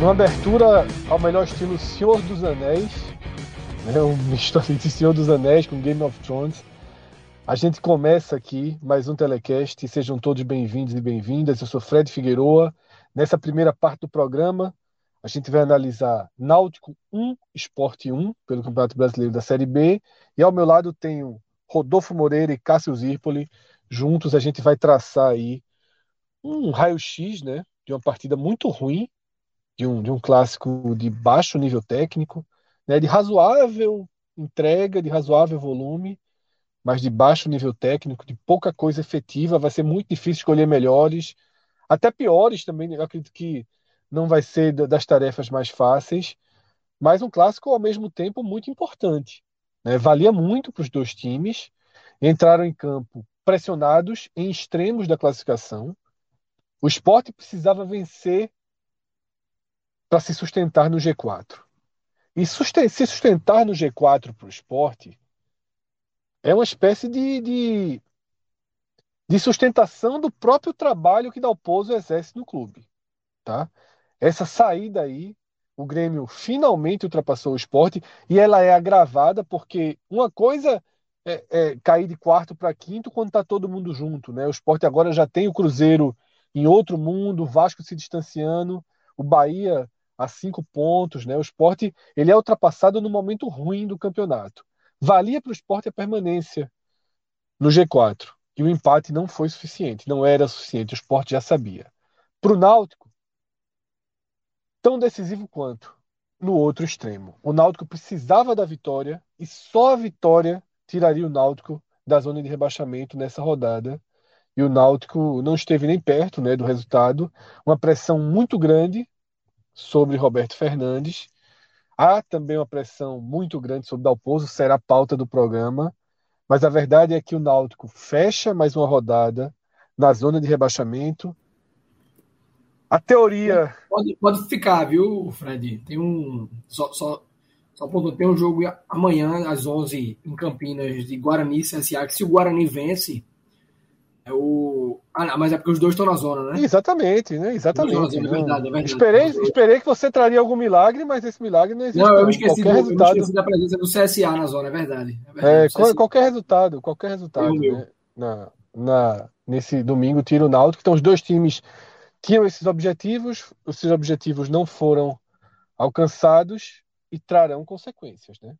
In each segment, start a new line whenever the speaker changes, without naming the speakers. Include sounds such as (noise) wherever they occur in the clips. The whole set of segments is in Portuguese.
Uma abertura ao melhor estilo Senhor dos Anéis, né? (laughs) uma história de Senhor dos Anéis com Game of Thrones. A gente começa aqui mais um telecast. Sejam todos bem-vindos e bem-vindas. Eu sou Fred Figueroa. Nessa primeira parte do programa, a gente vai analisar Náutico 1, Esporte 1, pelo Campeonato Brasileiro da Série B. E ao meu lado tenho Rodolfo Moreira e Cássio Zirpoli. Juntos a gente vai traçar aí um raio-x né, de uma partida muito ruim de um, de um clássico de baixo nível técnico, né, de razoável entrega, de razoável volume, mas de baixo nível técnico, de pouca coisa efetiva. Vai ser muito difícil escolher melhores, até piores também. Eu acredito que não vai ser das tarefas mais fáceis, mas um clássico ao mesmo tempo muito importante. Né? Valia muito para os dois times, entraram em campo pressionados em extremos da classificação. O esporte precisava vencer para se sustentar no G4. E susten se sustentar no G4 para o esporte é uma espécie de, de, de, sustentação do próprio trabalho que Dalpozo exerce no clube. Tá? Essa saída aí, o Grêmio finalmente ultrapassou o esporte e ela é agravada porque uma coisa é, é cair de quarto para quinto quando está todo mundo junto. Né? O esporte agora já tem o Cruzeiro em outro mundo, o Vasco se distanciando, o Bahia a cinco pontos, né? O esporte ele é ultrapassado no momento ruim do campeonato. Valia para o esporte a permanência no G4 e o empate não foi suficiente, não era suficiente. O esporte já sabia. Para o Náutico, tão decisivo quanto no outro extremo. O Náutico precisava da vitória e só a vitória tiraria o Náutico da zona de rebaixamento nessa rodada. E o Náutico não esteve nem perto né, do resultado. Uma pressão muito grande sobre Roberto Fernandes. Há também uma pressão muito grande sobre Dalpozo, será pauta do programa. Mas a verdade é que o Náutico fecha mais uma rodada na zona de rebaixamento. A teoria.
Pode, pode ficar, viu, Fred? Tem um. Só, só, só tem um jogo amanhã, às 11 em Campinas, de Guarani e CSA, que se o Guarani vence, é o. Ah, mas é porque os dois estão na zona, né?
Exatamente, né? Exatamente. Zona, é verdade, é verdade. Esperei, esperei que você traria algum milagre, mas esse milagre não existe.
Não, eu me esqueci, qualquer do, resultado... eu me esqueci da presença do CSA na zona, é verdade. É,
verdade, é qualquer resultado, qualquer resultado. Né? Na, na, nesse domingo, tiro o Náutico. Então, os dois times tinham esses objetivos, esses objetivos não foram alcançados e trarão consequências, né?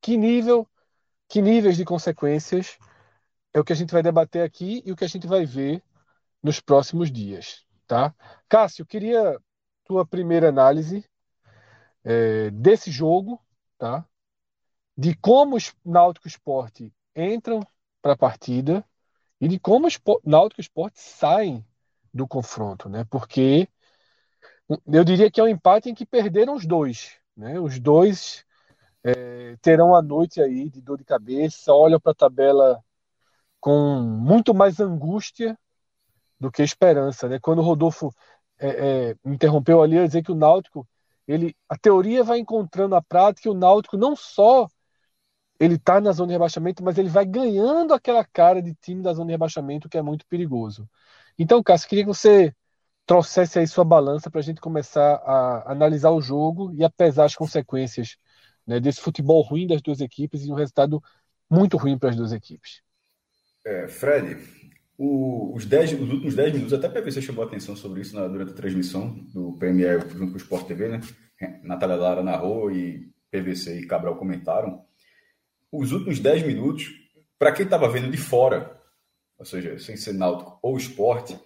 Que nível, que níveis de consequências é o que a gente vai debater aqui e o que a gente vai ver nos próximos dias, tá? Cássio, queria tua primeira análise é, desse jogo, tá? De como o Náutico Esporte entram para a partida e de como o Náutico Esporte saem do confronto, né? Porque eu diria que é um empate em que perderam os dois, né? Os dois é, terão a noite aí de dor de cabeça, olham para a tabela com muito mais angústia do que esperança. Né? Quando o Rodolfo é, é, interrompeu ali, a dizer que o Náutico, ele, a teoria vai encontrando a prática e o Náutico não só ele está na zona de rebaixamento, mas ele vai ganhando aquela cara de time da zona de rebaixamento que é muito perigoso. Então, Cássio, queria que você trouxesse aí sua balança para a gente começar a analisar o jogo e a pesar as consequências né, desse futebol ruim das duas equipes e um resultado muito ruim para as duas equipes.
É, Fred, o, os, dez, os últimos 10 minutos, até PVC chamou a atenção sobre isso na, durante a transmissão do PME junto com o Sport TV, né? Natália Lara narrou e PVC e Cabral comentaram. Os últimos 10 minutos, para quem estava vendo de fora, ou seja, sem ser náutico ou esporte,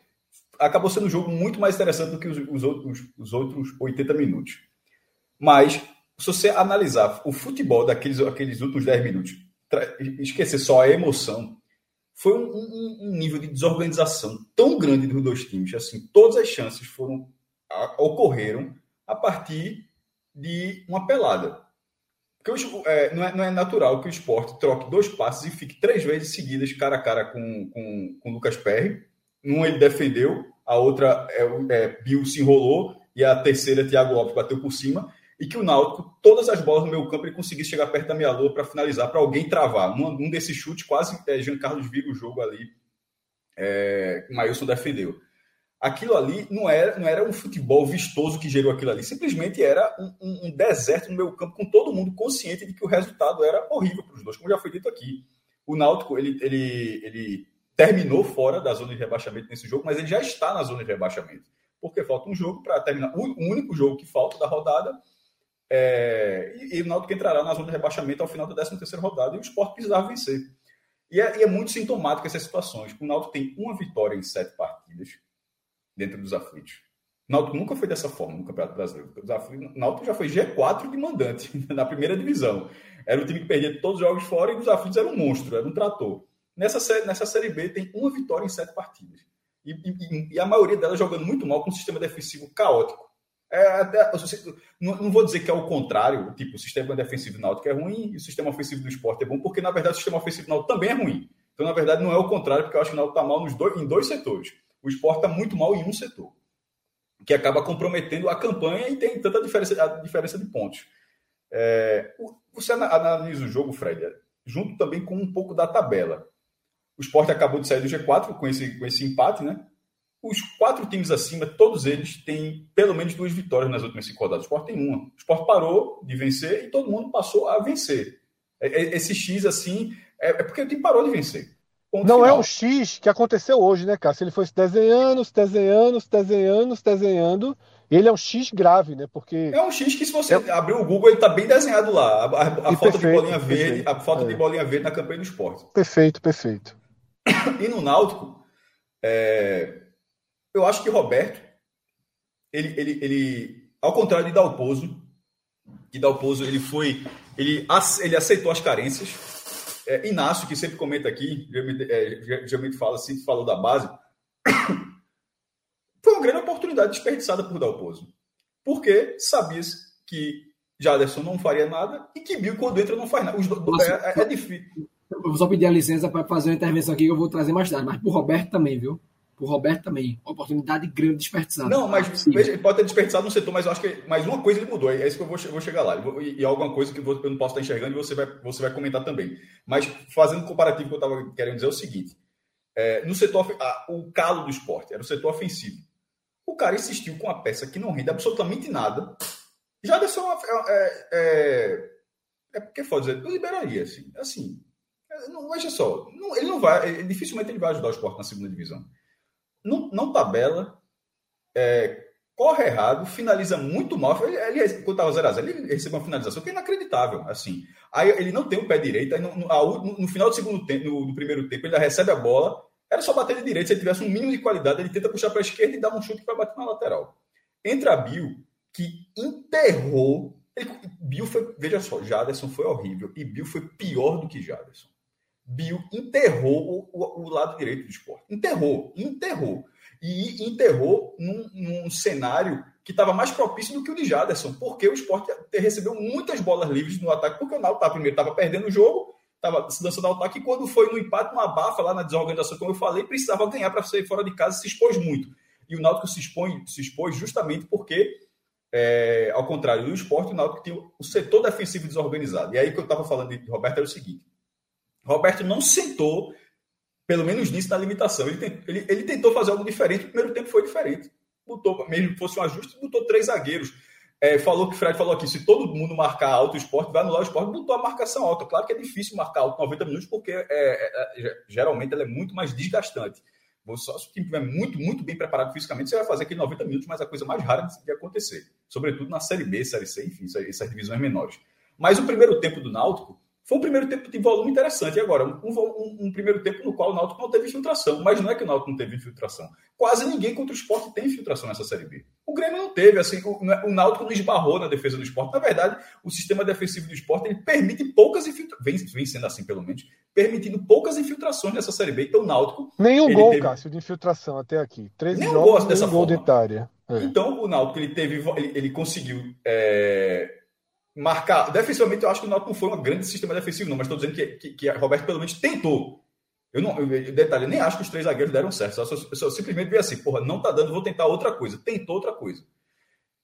acabou sendo um jogo muito mais interessante do que os, os, outros, os outros 80 minutos. Mas, se você analisar o futebol daqueles aqueles últimos 10 minutos, esquecer só a emoção, foi um, um, um, nível de desorganização tão grande dos dois times. Assim, todas as chances foram ocorreram a partir de uma pelada. Porque é, não, é, não, é, natural que o esporte troque dois passes e fique três vezes seguidas cara a cara com, com, com o Lucas Perry. Numa ele defendeu, a outra é, é, Bill se enrolou e a terceira Thiago Lopes bateu por cima. E que o Náutico, todas as bolas no meio campo, ele conseguisse chegar perto da minha lua para finalizar, para alguém travar. Num, num desses chutes, quase é, Jean Carlos vira o jogo ali. É, o Mailson defendeu aquilo ali não era, não era um futebol vistoso que gerou aquilo ali, simplesmente era um, um, um deserto no meu campo, com todo mundo consciente de que o resultado era horrível para os dois, como já foi dito aqui. O Náutico, ele, ele, ele terminou fora da zona de rebaixamento nesse jogo, mas ele já está na zona de rebaixamento, porque falta um jogo para terminar, o único jogo que falta da rodada, é, e, e, o Náutico entrará na zona de rebaixamento ao final da 13ª rodada, e o Sport precisava vencer. E é, e é muito sintomático essas situações. O Náutico tem uma vitória em sete partidas, dentro dos aflitos. O Náutico nunca foi dessa forma no Campeonato Brasileiro. O Náutico já foi G4 de mandante (laughs) na primeira divisão. Era o time que perdia todos os jogos fora e os aflitos era um monstro, era um trator. Nessa nessa série B tem uma vitória em sete partidas. E, e, e a maioria delas jogando muito mal com um sistema defensivo caótico. É, não, não, vou dizer que é o contrário, tipo, o sistema defensivo do Náutico é ruim e o sistema ofensivo do esporte é bom, porque na verdade o sistema ofensivo do Náutico também é ruim. Então, na verdade, não é o contrário, porque eu acho que o Náutico está mal nos dois, em dois setores o esporte está muito mal em um setor, que acaba comprometendo a campanha e tem tanta diferença, a diferença de pontos. É, você analisa o jogo, Fred, junto também com um pouco da tabela. O esporte acabou de sair do G4 com esse, com esse empate, né? Os quatro times acima, todos eles têm pelo menos duas vitórias nas últimas cinco rodadas. O esporte tem uma. O esporte parou de vencer e todo mundo passou a vencer. É, é, esse X, assim, é, é porque o time parou de vencer.
Ponto não é final. é um X que aconteceu hoje, né, cara? Se ele fosse desenhando, desenhando, desenhando, desenhando, ele é um X grave, né? Porque
é um X que se você é... abrir o Google ele tá bem desenhado lá, a, a, a foto perfeito, de bolinha verde, perfeito. a foto é. de bolinha verde na campanha do esporte.
Perfeito, perfeito. (coughs)
E no Náutico, é... eu acho que Roberto, ele, ele, ele, ao contrário de Dalpozo, que Dalpozo ele foi, ele, ele aceitou as carências é, Inácio, que sempre comenta aqui, é, geralmente fala, sempre falou da base, (coughs) foi uma grande oportunidade desperdiçada por Dalpozo. Porque sabia que Jaderson não faria nada e que Bill, quando entra, não faz nada. Os, é, é, é difícil.
Eu vou só pedir a licença para fazer uma intervenção aqui que eu vou trazer mais tarde, mas por Roberto também, viu? O Roberto também. Oportunidade grande desperdiçada.
Não, mas veja, pode ter desperdiçado no setor, mas eu acho que mais uma coisa ele mudou. É isso que eu vou, vou chegar lá. E, e, alguma coisa que eu não posso estar enxergando e você vai, você vai comentar também. Mas fazendo um comparativo que eu estava querendo dizer é o seguinte: é, no setor, ah, o calo do esporte era o setor ofensivo. O cara insistiu com uma peça que não rende absolutamente nada. Já deu só uma. É, é, é porque pode dizer, eu liberaria, assim. assim não, veja só, não, ele não vai, ele, dificilmente ele vai ajudar o esporte na segunda divisão não, não tabela, é, corre errado, finaliza muito mal. Ele, ele quando estava 0 a 0 ele recebeu uma finalização que é inacreditável. Assim. Aí ele não tem o pé direito, aí no, no, no final do segundo tempo, no, no, primeiro tempo, ele recebe a bola. Era só bater de direito. Se ele tivesse um mínimo de qualidade, ele tenta puxar para a esquerda e dar um chute para bater na lateral. Entra Bill, que enterrou. Ele, Bill foi, veja só, Jaderson foi horrível e Bill foi pior do que Jaderson. Bill enterrou o, o, o, lado direito do esporte. Enterrou, enterrou. E enterrou num, num cenário que estava mais propício do que o de Jaderson, porque o esporte recebeu muitas bolas livres no ataque, porque o Náutico primeiro estava perdendo o jogo, estava se dançando ao ataque, e quando foi no empate, uma abafa lá na desorganização, como eu falei, precisava ganhar para sair fora de casa, se expôs muito. E o Náutico se, expõe, se expôs justamente porque, é, ao contrário do esporte, o Náutico tinha o setor defensivo desorganizado. E aí que eu estava falando de Roberto era o seguinte, Roberto não sentou, pelo menos nisso, na limitação. Ele, tem, ele, ele, tentou fazer algo diferente, o primeiro tempo foi diferente. Botou, mesmo que fosse um ajuste, botou três zagueiros. É, falou que o Fred falou aqui: se todo mundo marcar alto o esporte, vai anular o esporte, botou a marcação alta. Claro que é difícil marcar alto 90 minutos, porque é, é, é, geralmente ela é muito mais desgastante. Só se o time estiver muito, muito bem preparado fisicamente, você vai fazer aquele 90 minutos, mas a coisa mais rara de acontecer. Sobretudo na Série B, Série C, enfim, essas divisões menores. Mas o primeiro tempo do Náutico Foi um primeiro tempo de volume interessante. E agora, um, um, um, primeiro tempo no qual o Náutico não teve infiltração. Mas não é que o Náutico não teve infiltração. Quase ninguém contra o esporte tem infiltração nessa Série B. O Grêmio não teve. assim O, o Náutico não esbarrou na defesa do esporte. Na verdade, o sistema defensivo do esporte ele permite poucas infiltrações. Vem, sendo assim, pelo menos. Permitindo poucas infiltrações nessa Série B. Então, o Náutico.
Nenhum gol, teve... Cássio, de infiltração até aqui. 13 nenhum jogos, gol dessa gol
forma. de área. É. Então, o Náutico ele teve. Ele, ele conseguiu. É marcar. Defensivamente, eu acho que o Náutico não foi um grande sistema defensivo, não, mas estou dizendo que, que, que Roberto pelo menos tentou. Eu não, eu, detalhe, eu nem acho que os três zagueiros deram certo. Só, só, simplesmente vi assim, porra, não tá dando, vou tentar outra coisa. Tentou outra coisa.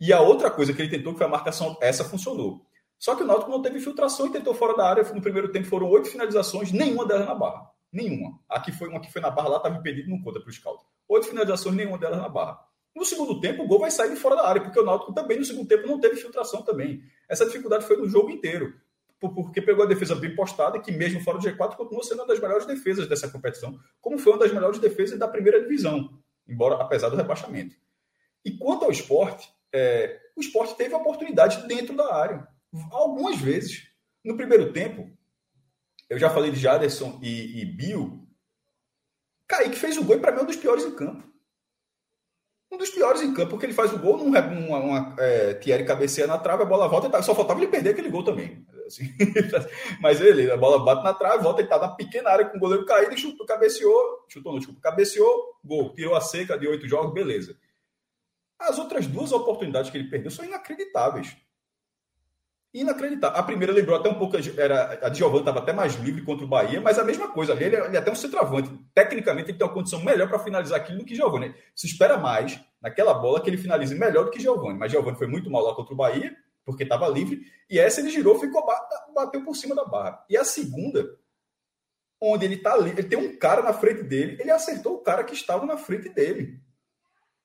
E a outra coisa que ele tentou, que foi a marcação, essa funcionou. Só que o Náutico não teve infiltração e tentou fora da área. No primeiro tempo foram oito finalizações, nenhuma delas na barra. Nenhuma. Aqui foi uma que foi na barra, lá estava impedido, não conta para o scout. Oito finalizações, nenhuma delas na barra. No segundo tempo, o gol vai sair de fora da área, porque o Náutico também, no segundo tempo, não teve filtração também. Essa dificuldade foi no jogo inteiro, porque pegou a defesa bem postada, que mesmo fora do G4 continua sendo uma das melhores defesas dessa competição, como foi uma das melhores defesas da primeira divisão, embora apesar do rebaixamento. E quanto ao esporte, é, o esporte teve oportunidade dentro da área, algumas vezes. No primeiro tempo, eu já falei de Jaderson e, e Bill, Kaique fez o gol e para mim é um dos piores em campo um dos piores em campo, porque ele faz o gol, num, uma, uma é, Thierry cabeceia na trave, a bola volta, tá, só faltava ele perder aquele gol também. (laughs) Assim, (laughs) mas ele, a bola bate na trave, volta, ele tá na pequena área com o goleiro caído, e chutou, cabeceou, chutou não, desculpa, cabeceou, gol, tirou a seca de oito jogos, beleza. As outras duas oportunidades que ele perdeu são inacreditáveis. Inacreditável. A primeira lembrou até um pouco, era, a de Giovanni estava até mais livre contra o Bahia, mas a mesma coisa. Ali ele, ele é até um centroavante. Tecnicamente, ele tem uma condição melhor para finalizar aquilo do que Giovanni. Se espera mais naquela bola que ele finalize melhor do que Giovanni. Mas Giovanni foi muito mal lá contra o Bahia, porque estava livre. E essa ele girou, ficou bateu por cima da barra. E a segunda, onde ele está ali, ele tem um cara na frente dele, ele acertou o cara que estava na frente dele.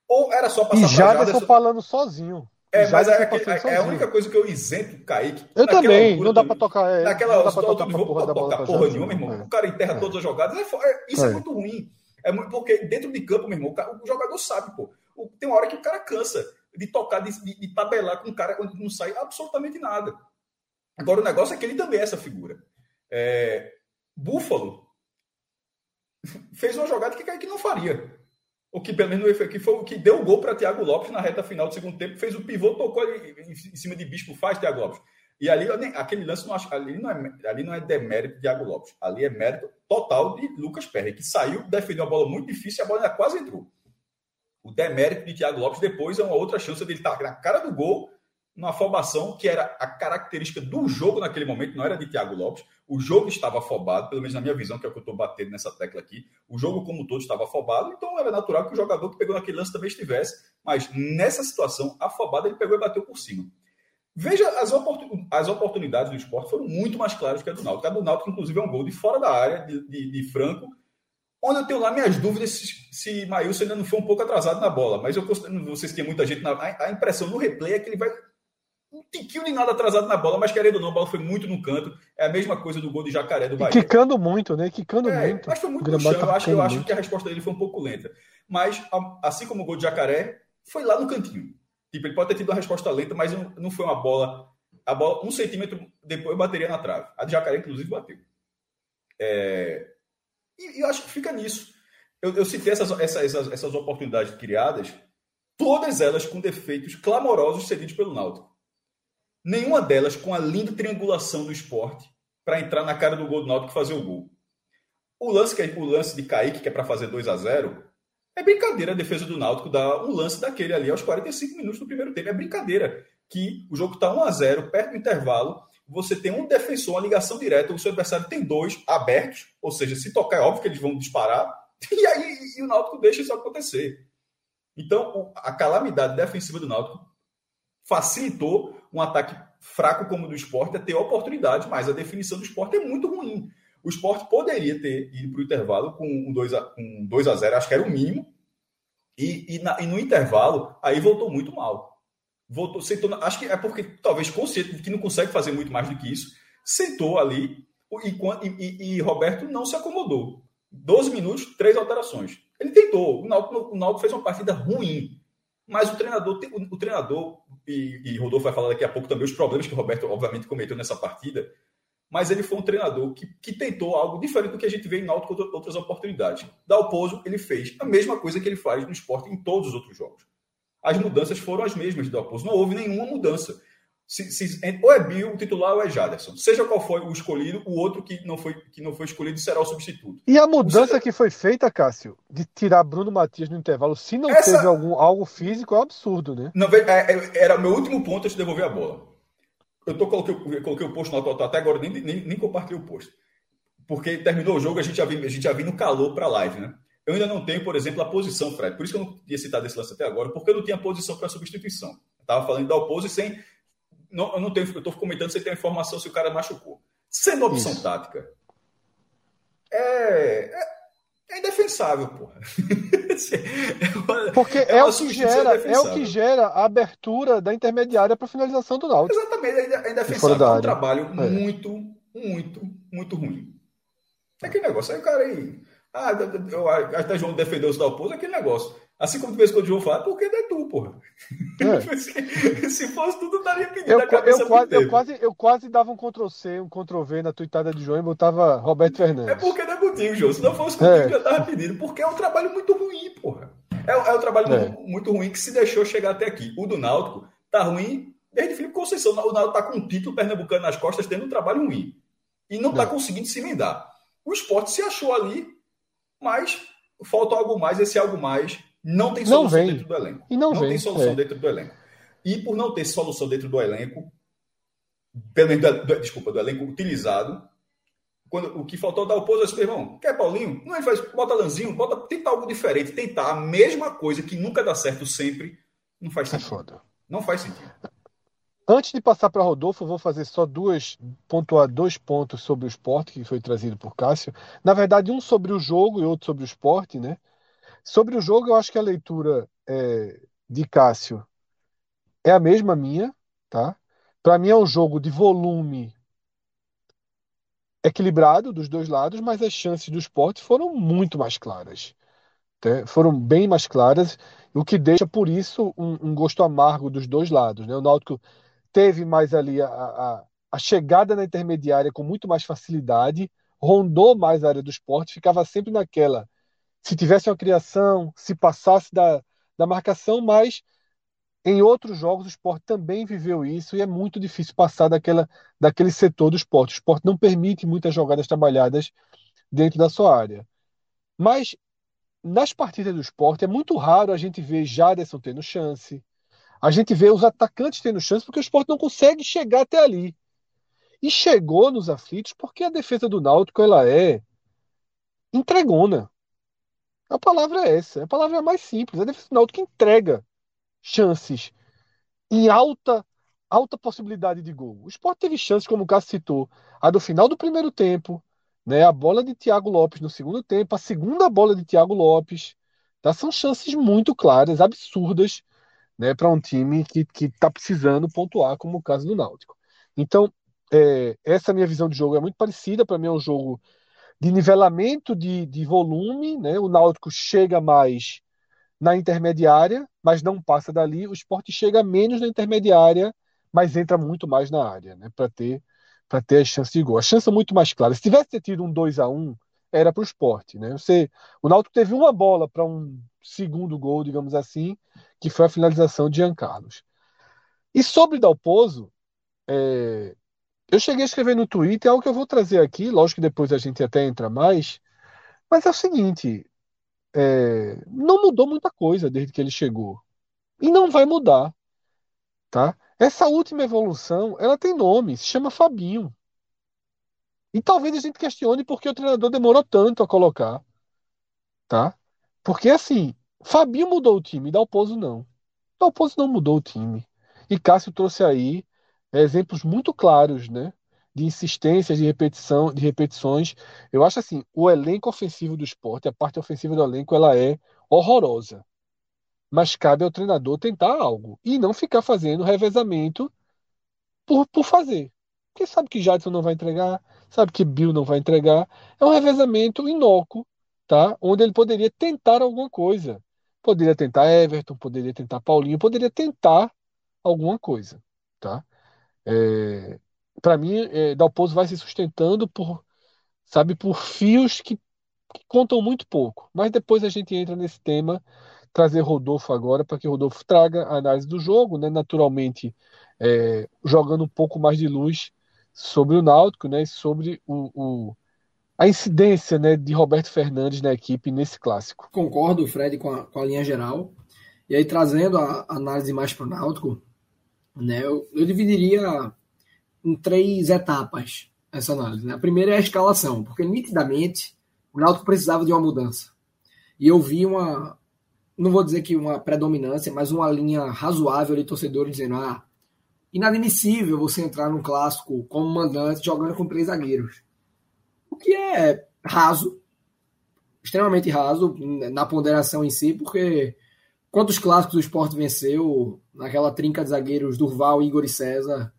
Ou era só passar
e já Jaderson falando sozinho.
É, mas é, é, é, a única coisa que eu isento o Kaique.
Eu também, não dá para tocar. É,
naquela não dá pra tocar não vou tocar porra nenhuma, meu irmão. É. O cara enterra é. todas as jogadas. É, isso é. muito ruim. É muito, porque dentro de campo, meu irmão, o, o, jogador sabe, pô. O, tem uma hora que o cara cansa de tocar, de, de, de tabelar com o cara quando não sai absolutamente nada. Agora, o negócio é que ele também é essa figura. É, Búfalo fez uma jogada que Kaique não faria o que pelo menos que foi o que deu o gol para Thiago Lopes na reta final do segundo tempo, fez o pivô, tocou ali em cima de Bispo, faz Thiago Lopes. E ali, aquele lance, não acho, ali, não é, ali não é demérito de Thiago Lopes, ali é mérito total de Lucas Perry, que saiu, defendeu uma bola muito difícil e a bola quase entrou. O demérito de Thiago Lopes depois é uma outra chance dele estar na cara do gol numa afobação que era a característica do jogo naquele momento, não era de Thiago Lopes. O jogo estava afobado, pelo menos na minha visão, que é o que eu estou batendo nessa tecla aqui. O jogo, como todo, estava afobado, então era natural que o jogador que pegou naquele lance também estivesse. Mas nessa situação, afobado, ele pegou e bateu por cima. Veja, as, oportun... as oportunidades do esporte foram muito mais claras que a do Náutico. A do Náutico, inclusive, é um gol de fora da área, de, de, de Franco, onde eu tenho lá minhas dúvidas se, se Maílson ainda não foi um pouco atrasado na bola. Mas eu não sei se tem muita gente. Na... A impressão no replay é que ele vai um tiquinho de nada atrasado na bola, mas querendo ou não, a bola foi muito no canto. É a mesma coisa do gol de Jacaré do Bahia.
E quicando muito, né? Quicando é, muito.
Mas foi muito no chão. Tá eu acho, eu acho que a resposta dele foi um pouco lenta. Mas, assim como o gol de Jacaré, foi lá no cantinho. Tipo, ele pode ter tido uma resposta lenta, mas não, não foi uma bola. A bola, um centímetro depois, bateria na trave. A de Jacaré, inclusive, bateu. É... E, e eu acho que fica nisso. Eu, eu citei essas, essas, essas oportunidades criadas, todas elas com defeitos clamorosos cedidos pelo Náutico. Nenhuma delas com a linda triangulação do esporte para entrar na cara do gol do Náutico e fazer o gol. O lance, que é, o lance de Kaique, que é para fazer 2 a 0 é brincadeira a defesa do Náutico dar um lance daquele ali aos 45 minutos do primeiro tempo. É brincadeira que o jogo está 1 a 0 perto do intervalo, você tem um defensor, uma ligação direta, o seu adversário tem dois abertos, ou seja, se tocar é óbvio que eles vão disparar, (laughs) e aí e o Náutico deixa isso acontecer. Então, a calamidade defensiva do Náutico facilitou um ataque fraco como o do esporte a ter oportunidade, mas a definição do esporte é muito ruim. O esporte poderia ter ido para o intervalo com um 2 a, 2 a 0 acho que era o mínimo, e, e, na, e no intervalo, aí voltou muito mal. Voltou, sentou, acho que é porque talvez consciente que não consegue fazer muito mais do que isso, sentou ali e, e, e Roberto não se acomodou. 12 minutos, três alterações. Ele tentou. O Náutico, o Náutico fez uma partida ruim. Mas o treinador, o, treinador, e, e Rodolfo vai falar daqui a pouco também os problemas que o Roberto, obviamente, cometeu nessa partida. mas ele foi um treinador que, que tentou algo diferente do que a gente vê em Náutico outras oportunidades. Dalpozo, ele fez a mesma coisa que ele faz no esporte em todos os outros jogos. As mudanças foram as mesmas do Dalpozo, não houve nenhuma mudança. Se, se, ou é Bill o titular ou é Jaderson. Seja qual for o escolhido, o outro que não foi, que não foi escolhido será o substituto.
E a mudança que foi feita, Cássio, de tirar Bruno Matias no intervalo, se não Essa... teve algum, algo físico, é um absurdo, né?
Não, é, é, era meu último ponto antes de devolver a bola. Eu tô, coloquei, coloquei o post no total até agora, nem, nem, nem compartilhei o post. Porque terminou o jogo, a gente já viu, a gente já calor para a live, né? Eu ainda não tenho, por exemplo, a posição, Fred. Por isso que eu não tinha citado esse lance até agora, porque eu não tinha posição para substituição. Eu estava falando da oposição sem não, eu não tenho, eu estou comentando se tem informação se o cara machucou. Sendo opção Isso. tática, é, é, é indefensável, porra.
Porque é, é o que gera, é o que gera a abertura da intermediária para finalização do Náutico.
Exatamente, é indefensável. É um trabalho é. muito, muito, muito ruim. É aquele negócio. Aí o cara aí. Ah, até João defendeu o Dalpozo, aquele negócio. Assim como de vez em quando o João fala, porque não é tu, porra. É. (laughs) Se fosse tudo, daria pedido
eu, eu, quase, eu, quase, eu quase dava um Ctrl-C, um Ctrl-V na tuitada de João e botava Roberto Fernandes.
É porque não é contigo, João. Se não fosse contigo, é. já tava pedindo. Porque é um trabalho muito ruim, porra. É, é um trabalho é. muito, muito ruim que se deixou chegar até aqui. O do Náutico tá ruim desde Felipe Conceição. O Náutico tá com um título pernambucano nas costas, tendo um trabalho ruim. E não tá é. conseguindo se emendar. O esporte se achou ali, mas falta algo mais. Esse algo mais não tem solução não dentro do elenco.
E não, não
tem solução é. dentro do elenco. E por não ter solução dentro do elenco, pelo menos, do, desculpa, do elenco utilizado, quando, o que faltou dar o pouso, eu disse, irmão, quer Paulinho? Não, ele faz, bota Lanzinho, bota, tenta algo diferente, tentar a mesma coisa que nunca dá certo sempre, não faz é sentido. É foda. Não faz sentido.
Antes de passar para Rodolfo, vou fazer só duas, pontuar dois pontos sobre o esporte que foi trazido por Cássio. Na verdade, um sobre o jogo e outro sobre o esporte, né? Sobre o jogo, eu acho que a leitura é, de Cássio é a mesma minha, tá? Para mim é um jogo de volume equilibrado dos dois lados, mas as chances do esporte foram muito mais claras. Tá? Foram bem mais claras, o que deixa, por isso, um, um, gosto amargo dos dois lados. Né? O Náutico teve mais ali a, a, a chegada na intermediária com muito mais facilidade, rondou mais a área do esporte, ficava sempre naquela se tivesse uma criação, se passasse da, da marcação, mas em outros jogos o esporte também viveu isso e é muito difícil passar daquela, daquele setor do esporte. O esporte não permite muitas jogadas trabalhadas dentro da sua área. Mas nas partidas do esporte é muito raro a gente ver Jaderson tendo chance. A gente vê os atacantes tendo chance porque o esporte não consegue chegar até ali. E chegou nos aflitos porque a defesa do Náutico ela é entregona. A palavra é essa. A palavra é mais simples. A defesa do Náutico entrega chances em alta alta possibilidade de gol. O Sport teve chances, como o Cássio citou, a do final do primeiro tempo, né, a bola de Thiago Lopes no segundo tempo, a segunda bola de Thiago Lopes. Tá? São chances muito claras, absurdas, né, para um time que está precisando pontuar, como o caso do Náutico. Então, é, essa minha visão de jogo é muito parecida. Para mim, é um jogo de nivelamento de, de volume, né? O Náutico chega mais na intermediária, mas não passa dali. O esporte chega menos na intermediária, mas entra muito mais na área, né? Para ter para ter a chance de gol. A chance é muito mais clara. Se tivesse tido um 2 a 1 era para o esporte, né? Você, o Náutico teve uma bola para um segundo gol, digamos assim, que foi a finalização de Jean Carlos. E sobre Dalpozo, é, eu cheguei a escrever no Twitter, é algo que eu vou trazer aqui, lógico que depois a gente até entra mais, mas é o seguinte, é, não mudou muita coisa desde que ele chegou. E não vai mudar, tá? Essa última evolução, ela tem nome, se chama Fabinho. E talvez a gente questione por que o treinador demorou tanto a colocar, tá? Porque assim, Fabinho mudou o time, Dalpozo não. Dalpozo não mudou o time. E Cássio trouxe aí exemplos muito claros, né? De insistências, de repetição, de repetições. Eu acho assim, o elenco ofensivo do esporte, a parte ofensiva do elenco, ela é horrorosa. Mas cabe ao treinador tentar algo e não ficar fazendo revezamento por, por fazer. Porque sabe que Jadson não vai entregar, sabe que Bill não vai entregar. É um revezamento inócuo, tá? Onde ele poderia tentar alguma coisa. Poderia tentar Everton, poderia tentar Paulinho, poderia tentar alguma coisa, tá? É, para mim, é, Dalpozo vai se sustentando por, sabe, por fios que, que contam muito pouco. Mas depois a gente entra nesse tema, trazer Rodolfo agora, para que Rodolfo traga a análise do jogo, né? naturalmente é, jogando um pouco mais de luz sobre o Náutico né? sobre o, o a incidência né, de Roberto Fernandes na equipe nesse clássico.
Concordo, Fred, com a, com a linha geral. E aí, trazendo a análise mais para o Náutico, né, eu, eu, dividiria em três etapas essa análise. Né? A primeira é a escalação, porque nitidamente o Náutico precisava de uma mudança. E eu vi uma, não vou dizer que uma predominância, mas uma linha razoável de torcedores dizendo: ah, inadmissível você entrar num clássico como mandante jogando com três zagueiros o que é raso, extremamente raso na ponderação em si, porque quantos clássicos o esporte venceu naquela trinca de zagueiros Durval, Igor e César,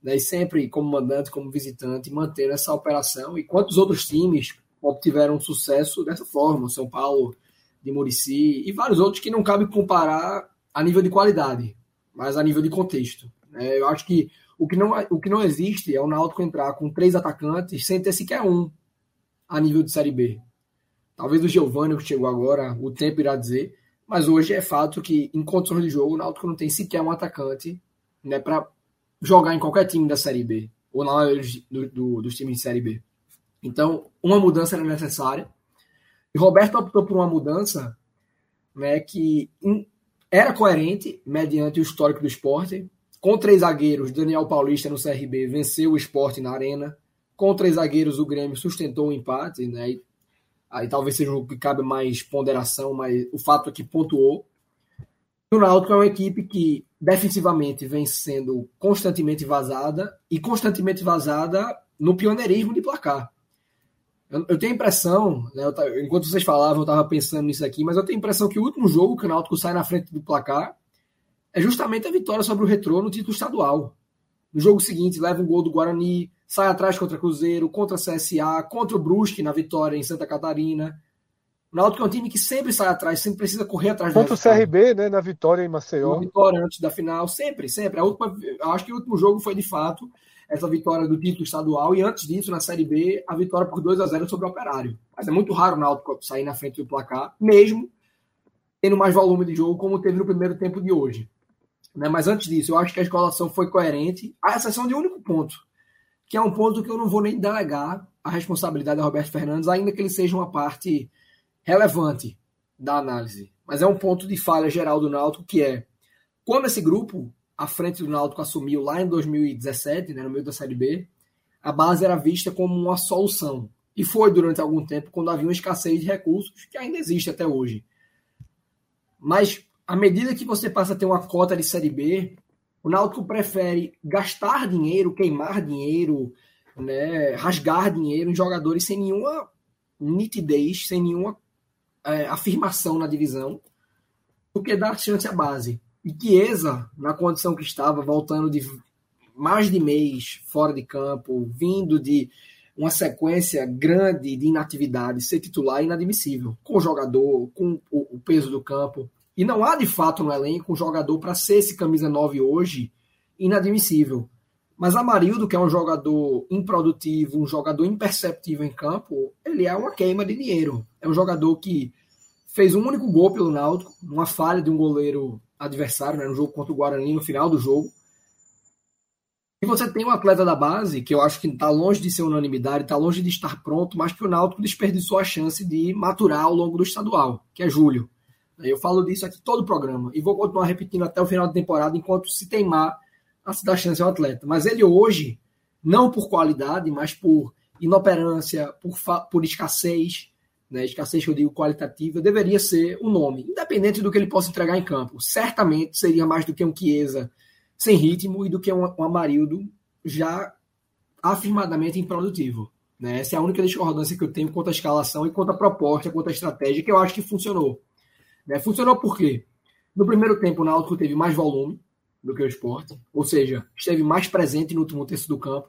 né, e sempre como mandante, como visitante, manter essa operação, e quantos outros times obtiveram sucesso dessa forma, São Paulo de Murici e vários outros que não cabe comparar a nível de qualidade, mas a nível de contexto. Né? Eu acho que o que não, o que não existe é o Náutico entrar com três atacantes sem ter sequer um a nível de Série B. Talvez o Giovanni, que chegou agora, o tempo irá dizer, mas hoje é fato que, em condições de jogo, o Náutico não tem sequer um atacante né, para jogar em qualquer time da Série B, ou na maioria do, do, dos times de Série B. Então, uma mudança era necessária. E Roberto optou por uma mudança né, que era coerente mediante o histórico do esporte, com três zagueiros, Daniel Paulista no CRB venceu o esporte na arena. Com três zagueiros, o Grêmio sustentou o empate, né? E, aí talvez seja o que cabe mais ponderação, mas o fato é que pontuou. E o Náutico é uma equipe que defensivamente vem sendo constantemente vazada e constantemente vazada no pioneirismo de placar. Eu, eu tenho a impressão, né, eu, enquanto vocês falavam, eu estava pensando nisso aqui, mas eu tenho a impressão que o último jogo que o Náutico sai na frente do placar é justamente a vitória sobre o Retrô no título estadual. No jogo seguinte, leva um gol do Guarani, sai atrás contra Cruzeiro, contra CSA, contra o Brusque na vitória em Santa Catarina. O Náutico é um time que sempre sai atrás, sempre precisa correr atrás
Contra o CRB, né, na vitória em Maceió.
Na vitória antes da final, sempre, sempre. A última, acho que o último jogo foi, de fato, essa vitória do título estadual e antes disso, na Série B, a vitória por 2 a 0 sobre o Operário. Mas é muito raro o Náutico sair na frente do placar, mesmo tendo mais volume de jogo, como teve no primeiro tempo de hoje. Né? Mas antes disso, eu acho que a escalação foi coerente, à exceção de um único ponto, que é um ponto que eu não vou nem delegar a responsabilidade a Roberto Fernandes, ainda que ele seja uma parte relevante da análise. Mas é um ponto de falha geral do Náutico, que é quando esse grupo, à frente do Náutico, assumiu lá em 2017, né, no meio da Série B, a base era vista como uma solução. E foi durante algum tempo, quando havia uma escassez de recursos, que ainda existe até hoje. Mas à medida que você passa a ter uma cota de Série B, o Náutico prefere gastar dinheiro, queimar dinheiro, né, rasgar dinheiro em jogadores sem nenhuma nitidez, sem nenhuma é, afirmação na divisão, do que dar chance à base. E Chiesa, na condição que estava, voltando de mais de mês fora de campo, vindo de uma sequência grande de inatividade, ser titular é inadmissível, com o jogador, com o peso do campo. E não há de fato no elenco um jogador para ser esse camisa 9 hoje inadmissível. Mas Amarildo, que é um jogador improdutivo, um jogador imperceptível em campo, ele é uma queima de dinheiro. É um jogador que fez um único gol pelo Náutico, uma falha de um goleiro adversário, né, no jogo contra o Guarani, no final do jogo. E você tem um atleta da base, que eu acho que está longe de ser unanimidade, está longe de estar pronto, mas que o Náutico desperdiçou a chance de maturar ao longo do estadual, que é Júlio. Eu falo disso aqui todo o programa e vou continuar repetindo até o final da temporada enquanto se teimar a se dar chance ao atleta. Mas ele hoje, não por qualidade, mas por inoperância, por, por escassez, né, escassez que eu digo qualitativa, deveria ser o nome, independente do que ele possa entregar em campo. Certamente seria mais do que um Chiesa sem ritmo e do que um, um Amarildo já afirmadamente improdutivo. Né? Essa é a única discordância que eu tenho quanto à escalação e quanto à proposta, quanto à estratégia, que eu acho que funcionou. Né? Funcionou por quê? No primeiro tempo, o Náutico teve mais volume do que o esporte, ou seja, esteve mais presente no último terço do campo.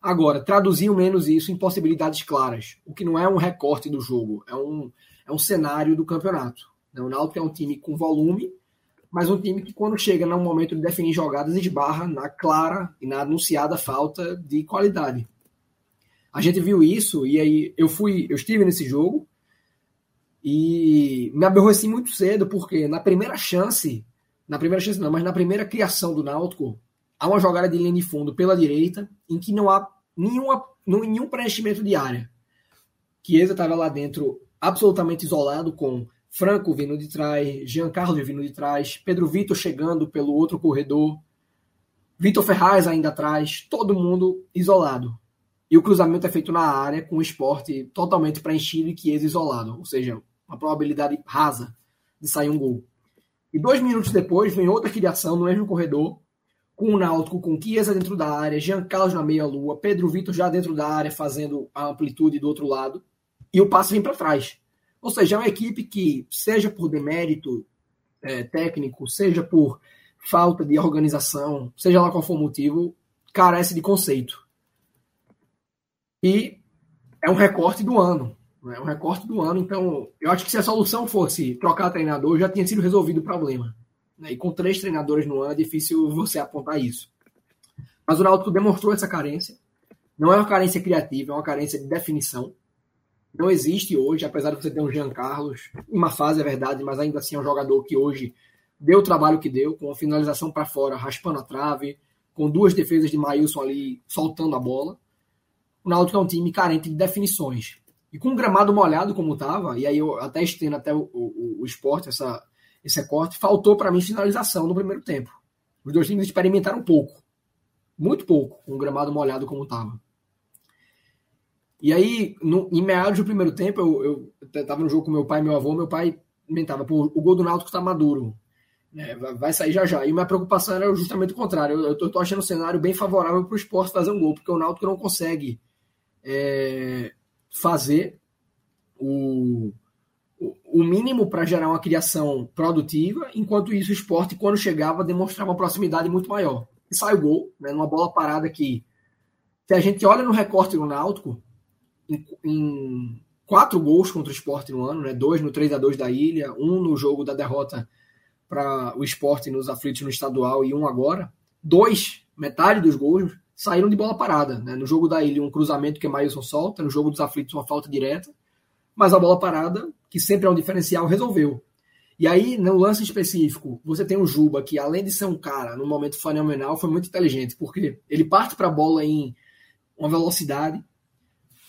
Agora, traduziu menos isso em possibilidades claras, o que não é um recorte do jogo, é um, é um cenário do campeonato. Né? O Náutico é um time com volume, mas um time que, quando chega no momento de definir jogadas, esbarra na clara e na anunciada falta de qualidade. A gente viu isso, e aí eu fui, eu estive nesse jogo e me aborreci muito cedo, porque na primeira chance, na primeira chance não, mas na primeira criação do Náutico, há uma jogada de linha de fundo pela direita, em que não há nenhuma, nenhum preenchimento de área. Chiesa estava lá dentro absolutamente isolado com Franco vindo de trás, Giancarlo vindo de trás, Pedro Vitor chegando pelo outro corredor, Vitor Ferraz ainda atrás, todo mundo isolado. E o cruzamento é feito na área com o esporte totalmente preenchido e Chiesa isolado, ou seja, uma probabilidade rasa de sair um gol. E dois minutos depois vem outra criação no mesmo corredor, com o Náutico com Chiesa dentro da área, Giancarlo na meia-lua, Pedro Vitor já dentro da área fazendo a amplitude do outro lado, e o passe vem para trás. Ou seja, é uma equipe que, seja por demérito é, técnico, seja por falta de organização, seja lá qual for o motivo, carece de conceito. E é um recorte do ano. É um recorte do ano. Então, eu acho que se a solução fosse trocar treinador, já tinha sido resolvido o problema. Né? E com três treinadores no ano é difícil você apontar isso. Mas o Náutico demonstrou essa carência. Não é uma carência criativa, é uma carência de definição não existe hoje, apesar de você ter um Jean Carlos, uma fase é verdade, mas ainda assim é um jogador que hoje deu o trabalho que deu, com a finalização para fora, raspando a trave, com duas defesas de Maílson ali soltando a bola. O Náutico é um time carente de definições. E com o gramado molhado como estava, e aí eu até estendo até o, o, o esporte, essa, esse recorte, faltou para mim finalização no primeiro tempo. Os dois times experimentaram pouco. Muito pouco, com o gramado molhado como estava. E aí, no, em meados do primeiro tempo, eu, tava no jogo com meu pai e meu avô, meu pai comentava, pô, o gol do Náutico tá maduro. Né, vai sair já já. E minha preocupação era justamente o contrário. Eu, tô, achando o cenário bem favorável para o esporte fazer um gol, porque o Náutico não consegue é, fazer o, o mínimo para gerar uma criação produtiva, enquanto isso o esporte, quando chegava, demonstrava uma proximidade muito maior. E sai o gol, né, numa bola parada que, se a gente olha no recorte do Náutico, em, em quatro gols contra o esporte no ano, né? dois no 3 a 2 da Ilha, um no jogo da derrota para o esporte nos aflitos no estadual e um agora. Dois, metade dos gols, saíram de bola parada. Né? No jogo da Ilha, um cruzamento que Maílson solta, no jogo dos aflitos, uma falta direta, mas a bola parada, que sempre é um diferencial, resolveu. E aí, no lance específico, você tem o Juba, que além de ser um cara, num momento fenomenal, foi muito inteligente, porque ele parte para a bola em uma velocidade,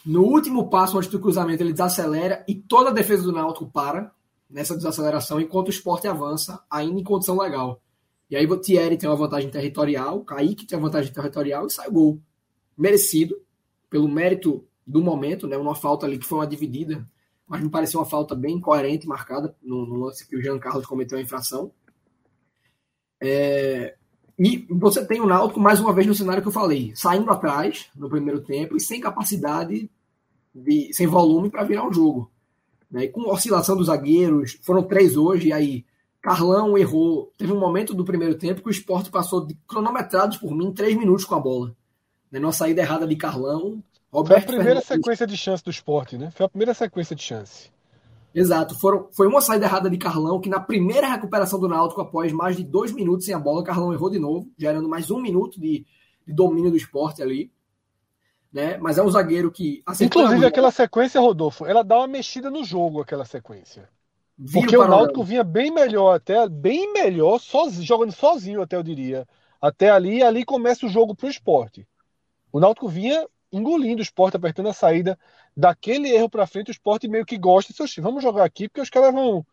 no último passo, antes do cruzamento, ele desacelera e toda a defesa do Náutico para nessa desaceleração, enquanto o esporte avança, ainda em condição legal. E aí o Thierry tem uma vantagem territorial, Kaique tem uma vantagem territorial e sai o gol. Merecido, pelo mérito do momento, né? Uma falta ali que foi uma dividida, mas me pareceu uma falta bem coerente, marcada no, no lance que o Jean Carlos cometeu a infração. É, e você tem o Náutico, mais uma vez, no cenário que eu falei, saindo atrás no primeiro tempo e sem capacidade de, sem volume para virar um jogo. Né? E com oscilação dos zagueiros, foram três hoje, e aí Carlão errou. Teve um momento do primeiro tempo que o esporte passou de cronometrados por mim três minutos com a bola. Né? Numa saída errada de Carlão.
Roberto Foi a primeira Fernandes... sequência de chance do esporte, né? Foi a primeira sequência de chance.
Exato. Foram, foi uma saída errada de Carlão, que na primeira recuperação do Náutico, após mais de dois minutos sem a bola, Carlão errou de novo, gerando mais um minuto de, de domínio do esporte ali né? Mas é um zagueiro que.
Inclusive, aquela sequência, Rodolfo, ela dá uma mexida no jogo, aquela sequência. Porque o Náutico vinha bem melhor, até bem melhor, sozinho, jogando sozinho, até eu diria. Até ali, ali começa o jogo pro esporte. O Náutico vinha engolindo o esporte, apertando a saída. Daquele erro para frente, o esporte meio que gosta. Vamos jogar aqui, porque os caras vão,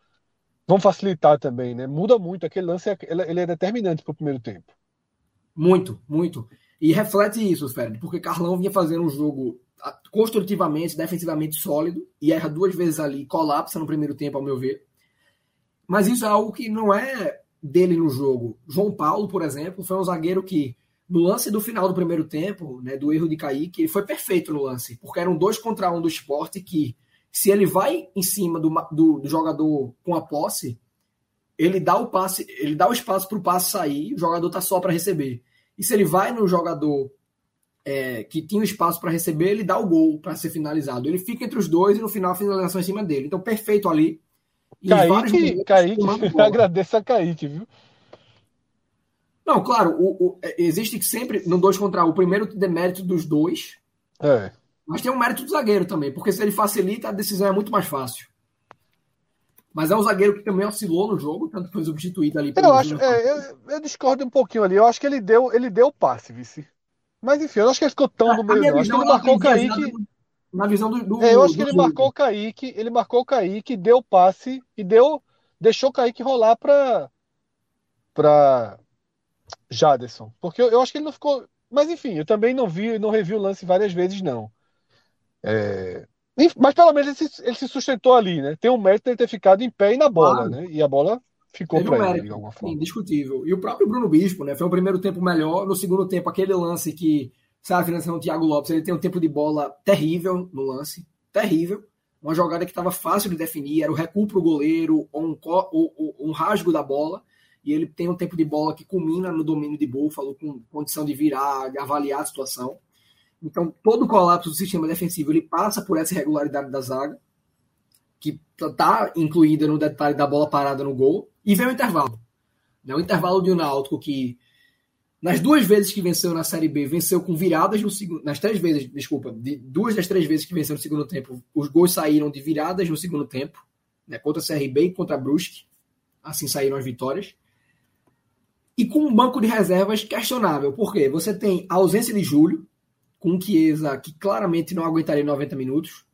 vão facilitar também, né? Muda muito. Aquele lance é, ele é determinante para o primeiro tempo.
Muito, muito. E reflete isso, Fred, porque Carlão vinha fazendo um jogo construtivamente, defensivamente sólido, e erra duas vezes ali, colapsa no primeiro tempo, ao meu ver. Mas isso é algo que não é dele no jogo. João Paulo, por exemplo, foi um zagueiro que, no lance do final do primeiro tempo, né, do erro de Kaique, ele foi perfeito no lance, porque eram dois contra um do esporte que, se ele vai em cima do, do, do jogador com a posse, ele dá o passe, ele dá o espaço para o passe sair, o jogador tá só para receber. E se ele vai no jogador é, que tinha o espaço para receber, ele dá o gol para ser finalizado. Ele fica entre os dois e no final a finalização em cima dele. Então, perfeito ali.
Kaique, Kaique (laughs) agradeço a Kaique, viu?
Não, claro, o, o, é, existe sempre no dois contra um, o primeiro demérito dos dois.
É.
Mas tem um mérito do zagueiro também, porque se ele facilita, a decisão é muito mais fácil. Mas é um zagueiro que também oscilou no jogo, tanto foi substituído ali.
Eu acho, é, eu, eu, discordo um pouquinho ali. Eu acho que ele deu, ele deu o passe, vice. Mas enfim, eu acho que ele ficou tão no meio. Não. Acho que ele marcou o Kaique.
Na visão do. do
é, eu acho que ele
jogo.
marcou o Kaique, ele marcou o Kaique, deu o passe e deu. Deixou o Kaique rolar pra. pra. Jaderson. Porque eu, eu acho que ele não ficou. Mas enfim, eu também não vi, não revi o lance várias vezes, não. É, mas pelo menos ele se, ele se, sustentou ali, né? Tem um mérito de ter ficado em pé e na bola, né? E a bola ficou para ele de alguma forma.
Indiscutível. E o próprio Bruno Bispo, né? Foi um primeiro tempo melhor. No segundo tempo, aquele lance que sabe, financiando o Thiago Lopes, ele tem um tempo de bola terrível no lance. Terrível. Uma jogada que estava fácil de definir, era o recuo para o goleiro, ou um, ou, ou, um rasgo da bola. E ele tem um tempo de bola que culmina no domínio de Buffalo, com condição de virar, de avaliar a situação. Então, todo o colapso do sistema defensivo ele passa por essa irregularidade da zaga, que está incluída no detalhe da bola parada no gol, e vem o intervalo. Né? O intervalo de um Náutico que, nas duas vezes que venceu na Série B, venceu com viradas no segundo. Nas três vezes, desculpa, de duas das três vezes que venceu no segundo tempo, os gols saíram de viradas no segundo tempo, né? contra a CRB e contra a Brusque. Assim saíram as vitórias. E com um banco de reservas questionável. Por quê? Você tem a ausência de Júlio, com Chiesa, que claramente não aguentaria 90 minutos,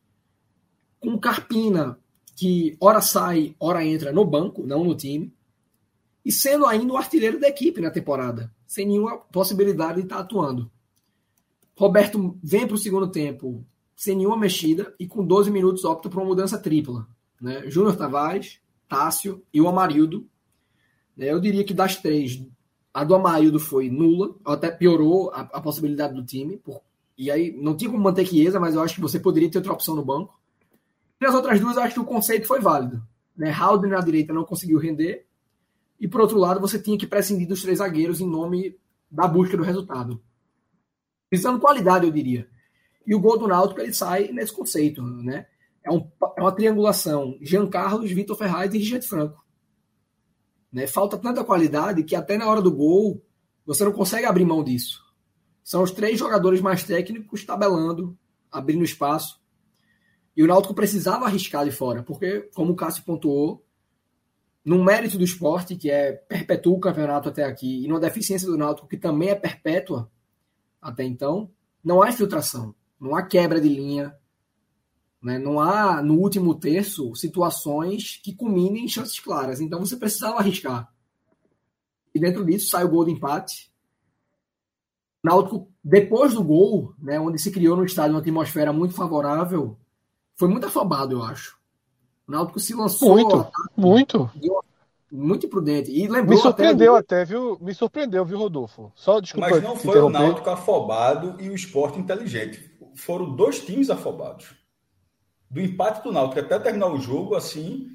com Carpina, que ora sai, ora entra no banco, não no time, e sendo ainda o artilheiro da equipe na temporada, sem nenhuma possibilidade de estar atuando. Roberto vem para o segundo tempo sem nenhuma mexida e com 12 minutos opta por uma mudança tripla. Né? Júnior Tavares, Tássio e o Amarildo. Né? Eu diria que das três, a do Amarildo foi nula, até piorou a, a possibilidade do time, por e aí não tinha como manter Chiesa, mas eu acho que você poderia ter outra opção no banco. E as outras duas, acho que o conceito foi válido. Né? Haldner na direita não conseguiu render. E por outro lado, você tinha que prescindir dos três zagueiros em nome da busca do resultado. Visando qualidade, eu diria. E o gol do Náutico ele sai nesse conceito. Né? É, um, é uma triangulação. Jean Carlos, Vitor Ferraz e Richard Franco. Né? Falta tanta qualidade que até na hora do gol você não consegue abrir mão disso. São os três jogadores mais técnicos tabelando, abrindo espaço. E o Náutico precisava arriscar de fora, porque, como o Cássio pontuou, num mérito do esporte, que é perpetua o campeonato até aqui, e numa deficiência do Náutico, que também é perpétua até então, não há infiltração, não há quebra de linha, né? não há, no último terço, situações que culminem em chances claras. Então você precisava arriscar. E dentro disso sai o gol de empate, Náutico, depois do gol, né, onde se criou no estádio uma atmosfera muito favorável, foi muito afobado, eu acho. O Náutico se lançou.
Muito, muito.
Muito imprudente. E lembrou
Me surpreendeu até, até, viu? Me surpreendeu, viu, Rodolfo? Só desculpa.
Mas não foi o Náutico afobado e o esporte inteligente. Foram dois times afobados. Do empate do Náutico até terminar o jogo, assim.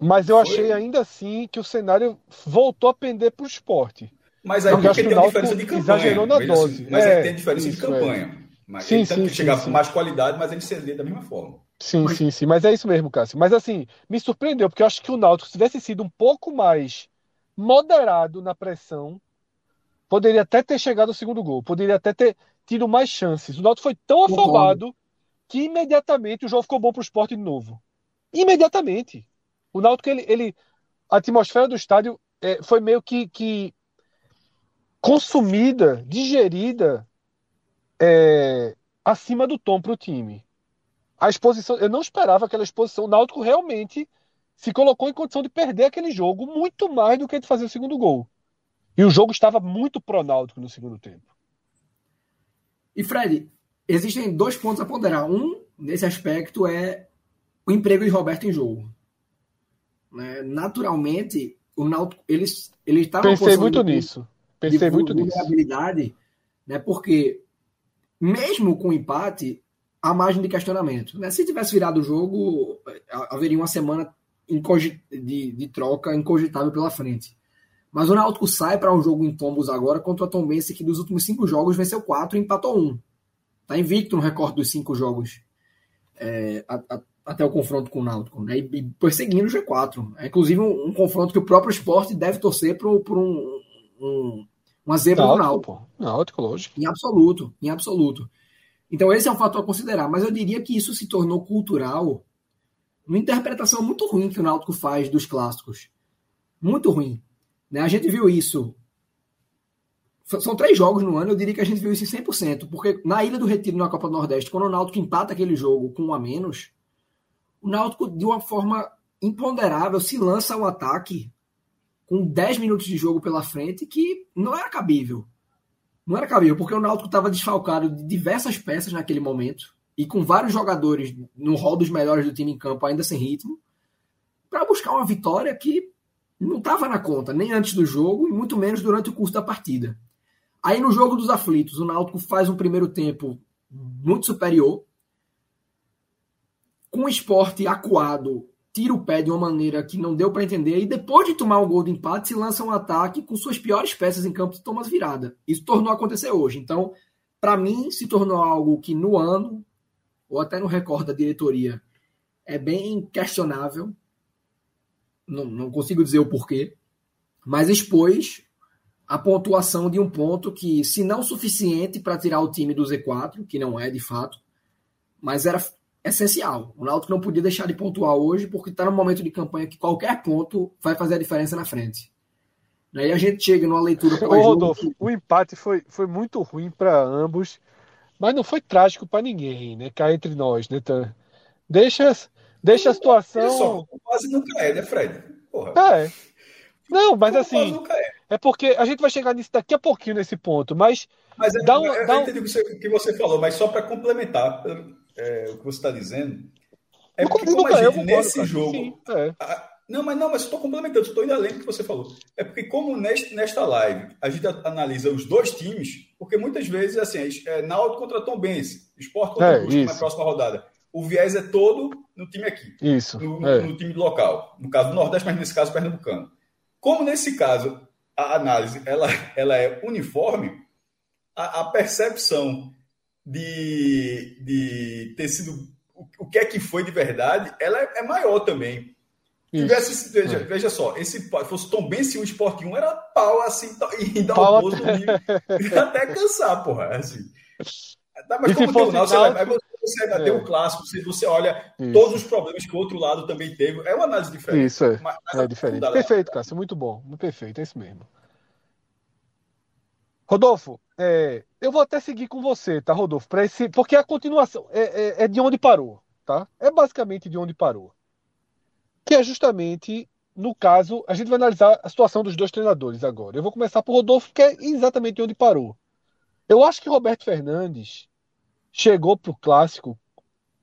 Mas eu foi... achei ainda assim que o cenário voltou a pender para o esporte.
Mas aí porque tem a diferença de campanha.
Exagerou na dose.
Assim, mas é, aí tem a diferença isso, de campanha. É. Mas sim, ele sim, que chegar sim, com mais qualidade, mas ele ceder da mesma forma.
Sim,
mas...
sim, sim. Mas é isso mesmo, Cássio. Mas assim, me surpreendeu, porque eu acho que o Náutico, se tivesse sido um pouco mais moderado na pressão, poderia até ter chegado ao segundo gol. Poderia até ter tido mais chances. O Náutico foi tão afobado que imediatamente o jogo ficou bom para o esporte de novo. Imediatamente. O Náutico, ele, ele a atmosfera do estádio é, foi meio que, que consumida, digerida é, acima do tom para o time. A exposição, eu não esperava aquela exposição. O Náutico realmente se colocou em condição de perder aquele jogo muito mais do que de fazer o segundo gol. E o jogo estava muito pró-náutico no segundo tempo.
E Fred, existem dois pontos a ponderar. Um, nesse aspecto, é o emprego de Roberto em jogo. Né? Naturalmente, o Náutico, eles, ele estava
Pensei muito de... nisso. Pensei de muito
vulnerabilidade, né? Porque mesmo com empate, há margem de questionamento. Né? Se tivesse virado o jogo, haveria uma semana de, de troca incogitável pela frente. Mas o Náutico sai para um jogo em tombos agora contra o Tombense, que dos últimos cinco jogos venceu quatro e empatou um. Está invicto no recorde dos cinco jogos. É, a, a, até o confronto com o Náutico, né? E, perseguindo o G4. É inclusive um, um, confronto que o próprio esporte deve torcer por, por um, um, uma zebra
Náutico, do Náutico. Náutico, lógico.
Em absoluto, em absoluto. Então esse é um fator a considerar. Mas eu diria que isso se tornou cultural uma interpretação muito ruim que o Náutico faz dos clássicos. Muito ruim. Né? A gente viu isso. São três jogos no ano, eu diria que a gente viu isso em 100%. Porque na Ilha do Retiro, na Copa do Nordeste, quando o Náutico empata aquele jogo com um a menos, o Náutico, de uma forma imponderável, se lança ao ataque com 10 minutos de jogo pela frente que não era cabível. Não era cabível, porque o Náutico estava desfalcado de diversas peças naquele momento e com vários jogadores no rol dos melhores do time em campo ainda sem ritmo, para buscar uma vitória que não estava na conta, nem antes do jogo e muito menos durante o curso da partida. Aí no jogo dos aflitos, o Náutico faz um primeiro tempo muito superior, com o esporte acuado, tira o pé de uma maneira que não deu para entender, e depois de tomar um gol de empate, se lança um ataque com suas piores peças em campo e toma as virada. Isso tornou a acontecer hoje. Então, para mim, se tornou algo que no ano, ou até no recorde da diretoria, é bem questionável. Não, não consigo dizer o porquê, mas expôs a pontuação de um ponto que, se não suficiente para tirar o time do Z4, que não é de fato, mas era essencial. O Náutico não podia deixar de pontuar hoje, porque está num momento de campanha que qualquer ponto vai fazer a diferença na frente. Aí a gente chega numa leitura.
Ô, Rodolfo, o empate foi, foi muito ruim para ambos, mas não foi trágico para ninguém, né? Cá entre nós, né? Então, deixa, deixa a situação. Só,
quase nunca é, né, Fred?
Porra. É. Não, mas assim. É. é porque a gente vai chegar nisso daqui a pouquinho nesse ponto, mas.
Mas é, dá um, eu, dá eu entendi o que você falou, mas só para complementar, é, o que você está dizendo, é porque como a gente, nesse jogo. Sim, é. a, não, mas não, mas estou complementando, estou indo além do que você falou. É porque, como neste, nesta live a gente analisa os dois times, porque muitas vezes, assim, é Náutico contra Tom Benz, Esporte contra é, Brusque na próxima rodada. O viés é todo no time aqui.
Isso.
No, é. no, time local. No caso do Nordeste, mas nesse caso, Pernambucano. Como nesse caso a análise ela, ela é uniforme, a, a percepção de, de ter sido o, o que é que foi de verdade, ela é, é maior também. Tivesse, veja, é. veja só, esse fosse tão bem se o Sport 1 era pau assim (laughs) e dar o gosto até... até cansar, porra. Assim. Mas e como tem o Náutico, você, você ainda é. tem um clássico, você, você olha Isso. todos os problemas que o outro lado também teve. É uma análise diferente.
Isso, é, é diferente. Perfeito, Cássio, muito bom. Muito perfeito, é isso mesmo. Rodolfo, é, eu vou até seguir com você, tá, Rodolfo? Esse, porque a continuação é, é, é, de onde parou, tá? É basicamente de onde parou. Que é justamente, no caso, a gente vai analisar a situação dos dois treinadores agora. Eu vou começar por Rodolfo, que é exatamente onde parou. Eu acho que Roberto Fernandes chegou pro clássico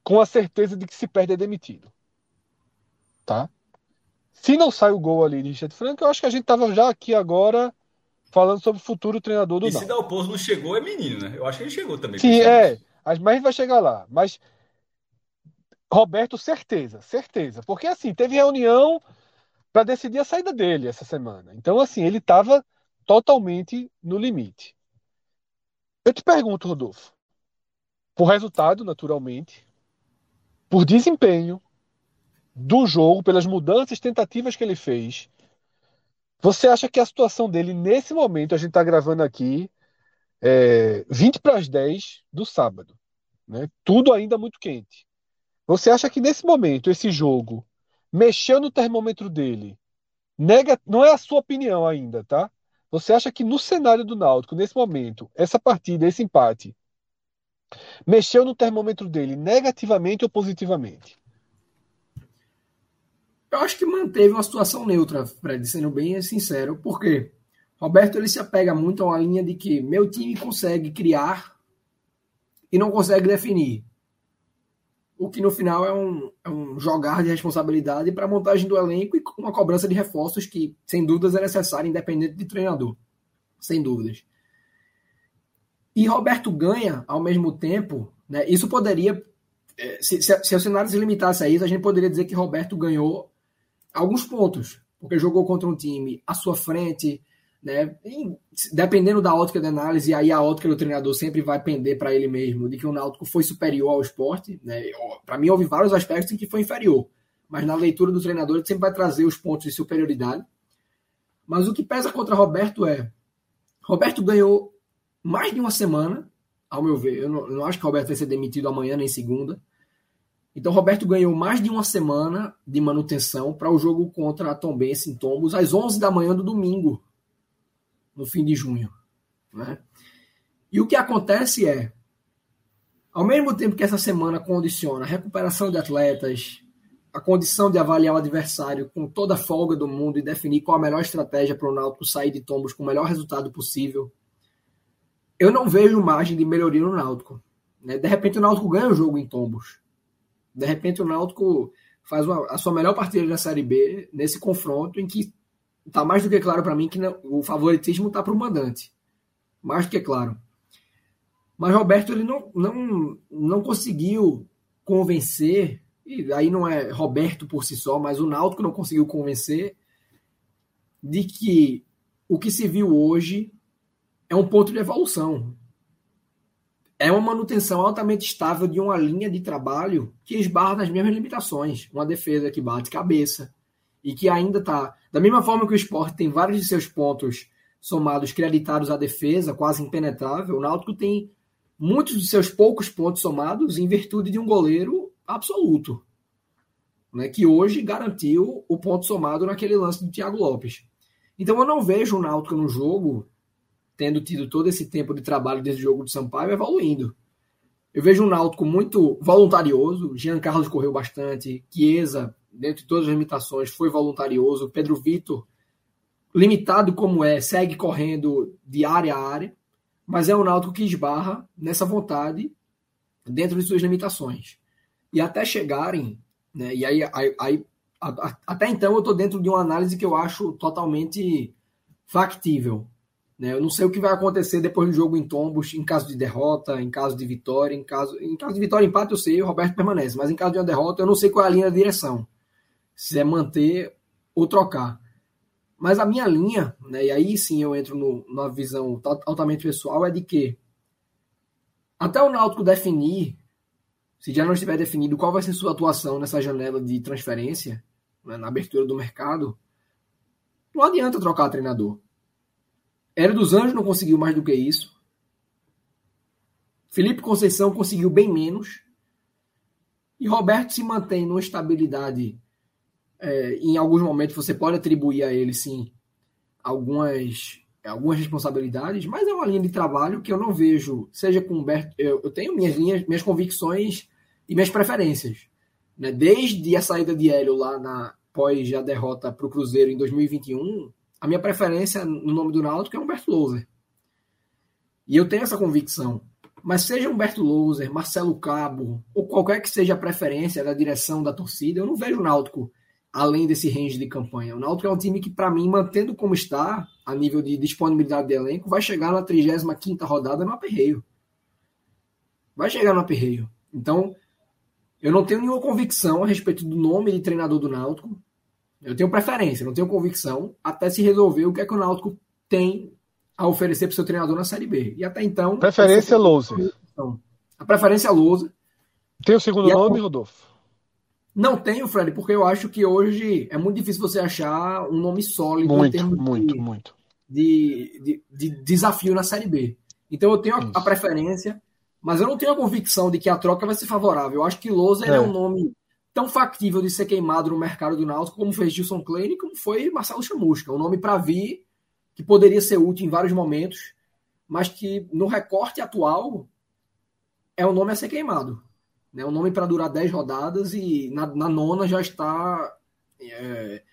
com a certeza de que se perde é demitido. Tá? Se não sai o gol ali de Richard Franco, eu acho que a gente tava já aqui agora falando sobre o futuro treinador do E
se Dalpozo não chegou, é menino, né? Eu acho que ele chegou também.
Sim, é. Mas a gente vai chegar lá. Mas Roberto, certeza, certeza. Porque assim, teve reunião para decidir a saída dele essa semana. Então, assim, ele estava totalmente no limite. Eu te pergunto, Rodolfo, por resultado, naturalmente, por desempenho do jogo, pelas mudanças, tentativas que ele fez, você acha que a situação dele nesse momento, a gente está gravando aqui, é 20 para as 10 do sábado, né? tudo ainda muito quente. Você acha que nesse momento, esse jogo, mexeu no termômetro dele? Nega... Não é a sua opinião ainda, tá? Você acha que no cenário do Náutico, nesse momento, essa partida, esse empate, mexeu no termômetro dele negativamente ou positivamente?
Eu acho que manteve uma situação neutra, Fred, sendo bem sincero, porque Roberto ele se apega muito a uma linha de que meu time consegue criar e não consegue definir. O que no final é um, é um jogar de responsabilidade para a montagem do elenco e uma cobrança de reforços que, sem dúvidas, é necessária, independente de treinador. Sem dúvidas. E Roberto ganha ao mesmo tempo. Né, isso poderia. Eh, se, se, se o cenário se limitasse a isso, a gente poderia dizer que Roberto ganhou alguns pontos, porque jogou contra um time à sua frente, Né? E, dependendo da ótica de análise, aí a ótica do treinador sempre vai pender para ele mesmo, de que o Náutico foi superior ao esporte. Né? Para mim, houve vários aspectos em que foi inferior, mas na leitura do treinador, ele sempre vai trazer os pontos de superioridade. Mas o que pesa contra Roberto é: Roberto ganhou mais de uma semana, ao meu ver. Eu não, eu não acho que Roberto vai ser demitido amanhã nem segunda. Então, Roberto ganhou mais de uma semana de manutenção para o jogo contra a Tombense em Tombos, às 11 da manhã do domingo, no fim de junho. Né? E o que acontece é, ao mesmo tempo que essa semana condiciona a recuperação de atletas, a condição de avaliar o adversário com toda a folga do mundo e definir qual a melhor estratégia para o Náutico sair de Tombos com o melhor resultado possível, eu não vejo margem de melhoria no Náutico. Né? De repente o Náutico ganha o jogo em Tombos. De repente o Náutico faz uma, a sua melhor partida da Série B nesse confronto em que está mais do que claro para mim que o favoritismo está para o mandante. Mais do que claro. Mas Roberto ele não, não, não conseguiu convencer, e aí não é Roberto por si só, mas o Náutico não conseguiu convencer de que o que se viu hoje é um ponto de evolução é uma manutenção altamente estável de uma linha de trabalho que esbarra nas mesmas limitações. Uma defesa que bate cabeça e que ainda está. Da mesma forma que o esporte tem vários de seus pontos somados creditados à defesa, quase impenetrável, o Náutico tem muitos de seus poucos pontos somados em virtude de um goleiro absoluto, né, que hoje garantiu o ponto somado naquele lance do Thiago Lopes. Então eu não vejo o Náutico no jogo tendo tido todo esse tempo de trabalho desde o jogo de Sampaio, evoluindo. Eu vejo um Náutico muito voluntarioso. Jean Carlos correu bastante. Chiesa, dentro de todas as limitações, foi voluntarioso. Pedro Vitor, limitado como é, segue correndo de área a área. Mas é um Náutico que esbarra nessa vontade dentro de suas limitações. E até chegarem, né, e aí, aí, aí até então eu estou dentro de uma análise que eu acho totalmente factível. Né? Eu não sei o que vai acontecer depois do jogo em tombos, em caso de derrota, em caso de vitória, em caso, em caso de vitória empate eu sei, o Roberto permanece, mas em caso de uma derrota eu não sei qual é a linha de direção. Se é manter ou trocar. Mas a minha linha, né, e aí sim eu entro no, numa visão altamente pessoal, é de que até o Náutico definir, se já não estiver definido qual vai ser sua atuação nessa janela de transferência, né, na abertura do mercado, não adianta trocar treinador. Hélio dos Anjos não conseguiu mais do que isso. Felipe Conceição conseguiu bem menos. E Roberto se mantém numa estabilidade. É, em alguns momentos você pode atribuir a ele, sim, algumas, algumas responsabilidades, mas é uma linha de trabalho que eu não vejo, seja com Humberto. Eu, eu tenho minhas linhas, minhas convicções e minhas preferências. Né? Desde a saída de Hélio lá na pós a derrota para o Cruzeiro em 2021, a minha preferência no nome do Náutico é Humberto Louser. E eu tenho essa convicção. Mas seja Humberto Louser, Marcelo Cabo, ou qualquer que seja a preferência da direção da torcida, eu não vejo o Náutico além desse range de campanha. O Náutico é um time que, para mim, mantendo como está, a nível de disponibilidade de elenco, vai chegar na 35 rodada no aperreio. Vai chegar no aperreio. Então, eu não tenho nenhuma convicção a respeito do nome de treinador do Náutico. Eu tenho preferência, não tenho convicção, até se resolver o que é que o Náutico tem a oferecer para o seu treinador na Série B. E até então.
Preferência Lousa.
A preferência é Lousa.
Tem o segundo e nome, a... Rodolfo?
Não tenho, Fred, porque eu acho que hoje é muito difícil você achar um nome sólido
muito, em muito, de, muito.
De, de, de, desafio na Série B. Então eu tenho a, a, preferência, mas eu não tenho a convicção de que a troca vai ser favorável. Eu acho que Lousa é. é um nome tão factível de ser queimado no mercado do Náutico como fez Gilson Klein como foi Marcelo Chamusca. Um nome para vir que poderia ser útil em vários momentos, mas que no recorte atual é um nome a ser queimado. É um nome para durar 10 rodadas e na, na nona já está é,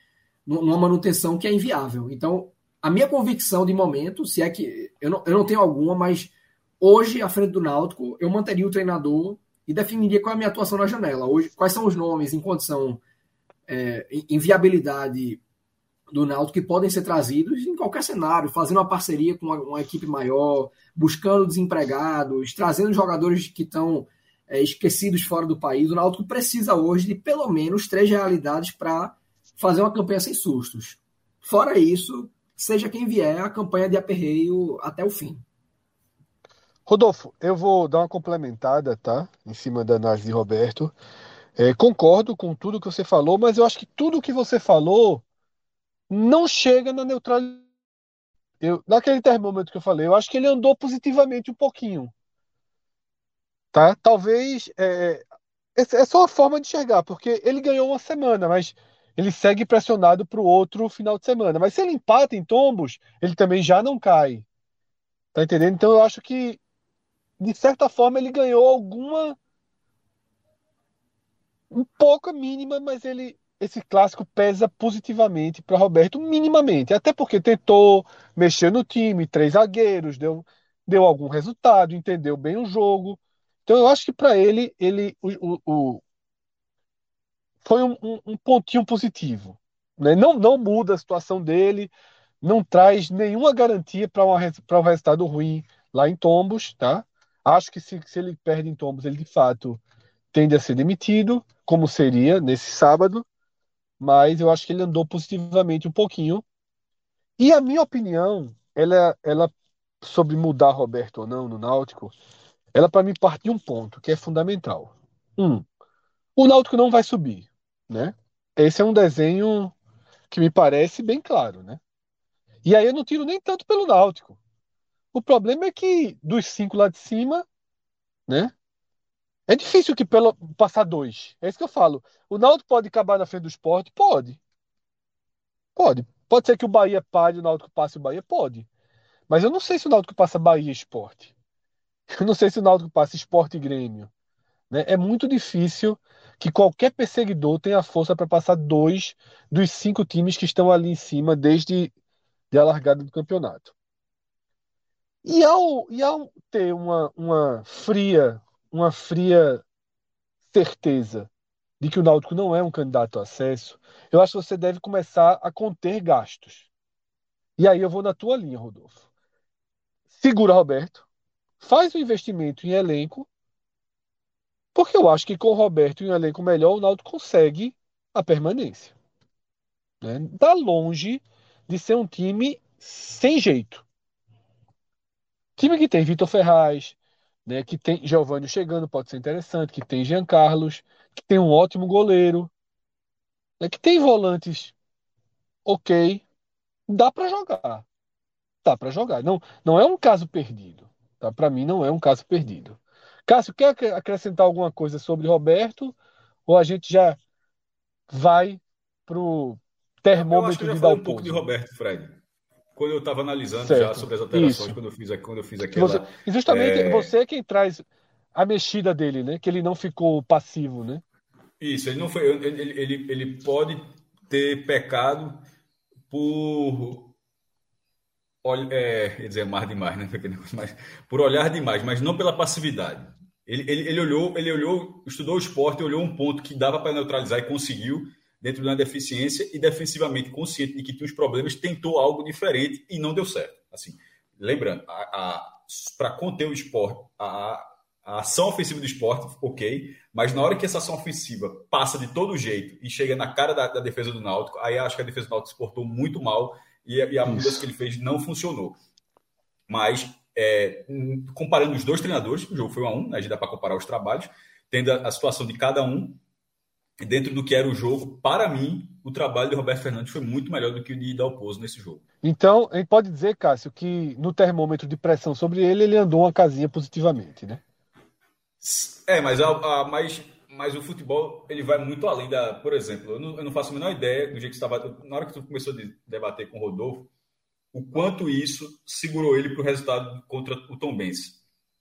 numa manutenção que é inviável. Então, a minha convicção de momento, se é que eu não, eu não tenho alguma, mas hoje, à frente do Náutico, eu manteria o treinador e definiria qual é a minha atuação na janela. Hoje, quais são os nomes em condição, é, em viabilidade do Náutico que podem ser trazidos em qualquer cenário, fazendo uma parceria com uma, uma equipe maior, buscando desempregados, trazendo jogadores que estão é, esquecidos fora do país. O Náutico precisa hoje de pelo menos três realidades para fazer uma campanha sem sustos. Fora isso, seja quem vier, a campanha de aperreio até o fim.
Rodolfo, eu vou dar uma complementada, tá? Em cima da análise de Roberto. É, concordo com tudo que você falou, mas eu acho que tudo que você falou não chega na neutralidade. Eu, naquele termômetro que eu falei, eu acho que ele andou positivamente um pouquinho. Tá? Talvez. É, é só a forma de enxergar, porque ele ganhou uma semana, mas ele segue pressionado para o outro final de semana. Mas se ele empata em tombos, ele também já não cai. Tá entendendo? Então eu acho que, de certa forma, ele ganhou alguma. Um pouco mínima, mas ele. Esse clássico pesa positivamente para Roberto, minimamente. Até porque tentou mexer no time, três zagueiros, deu, deu algum resultado, entendeu bem o jogo. Então eu acho que para ele, ele o, o, foi um, um, um pontinho positivo. Né? Não, não muda a situação dele, não traz nenhuma garantia para um resultado ruim lá em Tombos. Tá? Acho que se, se ele perde em Tombos, ele de fato tende a ser demitido, como seria nesse sábado, mas eu acho que ele andou positivamente um pouquinho. E a minha opinião, ela, ela sobre mudar Roberto ou não no Náutico, ela para mim parte de um ponto que é fundamental. Um, o Náutico não vai subir né? Esse é um desenho que me parece bem claro, né? E aí eu não tiro nem tanto pelo Náutico. O problema é que dos cinco lá de cima, né? É difícil que pelo passar dois. É isso que eu falo. O Náutico pode acabar na frente do esporte? Pode. Pode. Pode ser que o Bahia pare o Náutico passe o Bahia? Pode. Mas eu não sei se o Náutico passa Bahia esporte. (laughs) Eu não sei se o Náutico passa esporte e Grêmio. Né? É muito difícil que qualquer perseguidor tenha força para passar dois dos cinco times que estão ali em cima desde a largada do campeonato. E ao, e ao ter uma, uma fria, uma fria certeza de que o Náutico não é um candidato a acesso, eu acho que você deve começar a conter gastos. E aí eu vou na tua linha, Rodolfo. Segura Roberto, faz o um investimento em elenco porque eu acho que com o Roberto e um elenco melhor, o Náutico consegue a permanência. Né? Dá longe de ser um time sem jeito. Time que tem Vitor Ferraz, né, que tem Giovanni chegando, pode ser interessante, que tem Jean Carlos, que tem um ótimo goleiro, né, que tem volantes ok, dá para jogar. Dá para jogar. Não, não é um caso perdido. Tá? Para mim, não é um caso perdido. Cássio, quer acrescentar alguma coisa sobre Roberto? Ou a gente já vai para o termômetro
eu
de dar
um pouco de Roberto, Fred. Quando eu estava analisando certo. já sobre as alterações, quando eu fiz, quando eu fiz aquela...
Você, justamente é... você é quem traz a mexida dele, né? Que ele não ficou passivo, né?
Isso, ele não foi. Ele, ele, ele pode ter pecado por olha, é, ia dizer mais demais, né? Mas, por olhar demais, mas não pela passividade. Ele, ele, ele, olhou, ele olhou, estudou o esporte, olhou um ponto que dava para neutralizar e conseguiu dentro de uma deficiência e defensivamente consciente de que tinha os problemas, tentou algo diferente e não deu certo. Assim, lembrando, para conter o esporte, a, a ação ofensiva do esporte, ok, mas na hora que essa ação ofensiva passa de todo jeito e chega na cara da, da defesa do Náutico, aí acho que a defesa do Náutico se portou muito mal e, e a mudança que ele fez não funcionou. Mas é, comparando os dois treinadores, o jogo foi um a um, né, a gente dá para comparar os trabalhos, tendo a, a, situação de cada um, dentro do que era o jogo, para mim, o trabalho de Roberto Fernandes foi muito melhor do que o de Dalpozo nesse jogo.
Então, a gente pode dizer, Cássio, que no termômetro de pressão sobre ele, ele andou uma casinha positivamente, né?
É, mas, a, a, mas, mas o futebol ele vai muito além da. Por exemplo, eu não, eu não faço a menor ideia do jeito que estava. Na hora que tu começou a debater com o Rodolfo, o quanto isso segurou ele para o resultado contra o Tom Benz.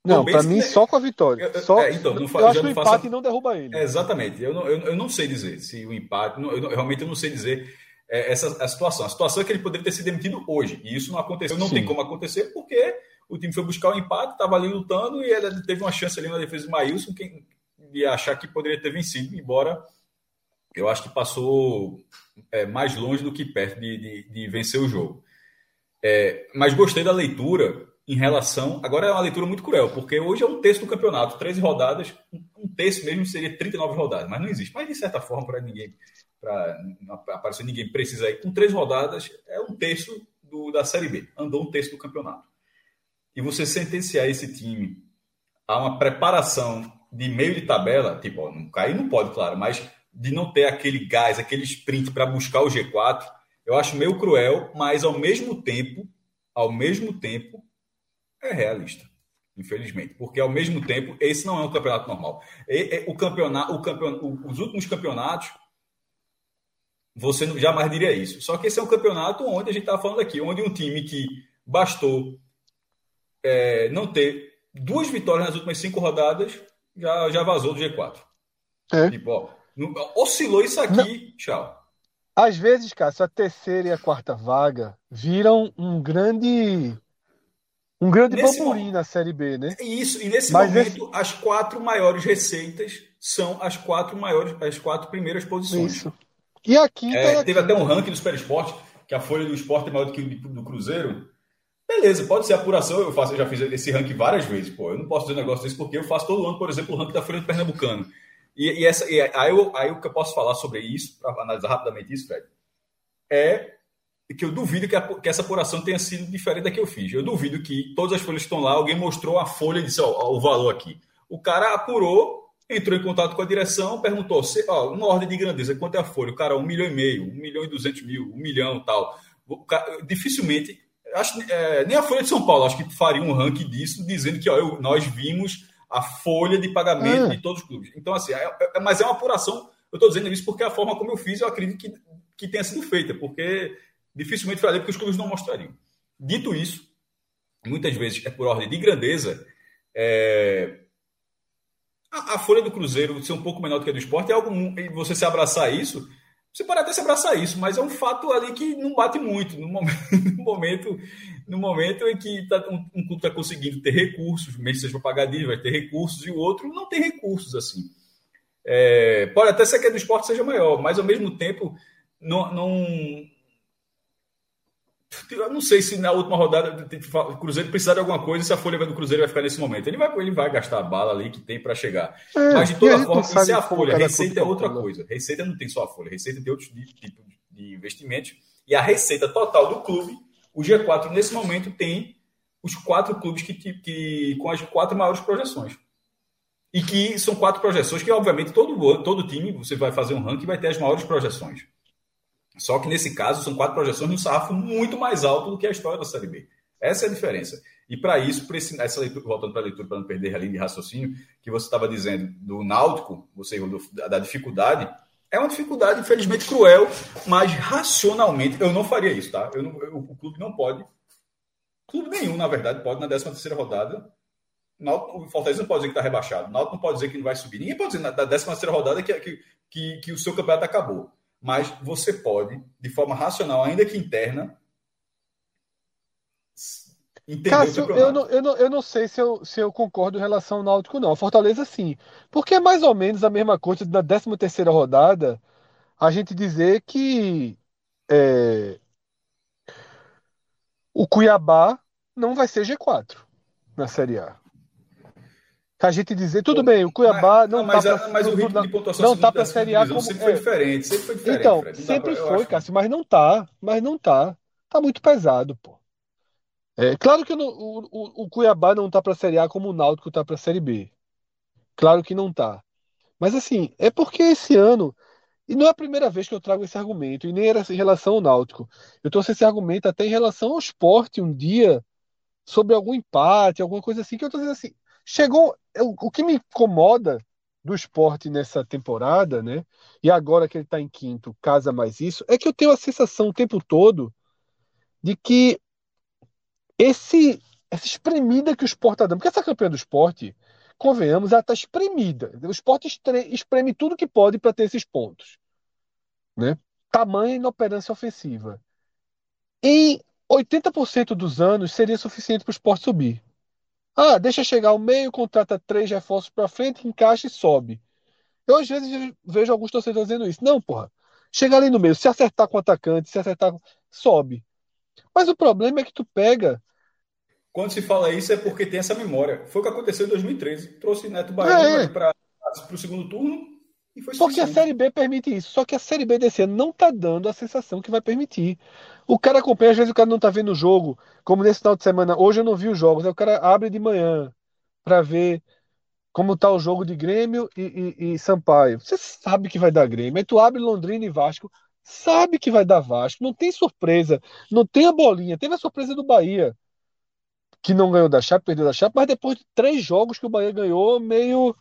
Não, para mim, é... só com a vitória. Só... É, então, não, eu acho que o empate faço... não derruba ele.
É, exatamente. Eu não, eu, eu, não sei dizer se o empate. Não, eu, realmente eu não sei dizer é, essa a situação. A situação é que ele poderia ter sido demitido hoje. E isso não aconteceu. Não Sim. tem como acontecer, porque o time foi buscar o empate, estava ali lutando e ele teve uma chance ali na defesa do Maílson de achar que poderia ter vencido, embora eu acho que passou é, mais longe do que perto de, de, de vencer o jogo. É, mas gostei da leitura em relação. Agora é uma leitura muito cruel, porque hoje é um terço do campeonato, 13 rodadas, um terço mesmo seria 39 rodadas, mas não existe. Mas de certa forma, para ninguém, para aparecer ninguém precisa aí, com três rodadas, é um terço do, da Série B, andou um terço do campeonato. E você sentenciar esse time a uma preparação de meio de tabela, tipo, ó, não cair não pode, claro, mas de não ter aquele gás, aquele sprint para buscar o G4, eu acho meio cruel, mas ao mesmo tempo, ao mesmo tempo, é realista. Infelizmente, porque ao mesmo tempo, esse não é um campeonato normal. o campeonato, o campeonato, os últimos campeonatos, você jamais diria isso. Só que esse é um campeonato onde a gente está falando aqui, onde um time que bastou é, não ter duas vitórias nas últimas cinco rodadas já, já vazou do G4. É. Tipo, ó, oscilou isso aqui, não. tchau.
Às vezes, cara, a terceira e a quarta vaga viram um grande um grande burburinho na Série B, né?
Isso, e nesse Mas momento, esse... as quatro maiores receitas são as quatro maiores, as quatro primeiras posições. Isso.
E aqui
é, teve até um ranking do Super Esporte, que a folha do esporte é maior do que o do Cruzeiro. Beleza, pode ser apuração, eu faço, eu já fiz esse ranking várias vezes, pô. Eu não posso dizer um negócio desse porque eu faço todo ano, por exemplo, o ranking da Folha do Pernambucano. E, e, essa, e aí, eu, aí o que eu posso falar sobre isso, para analisar rapidamente isso, Fred, é que eu duvido que, a, que, essa apuração tenha sido diferente da que eu fiz. Eu duvido que todas as folhas que estão lá, alguém mostrou a folha e disse, ó, ó, o valor aqui. O cara apurou, entrou em contato com a direção, perguntou, se, ó, uma ordem de grandeza, quanto é a folha? O cara, um milhão e meio, um milhão e duzentos mil, um milhão tal. Cara, dificilmente, acho, é, nem a Folha de São Paulo, acho que faria um ranking disso, dizendo que ó, eu, nós vimos a folha de pagamento ah. de todos os clubes. Então, assim, é, é, mas é uma apuração, eu estou dizendo isso porque a forma como eu fiz, eu acredito que, que tenha sido feita, porque dificilmente faria porque os clubes não mostrariam. Dito isso, muitas vezes é por ordem de grandeza, é... a, a, folha do Cruzeiro ser um pouco menor do que a do esporte é algo. Você se abraçar isso, você pode até se abraçar isso, mas é um fato ali que não bate muito no momento, (laughs) no momento, no momento em que tá, um, um, clube está conseguindo ter recursos, mesmo seja dívida, vai ter recursos, e o outro não tem recursos assim. É, pode até ser que a do esporte seja maior, mas ao mesmo tempo não eu não sei se na última rodada o Cruzeiro precisar de alguma coisa se a folha do Cruzeiro vai ficar nesse momento. Ele vai, ele vai gastar a bala ali que tem para chegar. É, Mas de toda forma, isso é a folha. Receita é outra coisa. Receita não tem só a folha. Receita tem outros tipos de investimentos. E a receita total do clube, o G4 nesse momento tem os quatro clubes que, que com as quatro maiores projeções. E que são quatro projeções que, obviamente, todo, todo time, você vai fazer um ranking vai ter as maiores projeções. Só que nesse caso são quatro projeções no sarrafo muito mais alto do que a história da Série B. Essa é a diferença. E para isso, essa leitura, voltando para a leitura, para não perder a linha de raciocínio, que você estava dizendo do Náutico, você do, da dificuldade, é uma dificuldade, infelizmente, cruel, mas racionalmente, eu não faria isso, tá? Eu não, eu, o clube não pode, clube nenhum, na verdade, pode na 13 terceira rodada, Náutico, o Fortaleza não pode dizer que está rebaixado, o Náutico não pode dizer que não vai subir, ninguém pode dizer na 13 terceira rodada que, que, que, que o seu campeonato acabou mas você pode, de forma racional, ainda que interna,
entender Cássio, eu não, eu, não, eu não sei se eu, se eu concordo em relação ao Náutico, não. Fortaleza, sim. Porque é mais ou menos a mesma coisa na 13 terceira rodada a gente dizer que é, o Cuiabá não vai ser G4 na Série A a gente dizer, tudo bem, o Cuiabá
mas,
não,
mas, tá pra, mas o ritmo de pontuação
não tá para Série A como
sempre foi é. diferente, sempre foi diferente.
Então, Fred, sempre pra, foi, Cássio, mas não tá, mas não tá. Tá muito pesado, pô. É, claro que não, o, o, o, Cuiabá não tá para Série A como o Náutico tá para Série B. Claro que não tá. Mas assim, é porque esse ano e não é a primeira vez que eu trago esse argumento, e nem era em relação ao Náutico. Eu trouxe esse argumento até em relação ao esporte um dia, sobre algum empate, alguma coisa assim, que eu tô dizendo assim, Chegou. O, o que me incomoda do esporte nessa temporada, né? E agora que ele está em quinto, casa mais isso, é que eu tenho a sensação o tempo todo de que esse essa espremida que o esporte está dando, porque essa campanha do esporte, convenhamos, ela está espremida. O esporte espreme tudo que pode para ter esses pontos. Né? Tamanha inoperância ofensiva. Em 80% dos anos seria suficiente para o esporte subir. Ah, deixa chegar ao meio, contrata três reforços para frente, encaixa e sobe. Eu às vezes vejo alguns torcedores dizendo isso. Não, porra. Chega ali no meio, se acertar com o atacante, se acertar, sobe. Mas o problema é que tu pega.
Quando se fala isso é porque tem essa memória. Foi o que aconteceu em 2013. Trouxe Neto Bahia é. para o segundo turno,
Porque a Série B permite isso. Só que a Série B desse ano não tá dando a sensação que vai permitir. O cara acompanha, às vezes o cara não tá vendo o jogo, como nesse final de semana. Hoje eu não vi os jogos, aí o cara abre de manhã para ver como tá o jogo de Grêmio e, e, e, Sampaio. Você sabe que vai dar Grêmio. Aí tu abre Londrina e Vasco, sabe que vai dar Vasco. Não tem surpresa, não tem a bolinha. Teve a surpresa do Bahia, que não ganhou da Chape, perdeu da Chape, mas depois de três jogos que o Bahia ganhou, meio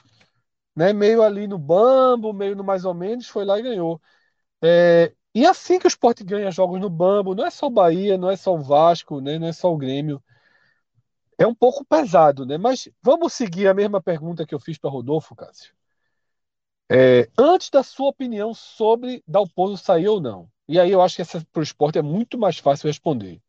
né, meio ali no bambo, meio no mais ou menos, foi lá e ganhou. É, e assim que o Sport ganha jogos no bambo, não é só o Bahia, não é só o Vasco, né, não é só o Grêmio. É um pouco pesado, né? Mas vamos seguir a mesma pergunta que eu fiz para Rodolfo, Cássio. É, antes da sua opinião sobre Dalpozo sair ou não. E aí eu acho que para o esporte é muito mais fácil responder.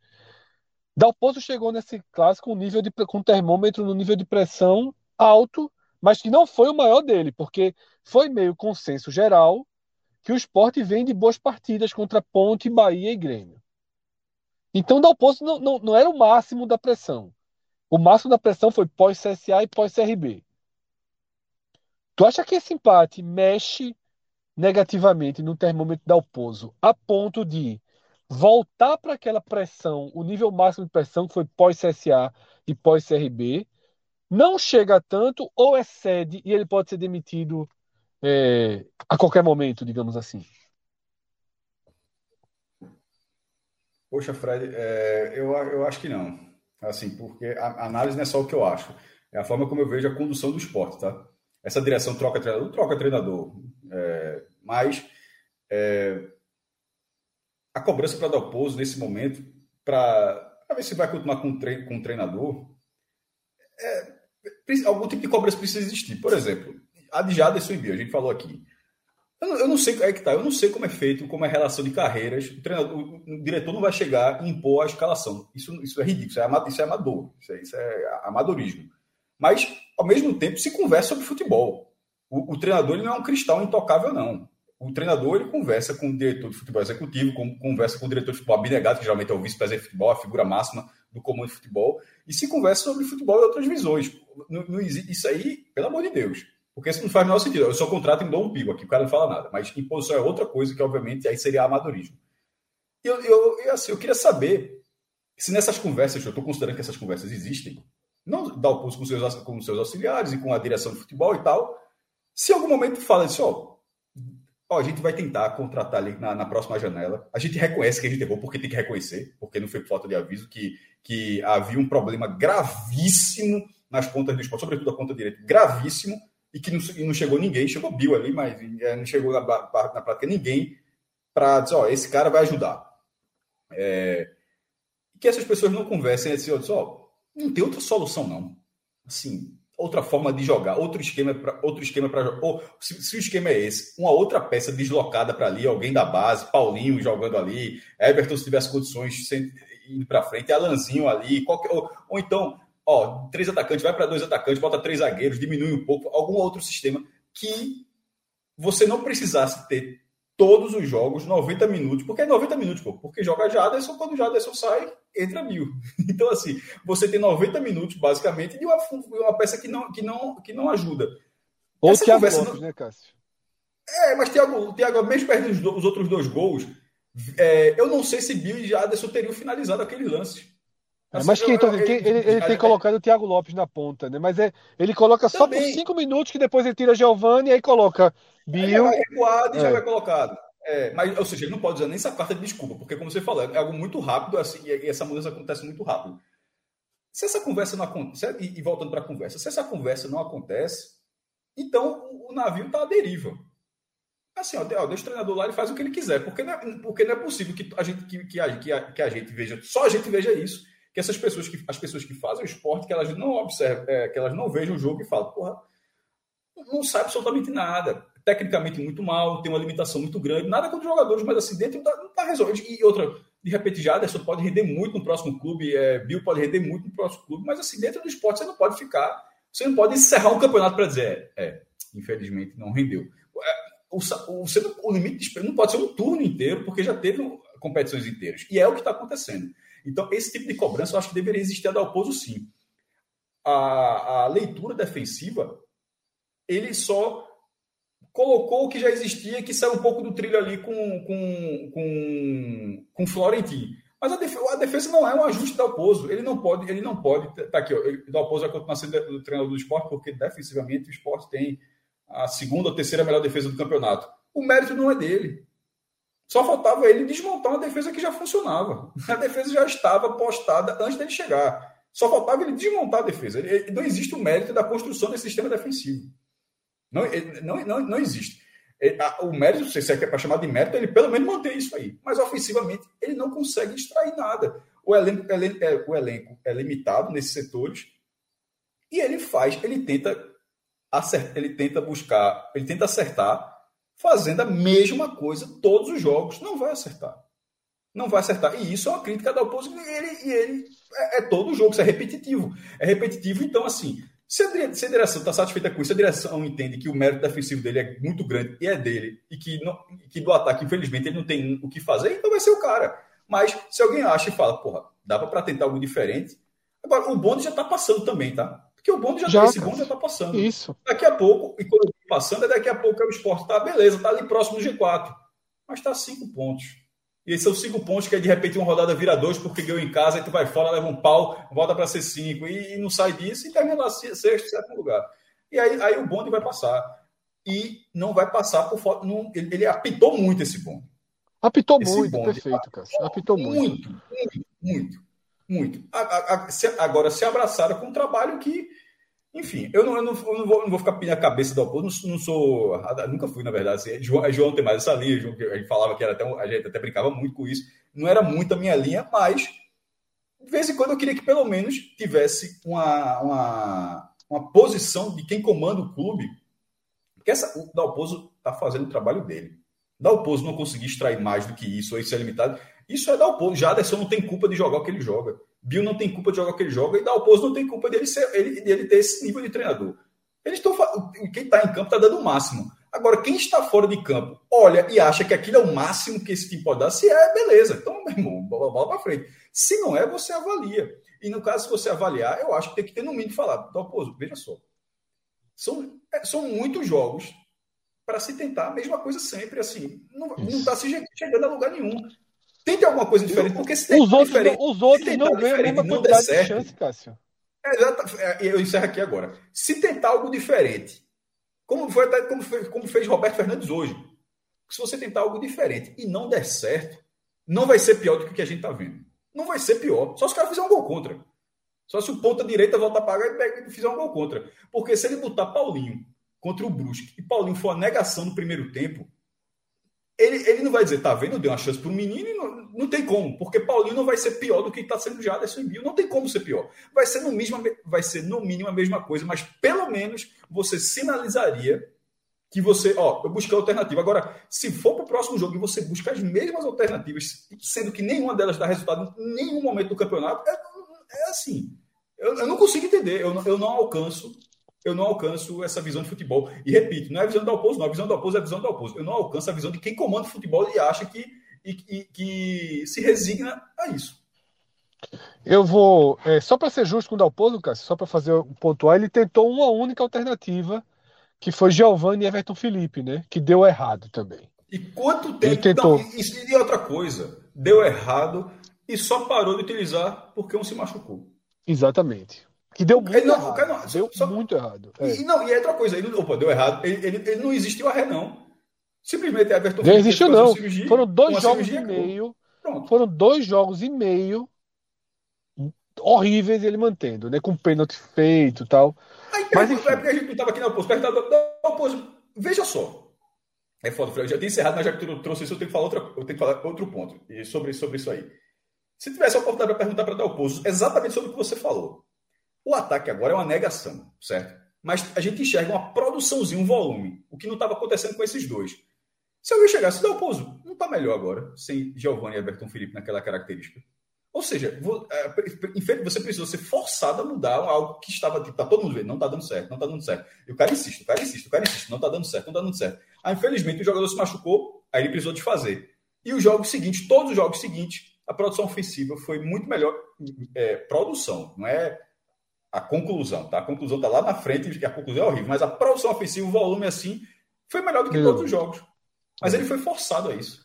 Dalpozo chegou nesse clássico com nível de com termômetro no nível de pressão alto mas que não foi o maior dele, porque foi meio consenso geral que o esporte vem de boas partidas contra Ponte, Bahia e Grêmio. Então, Dalpozo não, não, não era o máximo da pressão. O máximo da pressão foi pós-CSA e pós-CRB. Tu acha que esse empate mexe negativamente no termômetro da Dalpozo a ponto de voltar para aquela pressão, o nível máximo de pressão que foi pós-CSA e pós-CRB, não chega tanto ou excede e ele pode ser demitido é, a qualquer momento, digamos assim?
Poxa, Fred, é, eu, eu acho que não. Assim, porque a análise não é só o que eu acho, é a forma como eu vejo a condução do esporte, tá? Essa direção troca treinador, troca treinador, é, mas é, a cobrança para dar o pouso nesse momento, para ver se vai continuar com, com o treinador, é, algum tipo de cobrança precisa existir. Por exemplo, a de Jaderson e Bio, a gente falou aqui. Eu não, eu não, sei é que tá, eu não sei como é feito, como é a relação de carreiras. O, treinador, o diretor não vai chegar e impor a escalação. Isso, isso é ridículo, isso é, isso é amador, isso é, isso é amadorismo. Mas, ao mesmo tempo, se conversa sobre futebol. O, o, treinador não é um cristal intocável, não. O treinador ele conversa com o diretor de futebol executivo, conversa com o diretor de futebol abnegado, que geralmente é o vice-presidente de futebol, a figura máxima do comando de futebol, e se conversa sobre futebol e outras visões. Não, não isso aí, pelo amor de Deus. Porque isso não faz o menor sentido. Eu só contrato em dou um pico aqui, o cara não fala nada. Mas imposição é outra coisa que, obviamente, aí seria amadorismo. E eu, eu, eu, assim, eu queria saber se nessas conversas, eu estou considerando que essas conversas existem, não dá o pulso com seus, com seus auxiliares e com a direção de futebol e tal, se em algum momento fala assim, ó, Ó, a gente vai tentar contratar ali na, na, próxima janela. A gente reconhece que a gente errou, porque tem que reconhecer, porque não foi por falta de aviso, que, que havia um problema gravíssimo nas contas do esporte, sobretudo a conta direita, gravíssimo, e que não, e não chegou ninguém, chegou Bill ali, mas é, não chegou na, na prática ninguém para dizer, ó, esse cara vai ajudar. É, que essas pessoas não conversem assim, ó, não tem outra solução, não. Assim, outra forma de jogar, outro esquema para outro esquema para ou se, se, o esquema é esse, uma outra peça deslocada para ali, alguém da base, Paulinho jogando ali, Everton se tivesse condições indo para frente, Alanzinho ali, qualquer, ou, ou então, ó, três atacantes, vai para dois atacantes, bota três zagueiros, diminui um pouco, algum outro sistema que você não precisasse ter todos os jogos, 90 minutos, porque é 90 minutos, pô, porque joga Jaderson, quando o Jaderson sai, entra mil. (laughs) Então, assim, você tem 90 minutos, basicamente, de uma, uma peça que não, que não, que não ajuda.
Ou Essa Thiago Lopes, não... né, Cássio?
É, mas Thiago, Thiago mesmo perdendo os, outros dois gols, é, eu não sei se Bill e Jaderson teriam finalizado aqueles lances.
É, mas quem, então, quem, ele, ele, tem colocado o Thiago Lopes na ponta, né? Mas é, ele coloca só Também. por cinco minutos que depois ele tira Giovanni e aí coloca Bill.
vai recuado e é. já vai colocado. É, mas, ou seja, ele não pode usar nem essa carta de desculpa, porque, como você falou, é algo muito rápido assim, e essa mudança acontece muito rápido. Se essa conversa não acontece, e, e voltando para a conversa, se essa conversa não acontece, então o, o navio está à deriva. Assim, ó, deixa o treinador lá e faz o que ele quiser, porque não é, porque não é possível que a gente que, que, a, que, a, que a gente veja, só a gente veja isso, que essas pessoas que as pessoas que fazem o esporte, que elas não observam, é, que elas não vejam o jogo e falam, porra, não sabe absolutamente nada tecnicamente muito mal, tem uma limitação muito grande, nada contra os jogadores, mas assim, dentro não está tá resolvido. E outra, de repente, já Aderson pode render muito no próximo clube, é, Bill pode render muito no próximo clube, mas assim, dentro do esporte você não pode ficar, você não pode encerrar um campeonato para dizer, é, é, infelizmente não rendeu. É, o, o, o limite de espera não pode ser um turno inteiro, porque já teve competições inteiras. E é o que está acontecendo. Então, esse tipo de cobrança eu acho que deveria existir a da Dalpozo sim. A, a leitura defensiva, ele só colocou o que já existia, que saiu um pouco do trilho ali com, com, com, com Florentino. Mas a defesa, a defesa, não é um ajuste do Alpozo. Ele não pode, ele não pode. Tá aqui, ó, o Dalpozo vai continuar sendo o treinador do esporte, porque defensivamente o esporte tem a segunda ou terceira melhor defesa do campeonato. O mérito não é dele. Só faltava ele desmontar uma defesa que já funcionava. A defesa já estava postada antes dele chegar. Só faltava ele desmontar a defesa. Não existe o mérito da construção desse sistema defensivo. Não, não, não, não existe. O mérito, se quer para chamar de mérito, ele pelo menos mantém isso aí. Mas ofensivamente, ele não consegue extrair nada. O elenco, é, o elenco é limitado nesses setores e ele faz, ele tenta acertar, ele tenta buscar, ele tenta acertar fazendo a mesma coisa todos os jogos. Não vai acertar. Não vai acertar. E isso é uma crítica da oposição. E ele, e ele é, é todo jogo, isso é repetitivo. É repetitivo, então, assim, se a, se a direção está satisfeita com isso, a direção entende que o mérito defensivo dele é muito grande e é dele, e que, não, que do ataque, infelizmente, ele não tem o que fazer, então vai ser o cara. Mas se alguém acha e fala, porra, dá para tentar algo diferente. Agora, o bonde já está passando também, tá? Porque o bonde já, já esse bonde já está passando.
Isso.
Daqui a pouco, e quando eu passando, é daqui a pouco é o esporte tá beleza, tá ali próximo do G4. Mas está cinco pontos. E esses são cinco pontos que aí, de repente uma rodada vira dois porque ganhou em casa, aí tu vai fora, leva um pau, volta para ser cinco, e, e, não sai disso e termina lá sexto, sétimo lugar. E aí, aí o bonde vai passar. E não vai passar por foto. Ele, ele, apitou muito esse bonde.
Apitou esse muito, bonde, perfeito, cara. Apitou muito.
Muito, muito, muito. Muito. Agora se abraçaram com um trabalho que enfim, eu não, eu não, eu não, vou, não vou ficar pedindo a cabeça do oposto, não, não sou. Nunca fui, na verdade. Assim, João, João tem mais essa linha, João, a gente falava que era até. A gente até brincava muito com isso. Não era muito a minha linha, mas de vez em quando eu queria que pelo menos tivesse uma, uma, uma posição de quem comanda o clube. Porque essa, o Dalpozo está fazendo o trabalho dele. Dalpozo não conseguir extrair mais do que isso, ou isso é limitado. Isso é Dalpozo. Jaderson não tem culpa de jogar o que ele joga. Bill não tem culpa de jogar o que ele joga e Dalpozo não tem culpa dele, ser, ele, dele ter esse nível de treinador. Eles estão quem está em campo está dando o máximo. Agora, quem está fora de campo olha e acha que aquilo é o máximo que esse time pode dar. Se é, beleza. Então, meu irmão, bola para frente. Se não é, você avalia. E no caso, se você avaliar, eu acho que tem que ter no mínimo falar. Dalpozo, veja só. São, é, são muitos jogos para se tentar a mesma coisa sempre. Assim, não está se chegando a lugar nenhum. Tente alguma coisa diferente, porque se tem
os outros, diferente, os outros não ganham a mesma quantidade certo, de chance, Cássio.
É, é, eu encerro aqui agora. Se tentar algo diferente, como, foi, como, fez, como fez Roberto Fernandes hoje, se você tentar algo diferente e não der certo, não vai ser pior do que o que a gente está vendo. Não vai ser pior. Só se o cara fizer um gol contra. Só se o ponta direita voltar a pagar e fizer um gol contra. Porque se ele botar Paulinho contra o Brusque e Paulinho for a negação no primeiro tempo, ele, ele não vai dizer, tá vendo, deu uma chance para o menino e não, não tem como, porque Paulinho não vai ser pior do que está sendo Jaderson e Bill, não tem como ser pior. Vai ser, no mínimo, vai ser no mínimo a mesma coisa, mas pelo menos você sinalizaria que você, ó, eu busquei alternativa. Agora, se for para o próximo jogo e você busca as mesmas alternativas, sendo que nenhuma delas dá resultado em nenhum momento do campeonato, é, é assim. Eu, eu, não consigo entender, eu, eu não alcanço eu não alcanço essa visão de futebol. E repito, não é a visão do oposto, não. A visão do oposto é a visão do oposto. Eu não alcanço a visão de quem comanda o futebol e acha que. e, e que se resigna a isso.
Eu vou. É, só para ser justo com o Dalpozo, Cássio, só para fazer um pontuar, ele tentou uma única alternativa, que foi Giovanni e Everton Felipe, né? Que deu errado também.
E quanto tempo. Ele tentou... Não, e, e outra coisa, deu errado e só parou de utilizar porque um se machucou.
Exatamente. Que deu muito
não,
errado.
Não,
deu
só,
muito errado.
É. E, não, e é outra coisa, ele, opa, deu errado. Ele, ele, ele não existiu a ré, não. Simplesmente
Everton Não existiu, não. Cirurgia, foram dois jogos e meio. Pronto. Foram dois jogos e meio horríveis ele mantendo, né? Com pênalti feito e tal.
Aí, Mas, enfim. é porque a gente não estava aqui na oposto. Na oposto. Veja só. É foda, eu já tinha encerrado, mas já que tu trouxe isso, eu tenho que falar, outra, eu tenho que falar outro ponto sobre, sobre isso aí. Se tivesse a oportunidade para perguntar para o Dalpozo exatamente sobre o que você falou, o ataque agora é uma negação, certo? Mas a gente enxerga uma produçãozinha, um volume, o que não estava acontecendo com esses dois. Se alguém chegasse, dá o pouso, não está melhor agora, sem Giovanni e Everton Felipe naquela característica. Ou seja, é, você precisou ser forçado a mudar algo que estava, tá todo mundo vendo, não está dando certo, não está dando certo. E o cara insiste, o cara insiste, o cara insiste, não está dando certo, não está dando certo. Aí, infelizmente, o jogador se machucou, aí ele precisou de fazer. E os jogos seguintes, todos os jogos seguintes, a produção ofensiva foi muito melhor. É, produção, não é a conclusão, tá? A conclusão está lá na frente, a conclusão é horrível, mas a produção ofensiva, o volume assim, Foi melhor do que todos os jogos. Mas ele foi forçado a isso.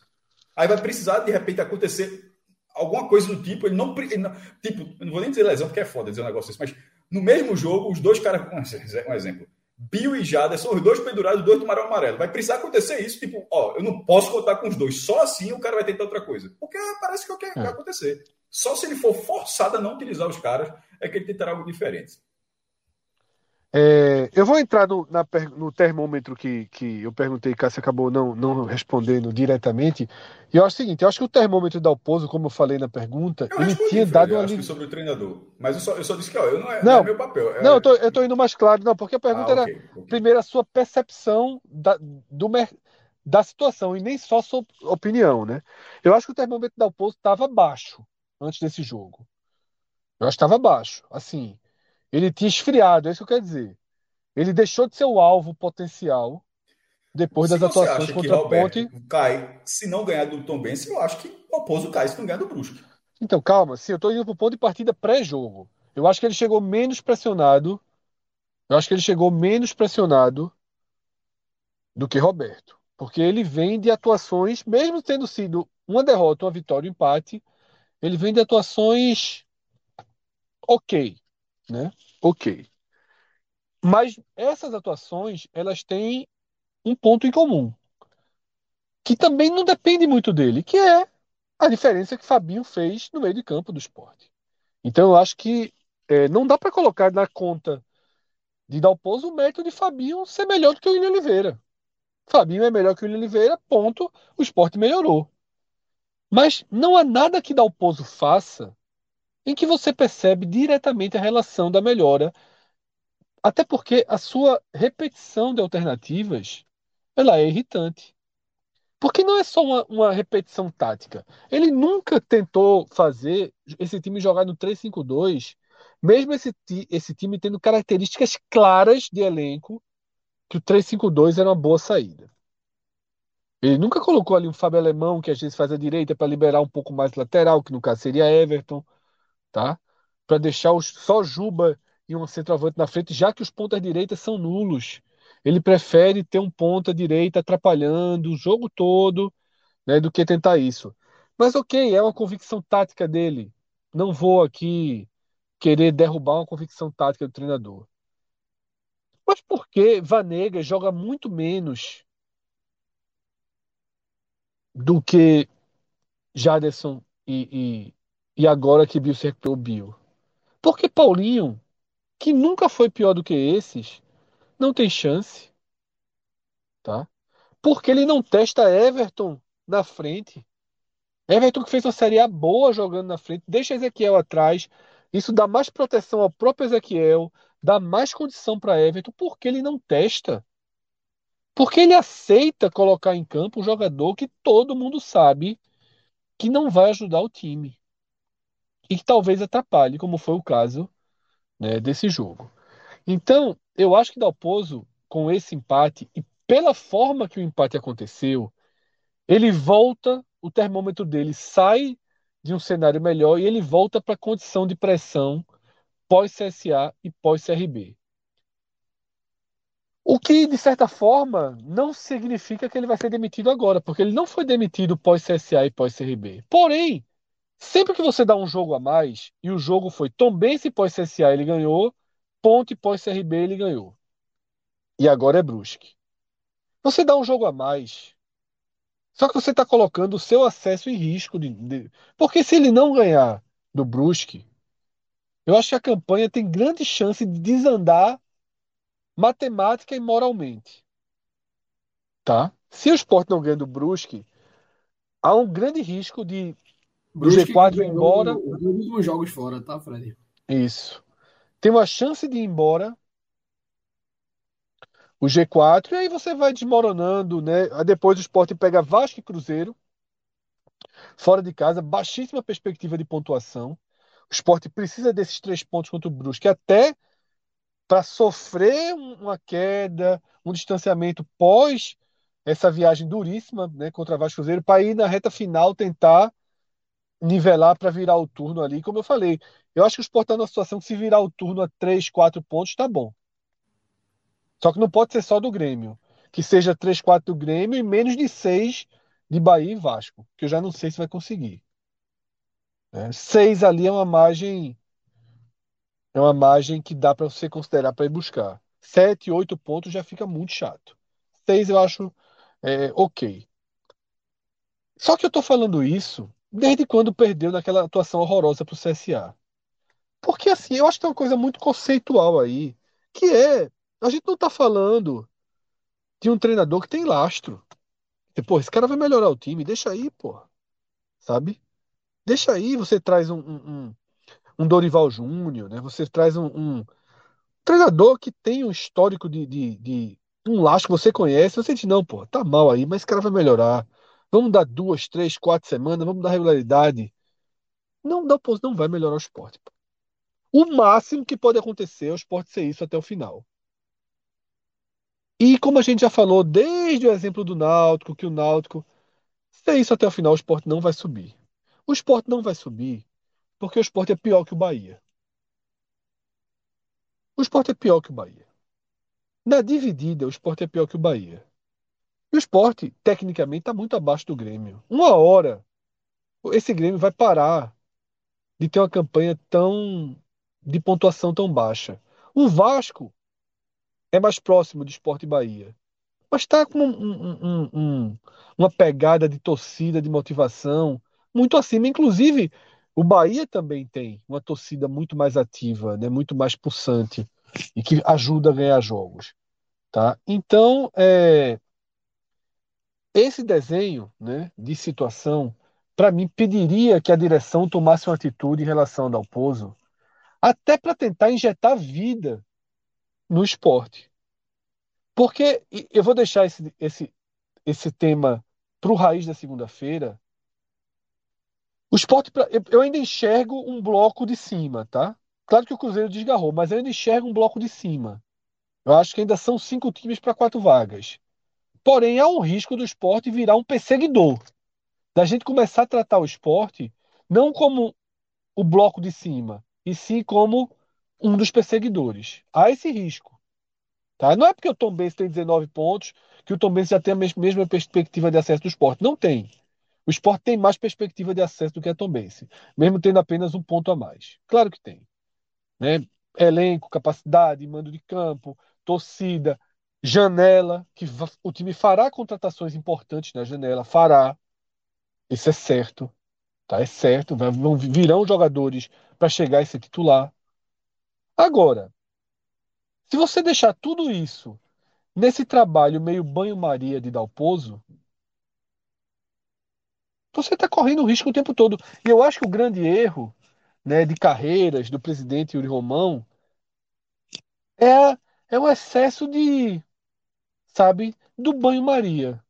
Aí vai precisar, de repente, acontecer alguma coisa do tipo. Ele não. Ele não tipo, não vou nem dizer lesão, porque é foda dizer um negócio assim, mas no mesmo jogo, os dois caras. Um exemplo. Bill e Jada são os dois pendurados, os dois tomaram amarelo. Vai precisar acontecer isso, tipo, ó, eu não posso contar com os dois. Só assim o cara vai tentar outra coisa. Porque parece que é o que vai é. acontecer. Só se ele for forçado a não utilizar os caras, é que ele tentará algo diferente.
É, eu vou entrar no, na, no termômetro que, que eu perguntei, Cássio acabou não, não respondendo diretamente. E eu acho o seguinte: eu acho que o termômetro da Alpozo, como eu falei na pergunta, eu ele tinha dado
uma. sobre o treinador. Mas eu só, eu só disse que ó, eu não, é, não, não é meu papel. É...
Não, eu tô, eu tô indo mais claro, não, porque a pergunta ah, okay, era okay. primeiro a sua percepção da, do, da situação e nem só sua opinião, né? Eu acho que o termômetro da Alpozo estava baixo antes desse jogo. Eu acho que estava baixo. Assim, ele tinha esfriado, é isso que eu quero dizer. Ele deixou de ser o alvo potencial depois se das atuações contra a Ponte.
Cai, se não ganhar do Tom Benz, eu acho que o Oposo cai se não ganhar do Brusque.
Então, calma, se eu estou indo para o ponto de partida pré-jogo. Eu acho que ele chegou menos pressionado. Eu acho que ele chegou menos pressionado do que Roberto. Porque ele vem de atuações, mesmo tendo sido uma derrota, uma vitória, um empate, ele vem de atuações ok né? Ok. Mas essas atuações, elas têm um ponto em comum, que também não depende muito dele, que é a diferença que Fabinho fez no meio de campo do esporte. Então eu acho que é, não dá para colocar na conta de Dalpozo o mérito de Fabinho ser melhor do que o William Oliveira. Fabinho é melhor que o William Oliveira, ponto, o esporte melhorou. Mas não há nada que Dalpozo faça em que você percebe diretamente a relação da melhora, até porque a sua repetição de alternativas ela é irritante. Porque não é só uma, uma repetição tática. Ele nunca tentou fazer esse time jogar no 3-5-2, mesmo esse, esse time tendo características claras de elenco que o 3-5-2 era uma boa saída. Ele nunca colocou ali um Fábio Alemão, que às vezes faz a direita para liberar um pouco mais lateral, que no caso seria Everton tá? Para deixar os, só Juba e um centroavante na frente, já que os pontas direitas são nulos. Ele prefere ter um ponta direita atrapalhando o jogo todo, né, do que tentar isso. Mas ok, é uma convicção tática dele. Não vou aqui querer derrubar uma convicção tática do treinador. Mas por que Vanega joga muito menos do que Jaderson e, e agora que Bill se recuperou Bill. Porque Paulinho, que nunca foi pior do que esses, não tem chance. Tá? Porque ele não testa Everton na frente. Everton que fez uma Série A boa jogando na frente, deixa Ezequiel atrás. Isso dá mais proteção ao próprio Ezequiel, dá mais condição para Everton, porque ele não testa. Porque ele aceita colocar em campo um jogador que todo mundo sabe que não vai ajudar o time e que talvez atrapalhe, como foi o caso né, desse jogo. Então, eu acho que Dalpozo, com esse empate e pela forma que o empate aconteceu, ele volta, o termômetro dele sai de um cenário melhor e ele volta para a condição de pressão pós-CSA e pós-CRB. O que, de certa forma, não significa que ele vai ser demitido agora, porque ele não foi demitido pós-CSA e pós-CRB. Porém, Sempre que você dá um jogo a mais, e o jogo foi Tombense pós-CSA ele ganhou, Ponte pós-CRB ele ganhou. E agora é Brusque. Você dá um jogo a mais, só que você está colocando o seu acesso em risco. De, de, porque se ele não ganhar do Brusque, eu acho que a campanha tem grande chance de desandar matemática e moralmente. Tá? Se o Sport não ganha do Brusque, há um grande risco de do G4 ir embora.
Os últimos jogos fora, tá, Fred?
Isso. Tem uma chance de ir embora o G4 e aí você vai desmoronando, né? Aí depois o Sport pega Vasco e Cruzeiro fora de casa, baixíssima perspectiva de pontuação. O Sport precisa desses três pontos contra o Brusque até para sofrer uma queda, um distanciamento pós essa viagem duríssima, né, contra Vasco Cruzeiro, para ir na reta final tentar nivelar para virar o turno ali. Como eu falei, eu acho que o Sport está numa situação que se virar o turno a 3, 4 pontos, tá bom. Só que não pode ser só do Grêmio. que seja 3-4 do Grêmio e menos de 6 de Bahia e Vasco, que eu já não sei se vai conseguir. É, 6 ali é uma margem é uma margem que dá para você considerar para ir buscar. 7, 8 pontos já fica muito chato. 6 eu acho é, ok. Só que eu tô falando isso desde quando perdeu naquela atuação horrorosa pro CSA. Porque assim, eu acho que tem uma coisa muito conceitual aí, que é, a gente não tá falando de um treinador que tem lastro. Pô, esse cara vai melhorar o time, deixa aí, pô. Sabe? Deixa aí, você traz um, um Dorival Júnior, né? Você traz um, um, treinador que tem um histórico de, de, de um lastro que você conhece. Você diz, não, pô, tá mal aí, mas esse cara vai melhorar. Vamos dar duas, três, quatro semanas, vamos dar regularidade. Não, não, pô, não vai melhorar o esporte. Pô. O máximo que pode acontecer é o esporte ser isso até o final. E como a gente já falou desde o exemplo do Náutico, que o Náutico, se é isso até o final, o esporte não vai subir. O esporte não vai subir porque o esporte é pior que o Bahia. O esporte é pior que o Bahia. Na dividida, o esporte é pior que o Bahia. E o esporte, tecnicamente, está muito abaixo do Grêmio. Uma hora, esse Grêmio vai parar de ter uma campanha tão de pontuação tão baixa. O Vasco é mais próximo de Esporte Bahia. Mas está com um, um, um, uma pegada de torcida, de motivação, muito acima. Inclusive, o Bahia também tem uma torcida muito mais ativa, né, muito mais pulsante e que ajuda a ganhar jogos. Tá? Então, é, esse desenho né, de situação, para mim, pediria que a direção tomasse uma atitude em relação ao Dalpozo, até para tentar injetar vida no esporte. Porque eu vou deixar esse, esse, esse tema para o raiz da segunda-feira. O esporte, eu ainda enxergo um bloco de cima, tá? Claro que o Cruzeiro desgarrou, mas eu ainda enxergo um bloco de cima. Eu acho que ainda são cinco times para quatro vagas. Porém, há um risco do esporte virar um perseguidor. Da gente começar a tratar o esporte não como o bloco de cima, e sim como um dos perseguidores. Há esse risco. Tá? Não é porque o Tom Benz tem 19 pontos que o Tom Benz já tem a mesma perspectiva de acesso do esporte. Não tem. O esporte tem mais perspectiva de acesso do que a Tom Benz, mesmo tendo apenas um ponto a mais. Claro que tem. Né? Elenco, capacidade, mando de campo, torcida, janela, que o time fará contratações importantes na janela, fará. Isso é certo. Tá? É certo. Virão jogadores para chegar e ser titular. Agora, se você deixar tudo isso nesse trabalho meio banho-maria de Dalpozo, você está correndo risco o tempo todo. E eu acho que o grande erro né, de carreiras do presidente Yuri Romão é, é o excesso de, sabe, do banho-maria.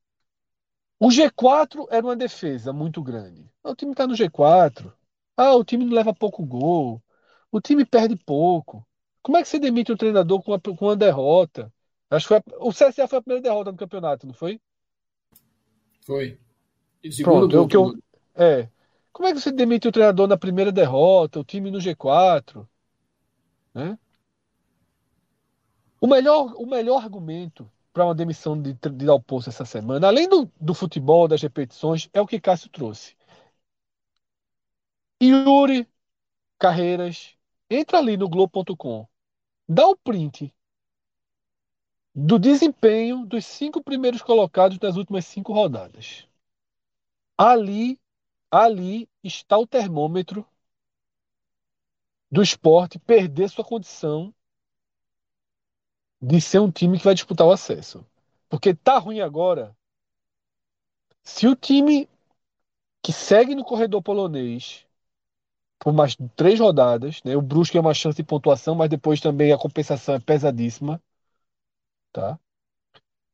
O G4 era uma defesa muito grande. O time está no G4. Ah, o time não leva pouco gol. O time perde pouco. Como é que você demite um treinador com uma, com uma derrota? Acho que foi a, o CSA foi a primeira derrota no campeonato, não foi?
Foi.
Pronto, o que eu, é. Como é que você demite o treinador na primeira derrota, o time no G4? Né? O melhor, o melhor argumento para uma demissão de, de Dalpoço essa semana, além do, do futebol, das repetições, é o que Cássio trouxe. Yuri Carreiras, entra ali no Globo.com dá o print do desempenho dos cinco primeiros colocados das últimas cinco rodadas. Ali, ali está o termômetro do esporte perder sua condição de ser um time que vai disputar o acesso. Porque tá ruim agora. Se o time que segue no corredor polonês por mais três rodadas. Né? O Brusque é uma chance de pontuação, mas depois também a compensação é pesadíssima. Tá?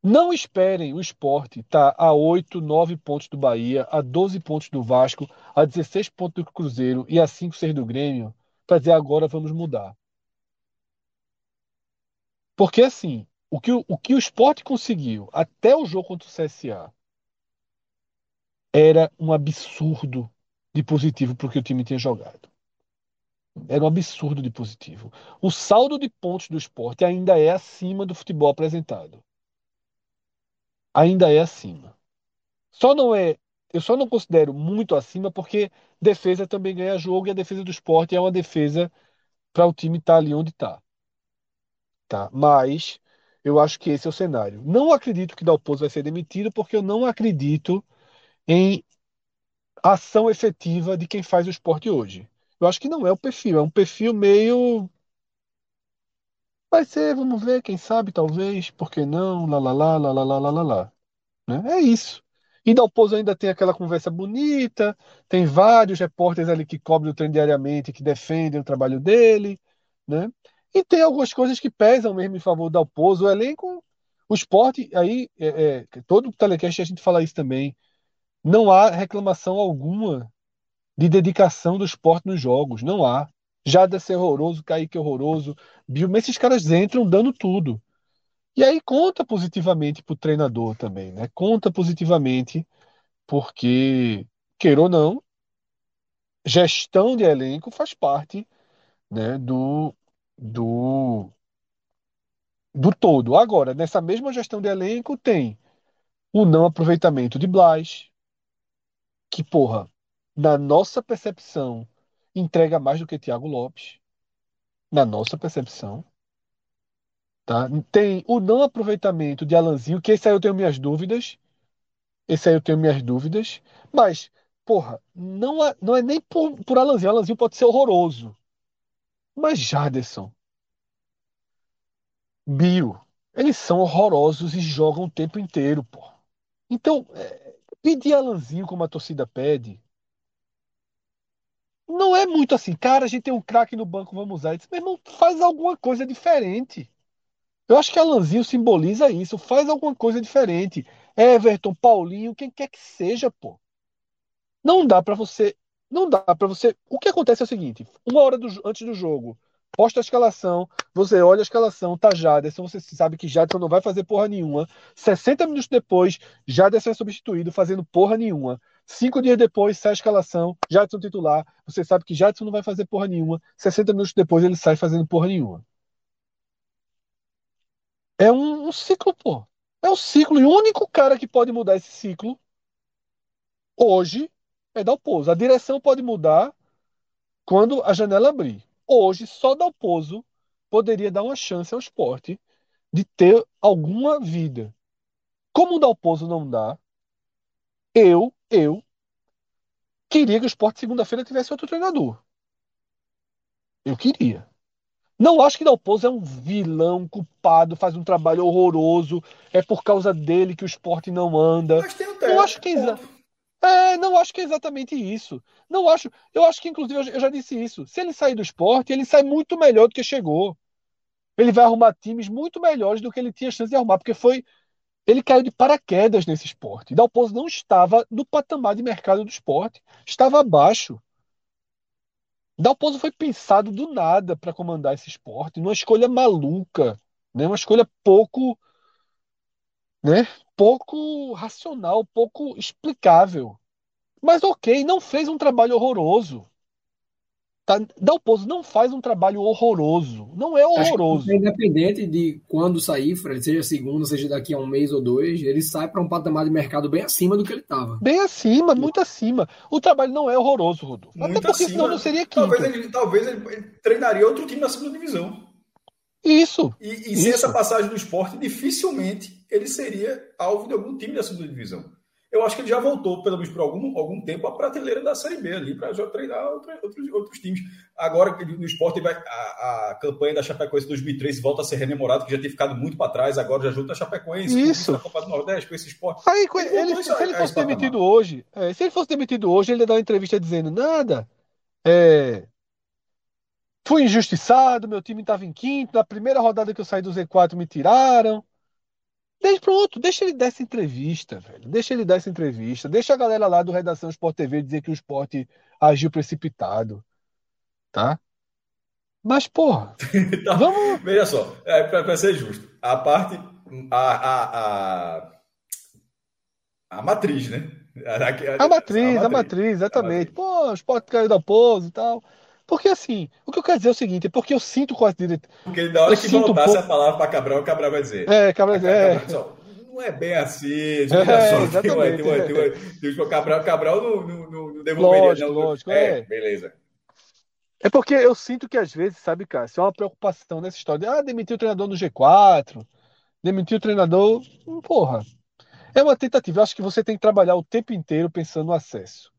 Não esperem o esporte estar tá a 8, 9 pontos do Bahia, a 12 pontos do Vasco, a 16 pontos do Cruzeiro e a 5, 6 do Grêmio para dizer agora vamos mudar. Porque assim, o que o, que o esporte conseguiu até o jogo contra o CSA era um absurdo de positivo para o que o time tinha jogado. Era um absurdo de positivo. O saldo de pontos do esporte ainda é acima do futebol apresentado. Ainda é acima. Só não é, eu só não considero muito acima porque defesa também ganha jogo e a defesa do esporte é uma defesa para o time estar tá ali onde está. Tá? Mas eu acho que esse é o cenário. Não acredito que Dalpozo vai ser demitido porque eu não acredito em ação efetiva de quem faz o esporte hoje. Eu acho que não é o perfil, é um perfil meio Vai ser, vamos ver, quem sabe, talvez, por que não, lá, lá, lá, lá, lá, lá, lá, lá. Né? É isso. E Dalpozo ainda tem aquela conversa bonita, tem vários repórteres ali que cobrem o trem diariamente, que defendem o trabalho dele, né? E tem algumas coisas que pesam mesmo em favor do Dalpozo. O elenco, o esporte, aí, é, é, todo o telecast a gente fala isso também. Não há reclamação alguma de dedicação do esporte nos jogos, não há. Jaderson é horroroso, Kaique horroroso, Bill, mas esses caras entram dando tudo. E aí conta positivamente para o treinador também, né? Conta positivamente, porque, queira ou não, gestão de elenco faz parte né, do, do, do todo. Agora, nessa mesma gestão de elenco, tem o não aproveitamento de Blas, que, porra, na nossa percepção, entrega mais do que Thiago Lopes, na nossa percepção. Tá? Tem o não aproveitamento de Alanzinho, que esse aí eu tenho minhas dúvidas. Esse aí eu tenho minhas dúvidas. Mas, porra, não é, não é nem por, por Alanzinho. Alanzinho pode ser horroroso. Mas Jaderson, Bio, eles são horrorosos e jogam o tempo inteiro, pô. Então, é, pedir Alanzinho como a torcida pede, não é muito assim, cara, a gente tem um craque no banco, vamos usar. Disse, meu irmão, faz alguma coisa diferente. Eu acho que Alanzinho simboliza isso, faz alguma coisa diferente. Everton, Paulinho, quem quer que seja, pô. Não dá para você, não dá para você. O que acontece é o seguinte, uma hora do, antes do jogo, posta a escalação, você olha a escalação, tá Jaderson, você sabe que Jaderson não vai fazer porra nenhuma. 60 minutos depois, Jaderson é substituído fazendo porra nenhuma. Cinco dias depois, sai a escalação, Jadson titular. Você sabe que Jadson não vai fazer porra nenhuma. 60 minutos depois, ele sai fazendo porra nenhuma. É um, um ciclo, pô. É um ciclo. E o único cara que pode mudar esse ciclo hoje é Dalpozo. A direção pode mudar quando a janela abrir. Hoje, só Dalpozo poderia dar uma chance ao esporte de ter alguma vida. Como o Dalpozo não dá, eu, eu, queria que o esporte segunda-feira tivesse outro treinador. Eu queria. Não acho que Dalpozo é um vilão culpado, faz um trabalho horroroso, é por causa dele que o esporte não anda.
Mas tem um
não acho que é, é, não acho que é exatamente isso. Não acho. Eu acho que inclusive eu já disse isso. Se ele sair do esporte, ele sai muito melhor do que chegou. Ele vai arrumar times muito melhores do que ele tinha chance de arrumar, porque foi ele caiu de paraquedas nesse esporte. Dalpozo não estava no patamar de mercado do esporte, estava abaixo. Dalpozo foi pensado do nada para comandar esse esporte, numa escolha maluca, né? uma escolha pouco, né? pouco racional, pouco explicável. Mas ok, não fez um trabalho horroroso. Tá? Dalpozo não faz um trabalho horroroso. Não é horroroso.
independente de quando sair, Fred, seja segunda, seja daqui a um mês ou dois, ele sai para um patamar de mercado bem acima do que ele estava.
Bem acima, muito acima. O trabalho não é horroroso, Rodolfo. Muito Até porque acima. senão não seria quinto.
Talvez ele, talvez ele treinaria outro time na segunda divisão.
Isso.
E, e sem essa passagem do esporte, dificilmente ele seria alvo de algum time da segunda divisão eu acho que ele já voltou, pelo menos por algum, algum tempo, à prateleira da Série B ali, para treinar outro, outros, outros times. Agora, no esporte, vai, a, a campanha da Chapecoense 2003 volta a ser rememorada, que já tem ficado muito para trás, agora já junta a Chapecoense
Isso.
a Copa do Nordeste, com esse esporte.
Aí, ele, ele, se ele fosse demitido hoje, é, se ele fosse demitido hoje, ele ia dar uma entrevista dizendo nada. É, fui injustiçado, meu time estava em quinto, na primeira rodada que eu saí do Z4 me tiraram. Deixa, pronto, deixa ele dar essa entrevista, velho. Deixa ele dar essa entrevista. Deixa a galera lá do Redação Sport TV dizer que o esporte agiu precipitado. Tá? Mas, porra. (laughs)
tá. vamos... Veja só, é, para ser justo, a parte. A, a, a, a matriz, né?
A, a, a matriz, a matriz, exatamente. Pô, o esporte caiu da pose e tal. Porque assim, o que eu quero dizer é o seguinte, é porque eu sinto as
diretas. Porque na hora eu que voltasse um pouco... a palavra para Cabral, o Cabral vai dizer.
É, Cabral, é.
Cabral, Não é bem assim. É, só, tem, uma, tem, uma, tem, uma, tem o Cabral, Cabral não, não, não devolveria.
Lógico, não, lógico. É,
é, beleza.
É porque eu sinto que às vezes, sabe, cara, se é uma preocupação nessa história de ah, demitir o treinador no G4, demitir o treinador. Porra. É uma tentativa. Eu acho que você tem que trabalhar o tempo inteiro pensando no acesso.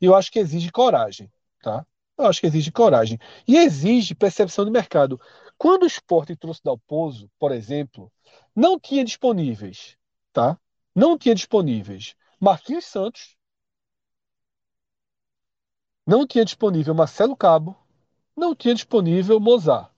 E eu acho que exige coragem, tá? Eu acho que exige coragem. E exige percepção de mercado. Quando o esporte trouxe Dalpozo, por exemplo, não tinha disponíveis, tá? Não tinha disponíveis Marquinhos Santos, não tinha disponível Marcelo Cabo, não tinha disponível Mozart.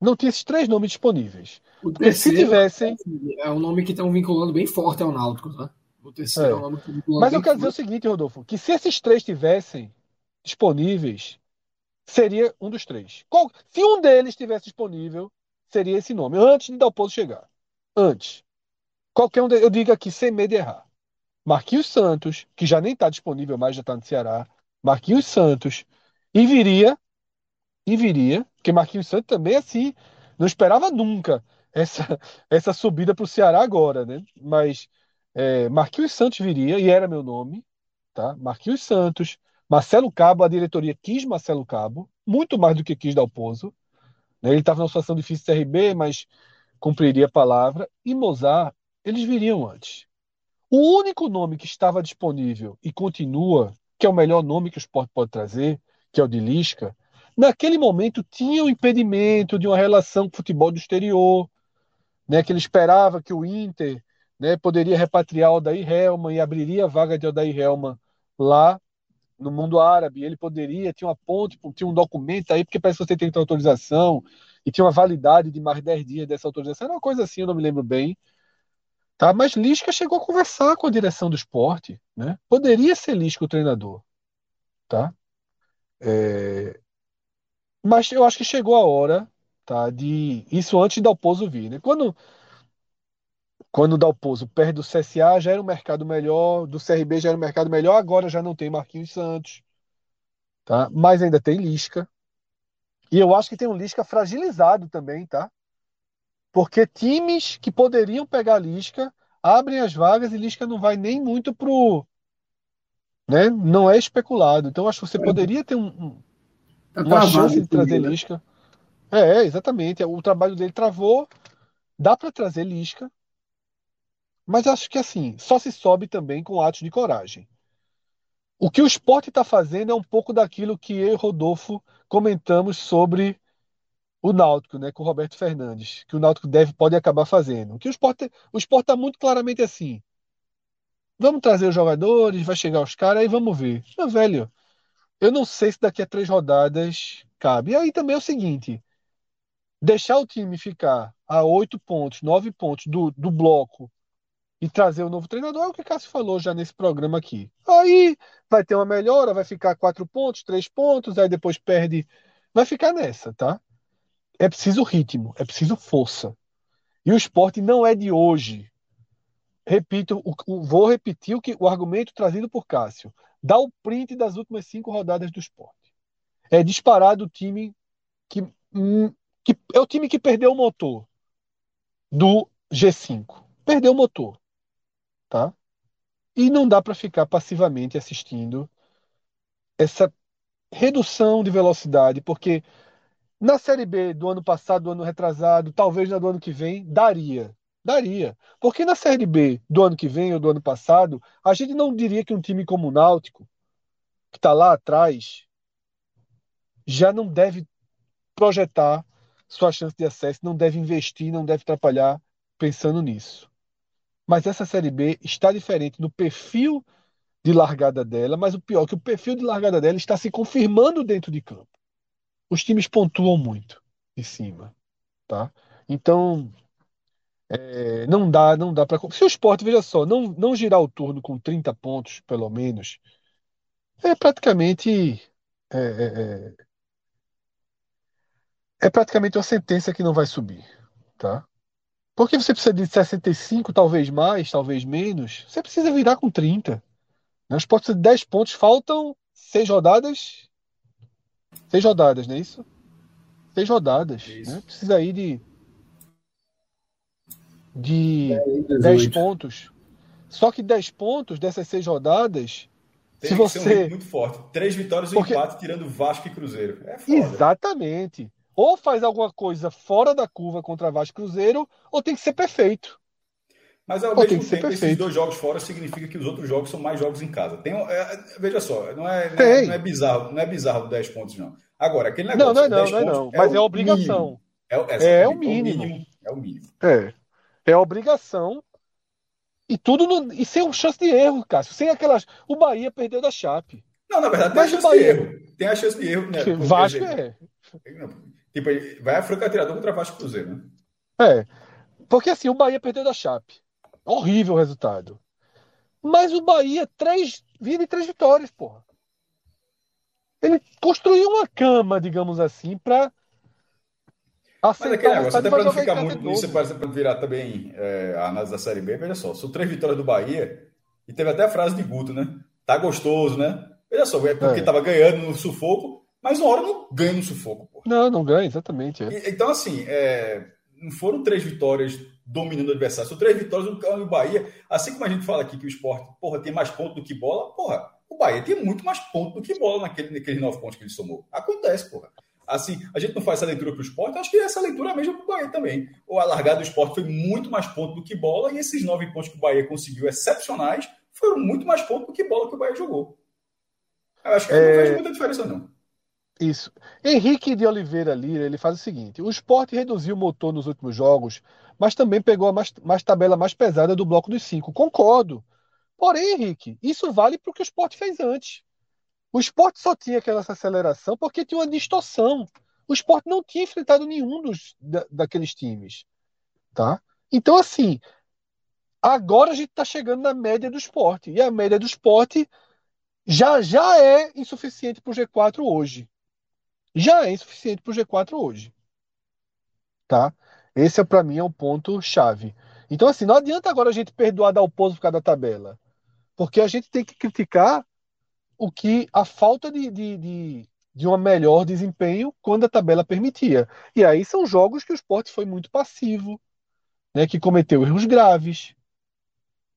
Não tinha esses três nomes disponíveis.
O terceiro, se tivessem. É um nome que estão vinculando bem forte ao Náutico, tá? Terceiro é, nome que
vinculando Mas eu quero dizer o seguinte, Rodolfo, que se esses três tivessem disponíveis, seria um dos três. Qual... Se um deles estivesse disponível, seria esse nome, antes de Dalpozo chegar. Antes. Qualquer um deles, eu digo aqui sem medo de errar. Marquinhos Santos, que já nem está disponível mais, já está no Ceará. Marquinhos Santos. E viria, e viria, porque Marquinhos Santos também, assim, não esperava nunca essa, (laughs) essa subida para o Ceará agora, né? Mas é, Marquinhos Santos viria, e era meu nome, tá? Marquinhos Santos, Marcelo Cabo, a diretoria quis Marcelo Cabo, muito mais do que quis Dalpozo. Né? Ele estava numa situação difícil de CRB, mas cumpriria a palavra. E Mozart, eles viriam antes. O único nome que estava disponível e continua, que é o melhor nome que o esporte pode trazer, que é o de Lisca, naquele momento tinha o um impedimento de uma relação com o futebol do exterior, né, que ele esperava que o Inter né, poderia repatriar o Odair Helman e abriria a vaga de Odair Helman lá no mundo árabe. Ele poderia, tinha uma ponte, tinha um documento aí, porque parece que você tem que ter autorização, e tinha uma validade de mais 10 dias dessa autorização. Era uma coisa assim, eu não me lembro bem. Tá? Mas Lisca chegou a conversar com a direção do esporte. Né? Poderia ser Lisca o treinador. Tá? É... Mas eu acho que chegou a hora tá, de. Isso antes de Dalpozo vir. Né? Quando quando o Dalpozo perde do CSA, já era um mercado melhor, do CRB já era um mercado melhor, agora já não tem Marquinhos Santos, tá? Mas ainda tem Lisca. E eu acho que tem um Lisca fragilizado também, tá? Porque times que poderiam pegar Lisca abrem as vagas e Lisca não vai nem muito pro. Né? Não é especulado. Então acho que você poderia ter um, um, tá uma chance de trazer né? Lisca. É, exatamente. O trabalho dele travou. Dá para trazer Lisca. Mas acho que assim, só se sobe também com atos de coragem. O que o esporte está fazendo é um pouco daquilo que eu e Rodolfo comentamos sobre o Náutico, né, com o Roberto Fernandes, que o Náutico deve pode acabar fazendo. Que o esporte o esporte está muito claramente assim. Vamos trazer os jogadores, vai chegar os caras, aí vamos ver. Meu velho, eu não sei se daqui a três rodadas cabe. E aí também é o seguinte: deixar o time ficar a oito pontos, nove pontos do, do bloco e trazer o um novo treinador é o que o Cássio falou já nesse programa aqui. Aí vai ter uma melhora, vai ficar quatro pontos, três pontos, aí depois perde. Vai ficar nessa, tá? É preciso ritmo, é preciso força. E o esporte não é de hoje. Repito, o, o, vou repetir o, que, o argumento trazido por Cássio. Dá o print das últimas cinco rodadas do esporte. É disparado o time que, hum, que é o time que perdeu o motor do G5. Perdeu o motor tá? E não dá para ficar passivamente assistindo essa redução de velocidade, porque na Série B do ano passado, do ano retrasado, talvez na do ano que vem, daria. Daria. Porque na Série B do ano que vem ou do ano passado, a gente não diria que um time como o Náutico, que está lá atrás, já não deve projetar sua chance de acesso, não deve investir, não deve atrapalhar pensando nisso. Mas essa Série B está diferente no perfil de largada dela, mas o pior é que o perfil de largada dela está se confirmando dentro de campo. Os times pontuam muito em cima, tá? Então, é, não dá, não dá para. Se o esporte, veja só, não, não girar o turno com 30 pontos, pelo menos, é praticamente. É, é, é, é praticamente uma sentença que não vai subir, tá? Porque você precisa de 65, talvez mais, talvez menos. Você precisa virar com 30. Né? Os pontos de 10 pontos faltam 6 rodadas. 6 rodadas, não é isso? 6 rodadas. Isso. Né? Precisa ir de. de é, 10 pontos. Só que 10 pontos dessas seis rodadas.
Tem
se você...
ser um muito forte. Três vitórias e Porque... empate, tirando Vasco e Cruzeiro. É foda.
Exatamente. Ou faz alguma coisa fora da curva contra Vasco Cruzeiro, ou tem que ser perfeito.
Mas ao mesmo tempo, esses dois jogos fora significa que os outros jogos são mais jogos em casa. Tem, é, veja só, não é, não é, não, é, bizarro, não é bizarro 10 pontos, não. Agora, aquele negócio.
Não, não é não, não é não. Mas é, obrigação.
É, é, é, o mínimo. É o mínimo. É.
É. É obrigação. E tudo no, e sem chance de erro, Cássio. Sem aquelas. O Bahia perdeu da Chape.
Não, na verdade, tem a chance Bahia... de erro. Tem a chance de erro, né?
Vasco é.
Tipo, vai a Franca Atirador contra Vasco Cruzeiro, né?
É. Porque assim, o Bahia perdeu da Chape. Horrível o resultado. Mas o Bahia, três, vive três vitórias, porra. Ele construiu uma cama, digamos assim, para
Mas é aquele negócio, até para não ficar muito nisso, para virar também é, a análise da Série B, veja só, são três vitórias do Bahia, e teve até a frase de Guto, né? Tá gostoso, né? Veja só, é porque é. tava ganhando no sufoco, mas uma hora não ganha no sufoco, porra.
Não, não ganha, exatamente. É.
E, então, assim, é, não foram três vitórias dominando o adversário. São três vitórias do Bahia. Assim como a gente fala aqui que o esporte, porra, tem mais pontos do que bola, porra, o Bahia tem muito mais pontos do que bola naquele, naqueles nove pontos que ele somou. Acontece, porra. Assim, a gente não faz essa leitura para o esporte, acho que essa leitura é mesmo para o Bahia também. O alargado do esporte foi muito mais pontos do que bola, e esses nove pontos que o Bahia conseguiu, excepcionais, foram muito mais pontos do que bola que o Bahia jogou. Eu acho que é... não faz muita diferença, não.
Isso. Henrique de Oliveira Lira, ele faz o seguinte: o esporte reduziu o motor nos últimos jogos, mas também pegou a mais, mais tabela mais pesada do bloco dos cinco. Concordo. Porém, Henrique, isso vale para o que o esporte fez antes. O esporte só tinha aquela aceleração porque tinha uma distorção. O esporte não tinha enfrentado nenhum dos, da, daqueles times. Tá? Então, assim, agora a gente está chegando na média do esporte. E a média do esporte já, já é insuficiente para o G4 hoje já é insuficiente para o G4 hoje. Tá? Esse é para mim é um ponto chave. Então assim, não adianta agora a gente perdoar dar o pouso por causa da tabela, porque a gente tem que criticar o que a falta de, de, de, de um melhor desempenho quando a tabela permitia. E aí são jogos que o esporte foi muito passivo, né, que cometeu erros graves,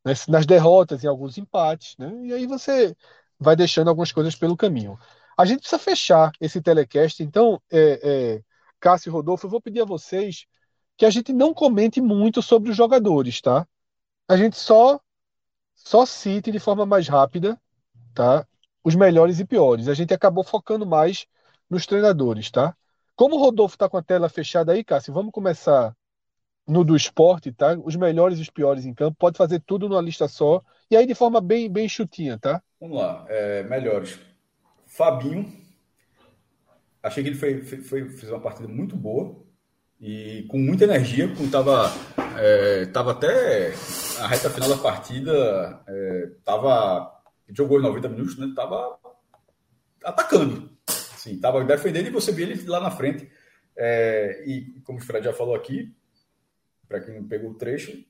né, nas derrotas e alguns empates, né, e aí você vai deixando algumas coisas pelo caminho. A gente precisa fechar esse telecast, então, é, é, Cássio e Rodolfo, eu vou pedir a vocês que a gente não comente muito sobre os jogadores, tá? A gente só só cite de forma mais rápida, tá? Os melhores e piores. A gente acabou focando mais nos treinadores, tá? Como o Rodolfo está com a tela fechada aí, Cássio, vamos começar no do esporte, tá? Os melhores e os piores em campo. Pode fazer tudo numa lista só. E aí de forma bem, bem chutinha, tá?
Vamos lá. É, melhores. Fabinho, achei que ele foi, foi, fez uma partida muito boa e com muita energia, estava é, tava até a reta final da partida, é, tava, jogou 90 minutos, né? Tava atacando, assim, tava defendendo e você vê ele lá na frente. É, e como o Fred já falou aqui, para quem não pegou o trecho,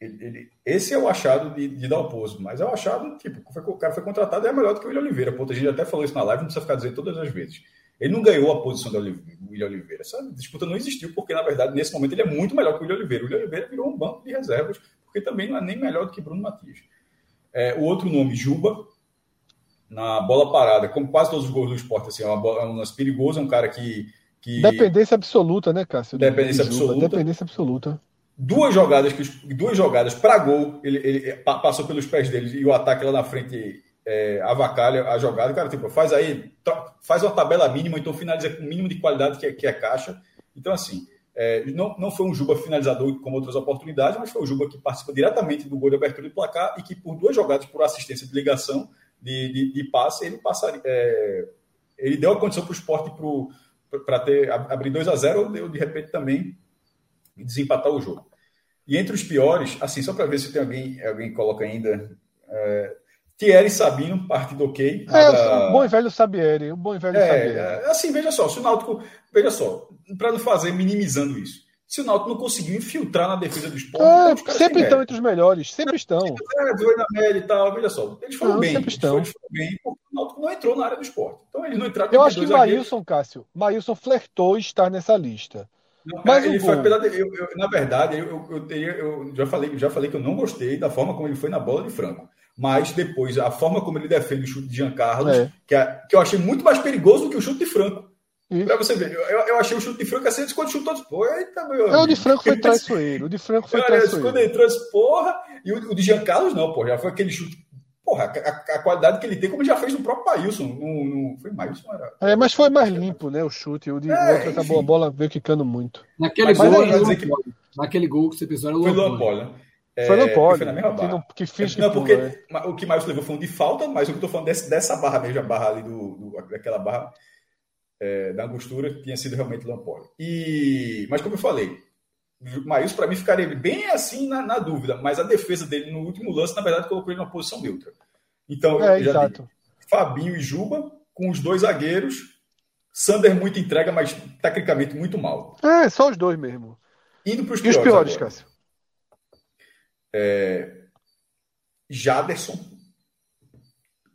ele, ele, esse é o achado de, de Dalpozo, mas é o achado, tipo, foi, o cara foi contratado e é melhor do que o William Oliveira. Ponto, a gente até falou isso na live, não precisa ficar dizendo todas as vezes. Ele não ganhou a posição do William Oliveira. Essa disputa não existiu, porque, na verdade, nesse momento ele é muito melhor que o William Oliveira. O William Oliveira virou um banco de reservas, porque também não é nem melhor do que Bruno Matias. É, o outro nome, Juba, na bola parada, como quase todos os gols do esporte, assim, é, uma bola, é um lance perigoso, é um cara que. que...
Dependência absoluta, né, Cássio?
Dependência absoluta.
Dependência absoluta
duas jogadas que duas jogadas para gol ele, ele, passou pelos pés dele e o ataque lá na frente é, avacalha a jogada. Cara tipo faz aí faz uma tabela mínima então finaliza com o mínimo de qualidade que é, que é caixa. Então assim é, não, não foi um Juba finalizador como outras oportunidades mas foi o Juba que participa diretamente do gol de abertura de placar e que por duas jogadas por assistência de ligação de, de, de passe ele passaria é, ele deu a condição para o esporte para ter abrir 2 a 0 deu de repente também e desempatar o jogo. E entre os piores, assim, só para ver se tem alguém, alguém coloca ainda. É, Thierry Sabino, partido ok.
É, o bom e velho Sabieri, o bom e velho
é, Sabieri. Assim, veja só, se o Náutico, veja só, para não fazer minimizando isso, se o Náutico não conseguiu infiltrar na defesa do esporte,
é, então sempre estão entre os melhores, sempre estão.
É, dois na média e tal, veja só, eles foram não, bem, sempre estão. Eles foram bem, porque o Náutico não entrou na área do esporte. Então eles não entraram
Eu acho que Maílson, Cássio, Maílson flertou estar nessa lista.
Não, mas ele foi, eu, eu, na verdade, eu, eu, eu já falei, já falei que eu não gostei da forma como ele foi na bola de Franco. Mas depois, a forma como ele defende o chute de Giancarlo, é. que, é, que eu achei muito mais perigoso do que o chute de Franco. Isso. Pra você ver, eu, eu achei o chute de Franco assim, quando chutou, pô, eita, meu
o de Franco foi (laughs) traiçoeiro. O de Franco foi traiçoeiro.
Quando entrou, porra, e o, o de Giancarlo não, pô, já foi aquele chute Porra, a, a, qualidade que ele tem, como ele já fez no próprio Pailson. No, no, foi Mailson, era.
É, mas foi mais limpo, né? O chute. O de é, outro acabou a bola veio quicando muito.
Naquele mas, gol, mas é que... naquele gol que você pensou era o
Foi Lampol, né?
É, foi Lampol.
Foi na mesma barra.
Que, não, que fez
não, porque é. o que mais levou foi um de falta, mas o que eu tô falando desse, dessa barra mesmo, a barra ali do, do daquela barra é, da angostura, tinha sido realmente Lampoli. E, mas como eu falei, Maílson, para mim, ficaria bem assim na, na, dúvida, mas a defesa dele no último lance, na verdade, colocou ele numa posição neutra. Então,
é, já exato.
Fabinho e Juba, com os dois zagueiros. Sander muito entrega, mas tecnicamente muito mal.
É, só os dois mesmo.
Indo para os
piores. E os piores, Cássio?
É... Jaderson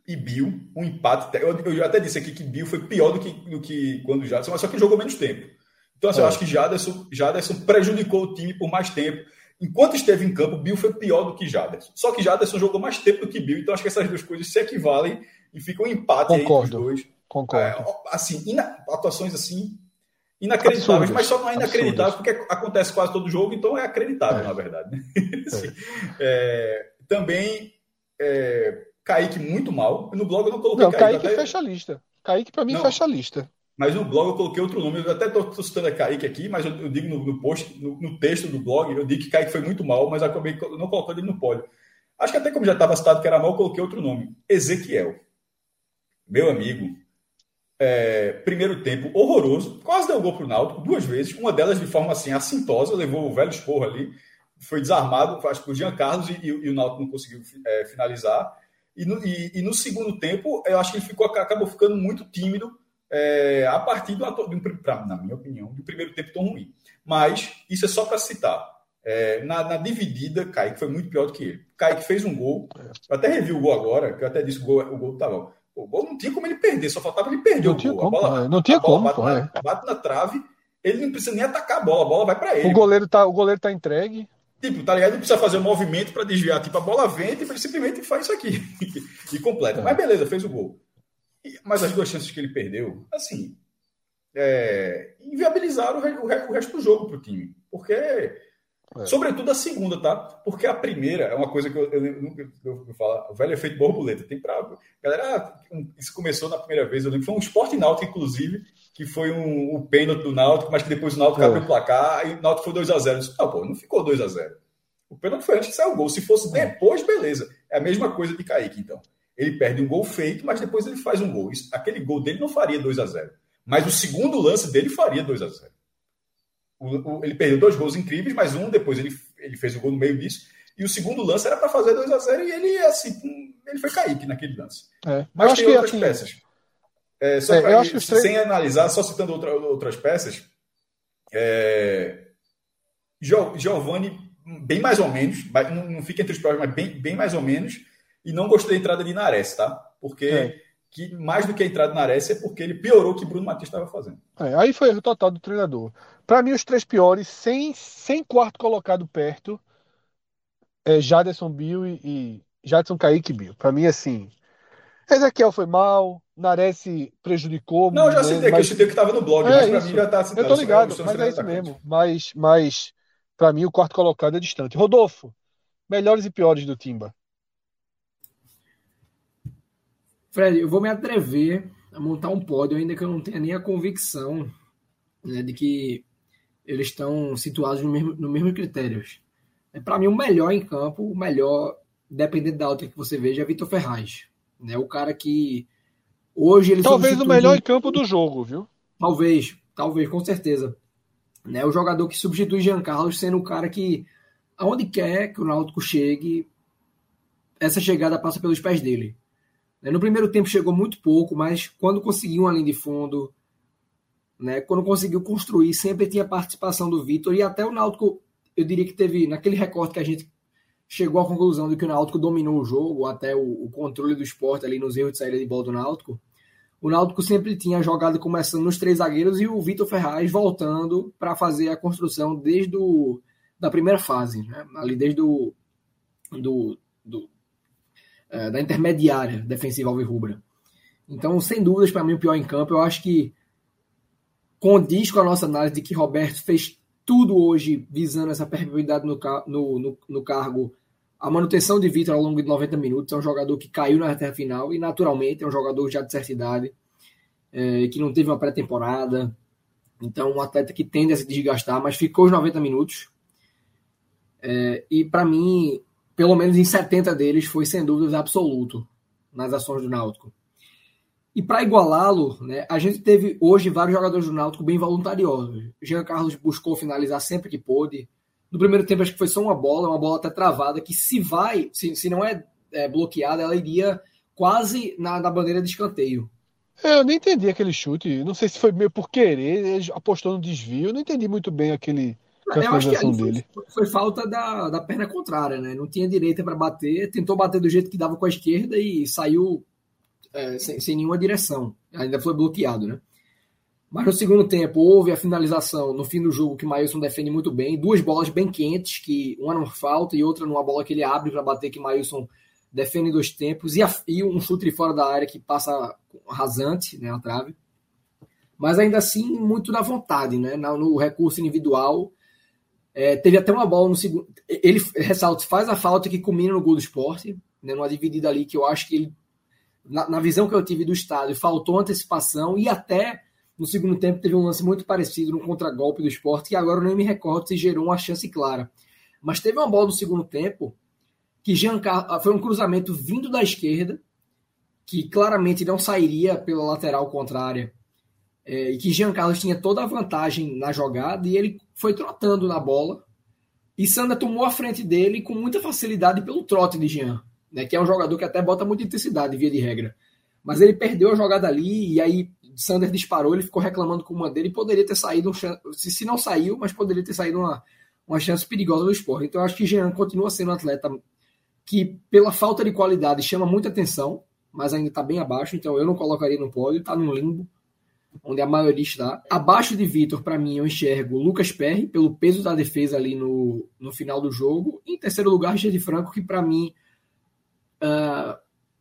e Bill, um empate. Eu, eu até disse aqui que Bill foi pior do que, do que quando Jaderson, mas só que jogou menos tempo. Então, assim, é. eu acho que Jaderson, Jaderson prejudicou o time por mais tempo. Enquanto esteve em campo, Bill foi pior do que Jaderson. Só que Jaderson jogou mais tempo do que Bill, então acho que essas duas coisas se equivalem e ficam um empate
Concordo.
entre os dois.
Concordo.
É, assim, ina... atuações assim inacreditáveis, Absurdas. mas só não é inacreditável Absurdas. porque acontece quase todo jogo, então é acreditável, é. na verdade. Né? (laughs) É. também é, Kaique muito mal. No blog eu não coloquei
não, Kaique. Kaique fecha a lista. Kaique, para mim, não. fecha a lista.
Mas no blog eu coloquei outro nome. Eu até estou citando a Kaique aqui, mas eu, eu digo no, no post, no, no, texto do blog, eu digo que Kaique foi muito mal, mas acabei não colocando ele no pódio. Acho que até como já estava citado que era mal, eu coloquei outro nome. Ezequiel. Meu amigo. É, primeiro tempo horroroso. Quase deu gol para o Náutico duas vezes. Uma delas de forma assim assintosa, levou o velho esporro ali. Foi desarmado, acho que o Jean Carlos e, e, e o Náutico não conseguiu é, finalizar. E no, e, e no, segundo tempo, eu acho que ele ficou, acabou ficando muito tímido é, a partir do, do pra, na minha opinião, do primeiro tempo tão ruim. Mas isso é só para citar. É, na, na, dividida, Kaique foi muito pior do que ele. Kaique fez um gol. Eu até revi o gol agora, que eu até disse que o gol, o gol tava. O gol não tinha como ele perder, só faltava ele perder não o gol.
Como, bola, não tinha como.
Bate, na, é. bate, na, trave, ele não precisa nem atacar a bola, a bola vai para ele.
O goleiro tá, o goleiro tá entregue.
Tipo, tá ligado? Não precisa fazer um movimento para desviar. Tipo, a bola vem e ele simplesmente faz isso aqui. (laughs) e completa. É. Mas beleza, fez o gol. Mas as duas chances que ele perdeu, assim, é, inviabilizaram o, o, resto do jogo para o time. Porque, é. sobretudo a segunda, tá? Porque a primeira é uma coisa que eu, nunca eu, eu, falo, o velho efeito borboleta. Tem pra. Galera, ah, isso começou na primeira vez, eu lembro, foi um esporte náutico, inclusive, que foi um, um pênalti do Náutico, mas que depois o Náutico é. abriu o placar e o Náutico foi 2x0. Eu disse, não, pô, não ficou 2x0. O pênalti foi antes de sair o gol. Se fosse é. depois, beleza. É a mesma coisa de Kaique, então. Ele perde um gol feito, mas depois ele faz um gol. Aquele gol dele não faria 2 a 0 Mas o segundo lance dele faria 2 a 0 o, o, Ele perdeu dois gols incríveis, mas um depois ele, ele fez o gol no meio disso. E o segundo lance era para fazer 2 a 0 e ele, assim, ele foi cair naquele lance.
É,
mas tem outras assim, peças. É, só é, pra, três... Sem analisar, só citando outra, outras peças, é, Giovanni, bem mais ou menos, não, não fica entre os piores, mas bem, bem mais ou menos. E não gostei da entrada de Nares, tá? Porque é. que, mais do que a entrada de Nares é porque ele piorou o que Bruno Matias estava fazendo.
É, aí foi o total do treinador. Para mim, os três piores, sem, sem quarto colocado perto, é Jaderson Bill e, e Jadson Kaique Bill. Para mim, assim, Ezequiel foi mal, Nares prejudicou.
Não, eu já citei, mas... que eu citei que estava no blog, é mas para mim já está
citado. Eu tô ligado, mas é isso mesmo. Mas, mas para mim, o quarto colocado é distante. Rodolfo, melhores e piores do Timba.
Fred, eu vou me atrever a montar um pódio, ainda que eu não tenha nem a convicção né, de que eles estão situados no mesmo, no mesmo critérios. É, Para mim, o melhor em campo, o melhor, dependendo da outra que você veja, é Vitor Ferraz. Né? O cara que hoje ele
Talvez substitui... o melhor em campo do jogo, viu?
Talvez, talvez, com certeza. Né? O jogador que substitui Jean Carlos sendo o cara que, aonde quer que o Náutico chegue, essa chegada passa pelos pés dele. Né? No primeiro tempo chegou muito pouco, mas quando conseguiu uma linha de fundo, né, quando conseguiu construir, sempre tinha participação do Vitor e até o Náutico, eu diria que teve, naquele recorte que a gente chegou à conclusão de que o Náutico dominou o jogo, até o, o controle do esporte ali nos erros de saída de bola do Náutico, o Náutico sempre tinha a jogada começando nos três zagueiros e o Vitor Ferraz voltando para fazer a construção desde o, da primeira fase, né? ali desde o, do, do é, da intermediária defensiva alvirrubra. Então, sem dúvidas, para mim, o pior em campo, eu acho que condiz com a nossa análise de que Roberto fez tudo hoje visando essa perpetuidade no, no, no, no cargo a manutenção de Vitor ao longo de 90 minutos é um jogador que caiu na reta final e, naturalmente, é um jogador já de certa idade, é, que não teve uma pré-temporada. Então, um atleta que tende a se desgastar, mas ficou os 90 minutos. É, e, para mim, pelo menos em 70 deles, foi sem dúvidas absoluto nas ações do Náutico. E para igualá-lo, né, a gente teve hoje vários jogadores do Náutico bem voluntariosos. Jean Carlos buscou finalizar sempre que pôde. No primeiro tempo, acho que foi só uma bola, uma bola até travada, que se vai, se, se não é, é bloqueada, ela iria quase na, na bandeira de escanteio.
É, eu nem entendi aquele chute. Não sei se foi meio por querer, apostou no desvio. Eu não entendi muito bem aquele.
Eu acho que dele. Foi, foi, falta da, da perna contrária, né? Não tinha direita para bater, tentou bater do jeito que dava com a esquerda e saiu é, sem, sem nenhuma direção. Ainda foi bloqueado, né? Mas no segundo tempo houve a finalização no fim do jogo que o Maílson defende muito bem. Duas bolas bem quentes, que uma não falta e outra numa bola que ele abre para bater, que o Maílson defende em dois tempos. E, a, e um chute fora da área que passa rasante né, na trave. Mas ainda assim, muito na vontade, né? No recurso individual. É, teve até uma bola no segundo. Ele ressalta, faz a falta que culmina no gol do esporte, né, numa dividida ali que eu acho que ele, na, na visão que eu tive do estádio, faltou antecipação e até no segundo tempo teve um lance muito parecido no contragolpe do esporte, que agora eu nem me recordo se gerou uma chance clara. Mas teve uma bola no segundo tempo que Giancarlo, foi um cruzamento vindo da esquerda, que claramente não sairia pela lateral contrária, é, e que Jean Carlos tinha toda a vantagem na jogada, e ele foi trotando na bola, e Sander tomou a frente dele com muita facilidade pelo trote de Jean, né, que é um jogador que até bota muita intensidade, via de regra. Mas ele perdeu a jogada ali, e aí Sander disparou, ele ficou reclamando com uma dele e poderia ter saído, um se, se não saiu, mas poderia ter saído uma, uma chance perigosa do esporte. Então eu acho que Jean continua sendo um atleta que, pela falta de qualidade, chama muita atenção, mas ainda está bem abaixo, então eu não colocaria no pódio, está no limbo, onde a maioria está. Abaixo de Vitor, para mim, eu enxergo Lucas Perry, pelo peso da defesa ali no, no final do jogo. E em terceiro lugar, Richard Franco, que para mim. Uh,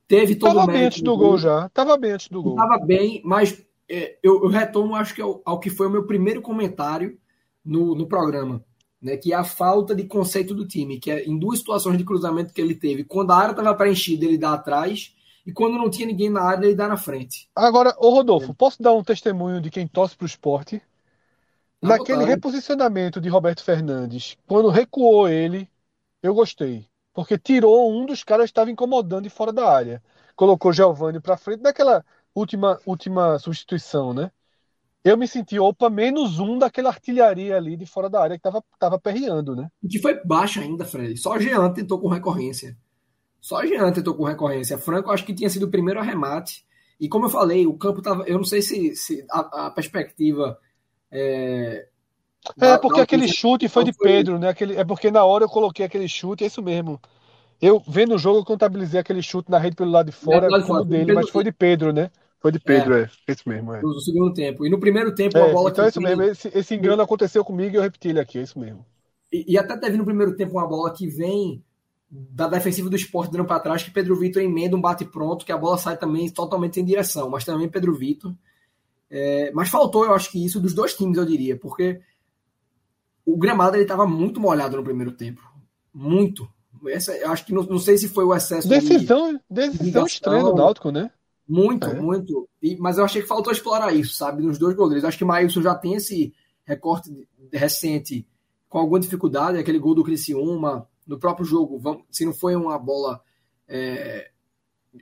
teve todo
Tava o bem antes do gol, gol já. Tava bem antes do gol.
Tava bem, mas é, eu, eu, retomo, acho que ao, ao, que foi o meu primeiro comentário no, no programa, né? Que é a falta de conceito do time, que é em duas situações de cruzamento que ele teve, quando a área estava preenchida, ele dá atrás, e quando não tinha ninguém na área, ele dá na frente.
Agora, ô Rodolfo, posso dar um testemunho de quem torce para o esporte? Naquele reposicionamento de Roberto Fernandes, quando recuou ele, eu gostei porque tirou um dos caras que estava incomodando de fora da área. Colocou Giovanni para frente daquela última, última substituição, né? Eu me senti, opa, menos um daquela artilharia ali de fora da área que estava tava perreando, né?
Que foi baixo ainda, Fred. Só Jean tentou com recorrência. Só Jean tentou com recorrência. Franco acho que tinha sido o primeiro arremate. E como eu falei, o campo estava. Eu não sei se, se a, a perspectiva é,
é, porque aquele chute foi de Pedro, né? Aquele, é porque na hora eu coloquei aquele chute, é isso mesmo. Eu, vendo o jogo, eu contabilizei aquele chute na rede pelo lado de fora, é, como dele, Pedro... mas foi de Pedro, né? Foi de Pedro, é. é. Isso mesmo, é.
No segundo tempo. E no primeiro tempo, é, a bola
então que. é isso mesmo. Esse, esse engano aconteceu comigo e eu repeti ele aqui, é isso mesmo.
E, e, até teve no primeiro tempo uma bola que vem da defensiva do esporte dando para trás, que Pedro Vitor emenda um bate pronto, que a bola sai também totalmente sem direção, mas também Pedro Vitor. É, mas faltou, eu acho que isso, dos dois times, eu diria, porque o gramado ele estava muito molhado no primeiro tempo. Muito. Essa, eu acho que não, não sei se foi o excesso
decisão, de, decisão estranha do Náutico, né?
Muito, é. muito. E, mas eu achei que faltou explorar isso, sabe? Nos dois goleiros. Acho que o Maílson já tem esse recorte recente com alguma dificuldade, aquele gol do Criciúma, no próprio jogo, vamos, se não foi uma bola é,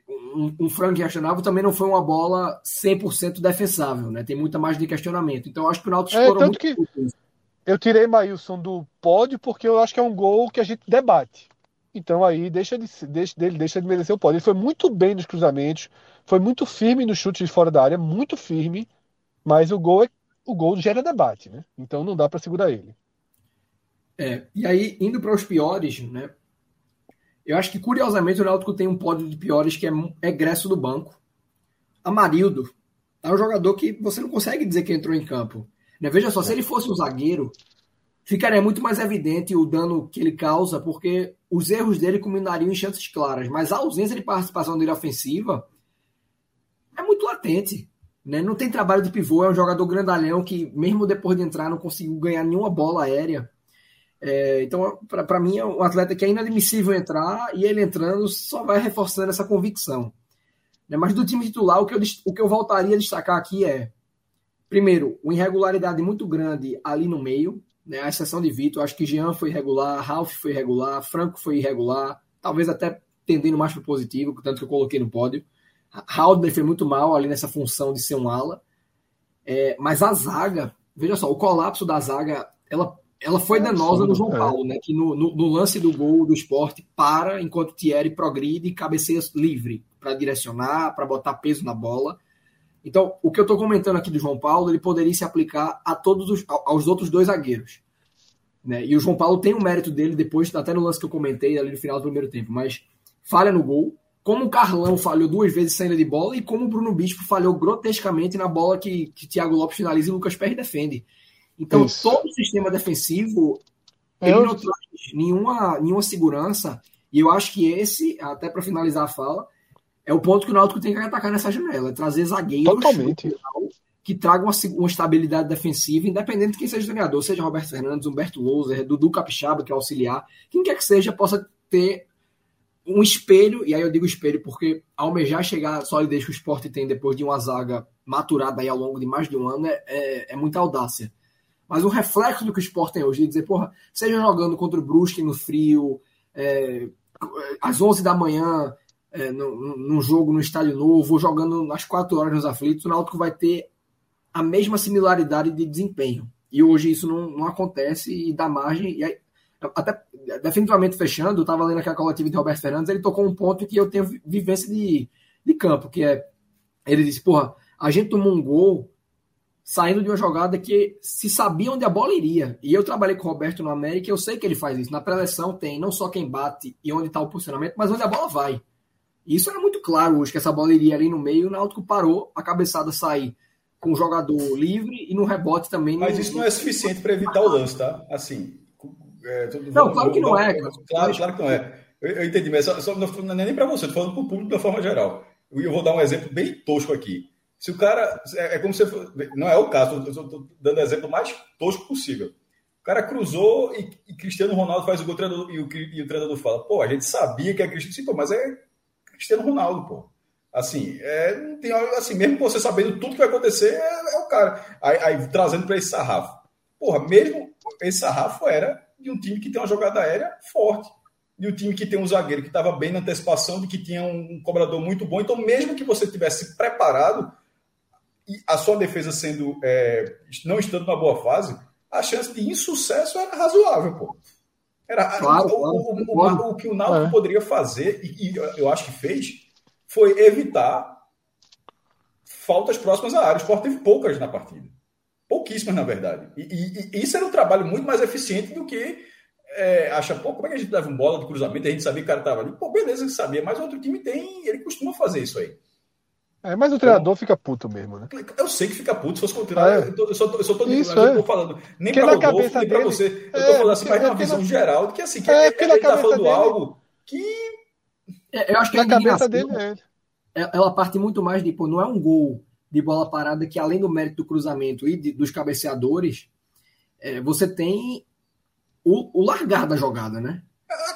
um, um frango questionável, também não foi uma bola 100% defensável, né? Tem muita margem de questionamento. Então acho que o Náutico
é, muito que... Eu tirei Maílson do pódio porque eu acho que é um gol que a gente debate. Então aí deixa de, deixa, dele deixa de merecer o pódio. Ele foi muito bem nos cruzamentos, foi muito firme no chute de fora da área, muito firme, mas o gol é, o gol gera debate, né? Então não dá para segurar ele.
É, e aí indo para os piores, né? Eu acho que curiosamente o Náutico tem um pódio de piores que é egresso do banco. Amarildo, é um jogador que você não consegue dizer que entrou em campo. Né? Veja só, se ele fosse um zagueiro, ficaria muito mais evidente o dano que ele causa, porque os erros dele culminariam em chances claras, mas a ausência de participação dele ofensiva é muito latente. Né? Não tem trabalho de pivô, é um jogador grandalhão que, mesmo depois de entrar, não conseguiu ganhar nenhuma bola aérea. É, então, para mim, é um atleta que é inadmissível entrar e ele entrando só vai reforçando essa convicção. Né? Mas do time titular, o que, eu, o que eu voltaria a destacar aqui é, primeiro, uma irregularidade muito grande ali no meio, né? a exceção de Vitor. Acho que Jean foi irregular, Ralph foi irregular, Franco foi irregular, talvez até tendendo mais para o positivo, tanto que eu coloquei no pódio. Haldner foi muito mal ali nessa função de ser um ala. É, mas a zaga, veja só, o colapso da zaga, ela, ela foi é danosa no João é. Paulo, né? Que no, no, no, lance do gol do esporte para enquanto Thierry progride e cabeceia livre para direcionar, para botar peso na bola. Então, o que eu estou comentando aqui do João Paulo, ele poderia se aplicar a todos os, aos outros dois zagueiros. Né? E o João Paulo tem o mérito dele depois, até no lance que eu comentei ali no final do primeiro tempo, mas falha no gol, como o Carlão falhou duas vezes saindo de bola e como o Bruno Bispo falhou grotescamente na bola que, que Thiago Lopes finaliza e o Lucas Perry defende. Então, Isso. todo o sistema defensivo ele eu... não traz nenhuma, nenhuma segurança. E eu acho que esse, até para finalizar a fala, é o ponto que o Náutico tem que atacar nessa janela. É trazer zagueiros
Totalmente.
que tragam uma, uma, estabilidade defensiva, independente de quem seja o treinador, seja Roberto Fernandes, Humberto Louser, Dudu Capixaba, que é auxiliar, quem quer que seja, possa ter um espelho, e aí eu digo espelho porque almejar chegar à solidez que o esporte tem depois de uma zaga maturada aí ao longo de mais de um ano é, é, é muita audácia. Mas o reflexo do que o esporte tem hoje, de dizer, porra, seja jogando contra o Brusque no frio, é, às 11 da manhã, é, num jogo no estádio novo, ou jogando às 4 horas nos aflitos, o Náutico vai ter a mesma similaridade de desempenho. E hoje isso não, não acontece e dá margem. E aí, até definitivamente fechando, eu estava lendo aquela coletiva de Roberto Fernandes, ele tocou um ponto que eu tenho vivência de, de campo, que é, ele disse, porra, a gente tomou um gol saindo de uma jogada que se sabia onde a bola iria. E eu trabalhei com o Roberto no América, eu sei que ele faz isso. Na preleção tem não só quem bate e onde está o posicionamento, mas onde a bola vai. E isso era muito claro hoje, que essa bola iria ali no meio, e o Náutico parou, a cabeçada sair com o jogador livre e no rebote também.
Mas
no...
isso não é suficiente para evitar o lance, tá? Assim,
é, não, claro que não é.
Claro, claro que não é. Eu, eu entendi, mas só, só, não é nem para você, estou falando para o público uma forma geral. Eu vou dar um exemplo bem tosco aqui. Se o cara. É, é como se. Não é o caso, estou dando exemplo mais tosco possível. O cara cruzou e, e Cristiano Ronaldo faz o gol treinador, e, o, e o treinador fala: pô, a gente sabia que é Cristiano. Sim, pô, mas é Cristiano Ronaldo, pô. Assim, é, tem, assim, mesmo você sabendo tudo que vai acontecer, é, é o cara. Aí, aí trazendo para esse sarrafo. Porra, mesmo esse sarrafo era de um time que tem uma jogada aérea forte. De um time que tem um zagueiro que estava bem na antecipação, de que tinha um cobrador muito bom. Então, mesmo que você tivesse preparado e a sua defesa sendo é, não estando numa boa fase, a chance de insucesso era razoável, pô. Era claro, o, o, o, o, que o Náutico é. poderia fazer e, e eu acho que fez foi evitar faltas próximas à área. O Sport teve poucas na partida. Pouquíssimas, na verdade. E, e, e, isso era um trabalho muito mais eficiente do que é, acha, pô, como é que a gente dava uma bola de cruzamento e a gente sabia que o cara estava ali? Pô, beleza que sabia, mas outro time tem, ele costuma fazer isso aí.
É, mas o treinador então, fica puto mesmo, né?
Eu sei que fica puto se fosse continuar. É. Eu, tô, eu, só tô, eu só tô, isso, eu é. tô falando. Nem para o Rodolfo, nem para você. Eu tô é, falando assim, mas uma visão na... geral de que assim, que é, ele, ele tá falando dele... algo que.
É, eu acho que
na cabeça dele
é. Ela parte muito mais de, pô, não é um gol de bola parada que, além do mérito do cruzamento e de, dos cabeceadores, é, você tem o, o, largar da jogada, né?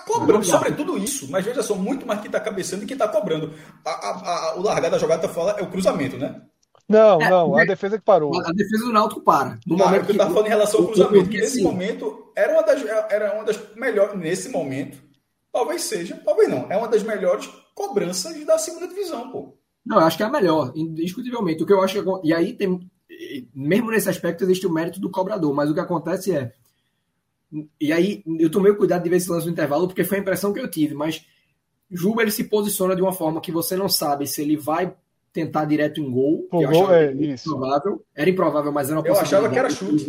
É, cobrando, sobretudo isso, mas veja só, muito mais que está cabeceando do que está cobrando. A, a, a, o largar da jogada tá fala, é o cruzamento, né?
Não, é, não, a defesa que parou.
A, defesa do Náutico para.
No ah, momento que eu estava falando em relação ao cruzamento, que nesse sim. momento era uma, das, era uma das melhores, nesse momento, talvez seja, talvez não, é uma das melhores cobranças da segunda divisão, pô.
Não, eu acho que é a melhor, indiscutivelmente. O que eu acho que, E aí tem. Mesmo nesse aspecto existe o mérito do cobrador, mas o que acontece é. E aí eu tomei o cuidado de ver esse lance no intervalo, porque foi a impressão que eu tive, mas Juba ele se posiciona de uma forma que você não sabe se ele vai tentar direto em gol.
O gol é isso.
Improvável. Era improvável, mas era uma
Eu achava que era chute.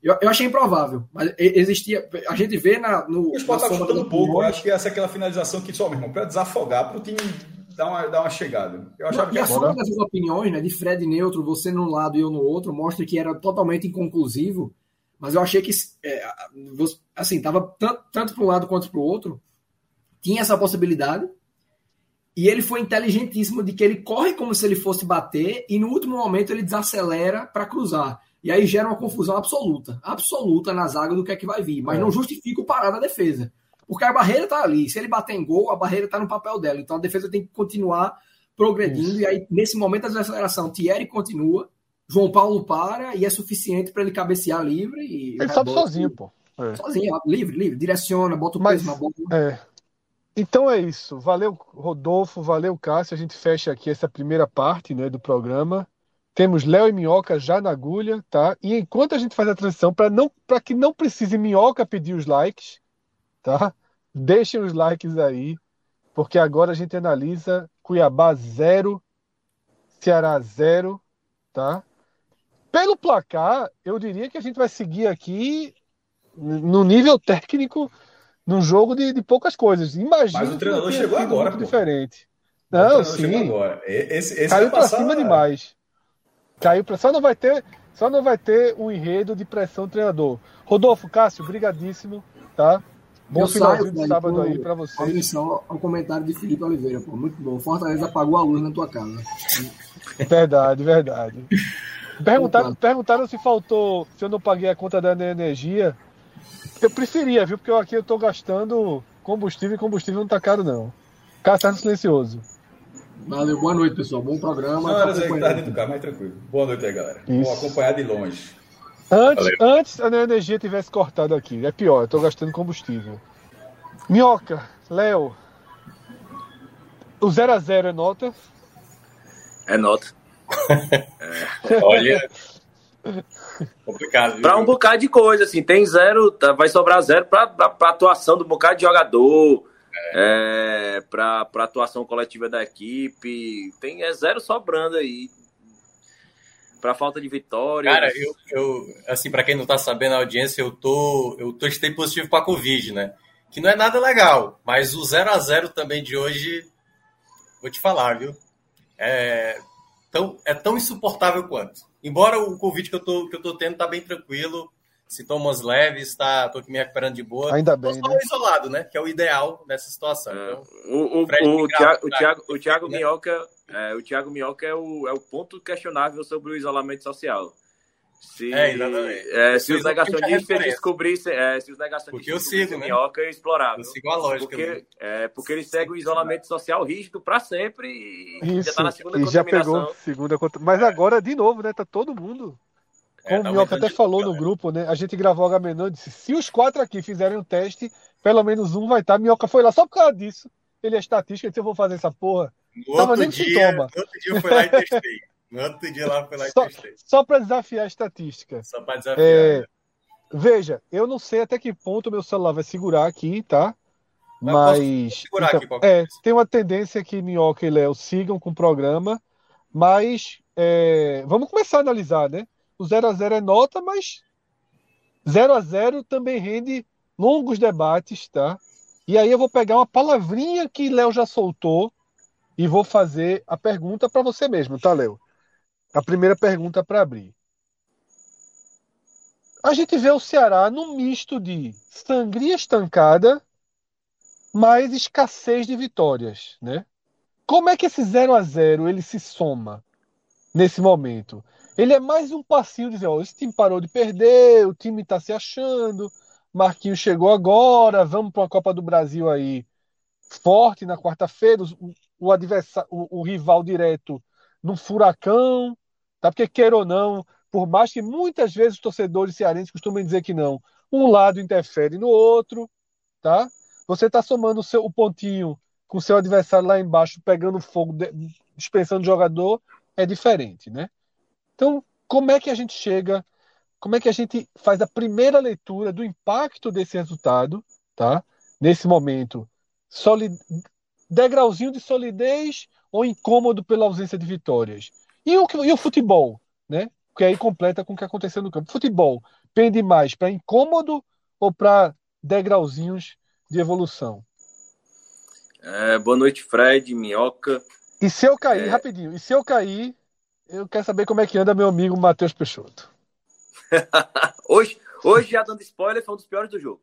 Eu, eu achei improvável, mas existia. A gente vê na, no.
O Sport tá chutando um pouco. Eu acho que essa é aquela finalização que só, meu irmão, para desafogar para o time dar uma, dar uma chegada. Eu achava
e
que
a soma dessas opiniões, né, de Fred neutro, você num lado e eu no outro, mostra que era totalmente inconclusivo. Mas eu achei que, é, assim, tava tanto, tanto para um lado quanto para o outro, tinha essa possibilidade. E ele foi inteligentíssimo de que ele corre como se ele fosse bater e no último momento ele desacelera para cruzar. E aí gera uma confusão absoluta, absoluta na zaga do que é que vai vir, mas é. não justifica o parar da defesa. Porque a barreira está ali. Se ele bater em gol, a barreira está no papel dela. Então a defesa tem que continuar progredindo. Isso. E aí, nesse momento da desaceleração, Thierry continua, João Paulo para e é suficiente para ele cabecear livre. E
ele sobe sozinho, pô.
É. Sozinho, livre, livre. Direciona, bota o Mas, peso na bola.
É. Então é isso. Valeu, Rodolfo. Valeu, Cássio. A gente fecha aqui essa primeira parte né, do programa. Temos Léo e Minhoca já na agulha, tá? E enquanto a gente faz a transição, para não, que não precise Minhoca pedir os likes, tá? Deixem os likes aí, porque agora a gente analisa Cuiabá 0, Ceará 0, tá? Pelo placar, eu diria que a gente vai seguir aqui no nível técnico num jogo de, de poucas coisas. Imagina.
Mas o treinador chegou agora, pô.
diferente. Não, sim. Esse, esse Caiu para cima demais. Caiu para só não vai ter, só não vai ter um enredo de pressão do treinador. Rodolfo, Cássio, brigadíssimo, tá? Bom eu finalzinho de sábado aí para vocês.
ao comentário de Felipe Oliveira, pô, muito bom. Fortaleza apagou a luz na tua casa.
Verdade, verdade. Perguntaram, perguntaram se faltou, se eu não paguei a conta da energia. Eu preferia, viu? Porque eu aqui eu tô gastando combustível e combustível não tá caro, não. Cássio silencioso.
Valeu, boa noite, pessoal. Bom programa.
Não, era que tá dentro do carro, mais tranquilo. Boa noite aí, galera. Isso. Vou acompanhar de longe.
Antes, antes a energia tivesse cortado aqui. É pior, eu tô gastando combustível. Minhoca, Léo. O 0x0 é nota?
É nota. (laughs)
Olha. Complicado.
Para um bocado de coisa, assim, tem zero, tá, vai sobrar zero para a atuação do bocado de jogador, é. É, para atuação coletiva da equipe, tem é zero sobrando aí. Para falta de vitória.
Cara, eu, eu assim, para quem não tá sabendo a audiência, eu tô, eu testei positivo para Covid, né? Que não é nada legal, mas o 0 a 0 também de hoje, vou te falar, viu? É tão, é tão insuportável quanto. Embora o Covid que eu tô, que eu tô tendo tá bem tranquilo, sintomas leves, tá, tô aqui me recuperando de boa.
Ainda bem,
tô
né?
isolado, né? Que é o ideal nessa situação. É. Então,
o, o, o, o, Thiago, o, Thiago, o Thiago né? Minhoca, é, o Thiago Minhoca é o, é o ponto questionável sobre o isolamento social. Se, é, exatamente. É, se os negacionistas descobrissem, é, se os negacionistas
porque eu sigo,
né? minhoca
eu
explorava.
Eu sigo a lógica.
Porque,
né?
é, porque ele segue o isolamento social rígido para sempre e
Isso, já tá na segunda e já pegou segunda Mas agora, de novo, né? Tá todo mundo. Como é, tá o Minhoca até falou no grupo, né? A gente gravou o H-Menor e disse: se os quatro aqui fizerem um teste, pelo menos um vai estar. Tá. Minhoca foi lá só por causa disso. Ele é estatística, disse: eu vou fazer essa porra.
No Tava nem dia, sintoma. No outro dia eu fui lá e testei. No outro dia lá foi lá
só, Só para desafiar a estatística.
Só para desafiar.
É, né? Veja, eu não sei até que ponto o meu celular vai segurar aqui, tá? Mas. Então, aqui, é, tem uma tendência que Minhoca e Léo sigam com o programa, mas é, vamos começar a analisar, né? O 0 a 0 é nota, mas 0 a 0 também rende longos debates, tá? E aí eu vou pegar uma palavrinha que Léo já soltou e vou fazer a pergunta para você mesmo, tá, Léo? A primeira pergunta para abrir. A gente vê o Ceará num misto de sangria estancada mais escassez de vitórias, né? Como é que esse 0 a 0 ele se soma nesse momento? Ele é mais um passinho de dizer, ó, esse time parou de perder, o time está se achando, Marquinhos chegou agora, vamos para uma Copa do Brasil aí forte na quarta-feira, o, o o, o rival direto num furacão, Tá? Porque, queira ou não, por mais que muitas vezes os torcedores cearenses costumem dizer que não, um lado interfere no outro, tá? Você está somando o, seu, o pontinho com o seu adversário lá embaixo, pegando fogo, dispensando jogador, é diferente, né? Então, como é que a gente chega, como é que a gente faz a primeira leitura do impacto desse resultado, tá? Nesse momento, solid... degrauzinho de solidez ou incômodo pela ausência de vitórias? E o, e o futebol, né? Que aí completa com o que aconteceu no campo. Futebol pende mais para incômodo ou para degrauzinhos de evolução?
É, boa noite, Fred, Minhoca.
E se eu cair, é... rapidinho, e se eu cair, eu quero saber como é que anda meu amigo Matheus Peixoto. (laughs)
hoje, hoje, já dando spoiler, foi um dos piores do jogo.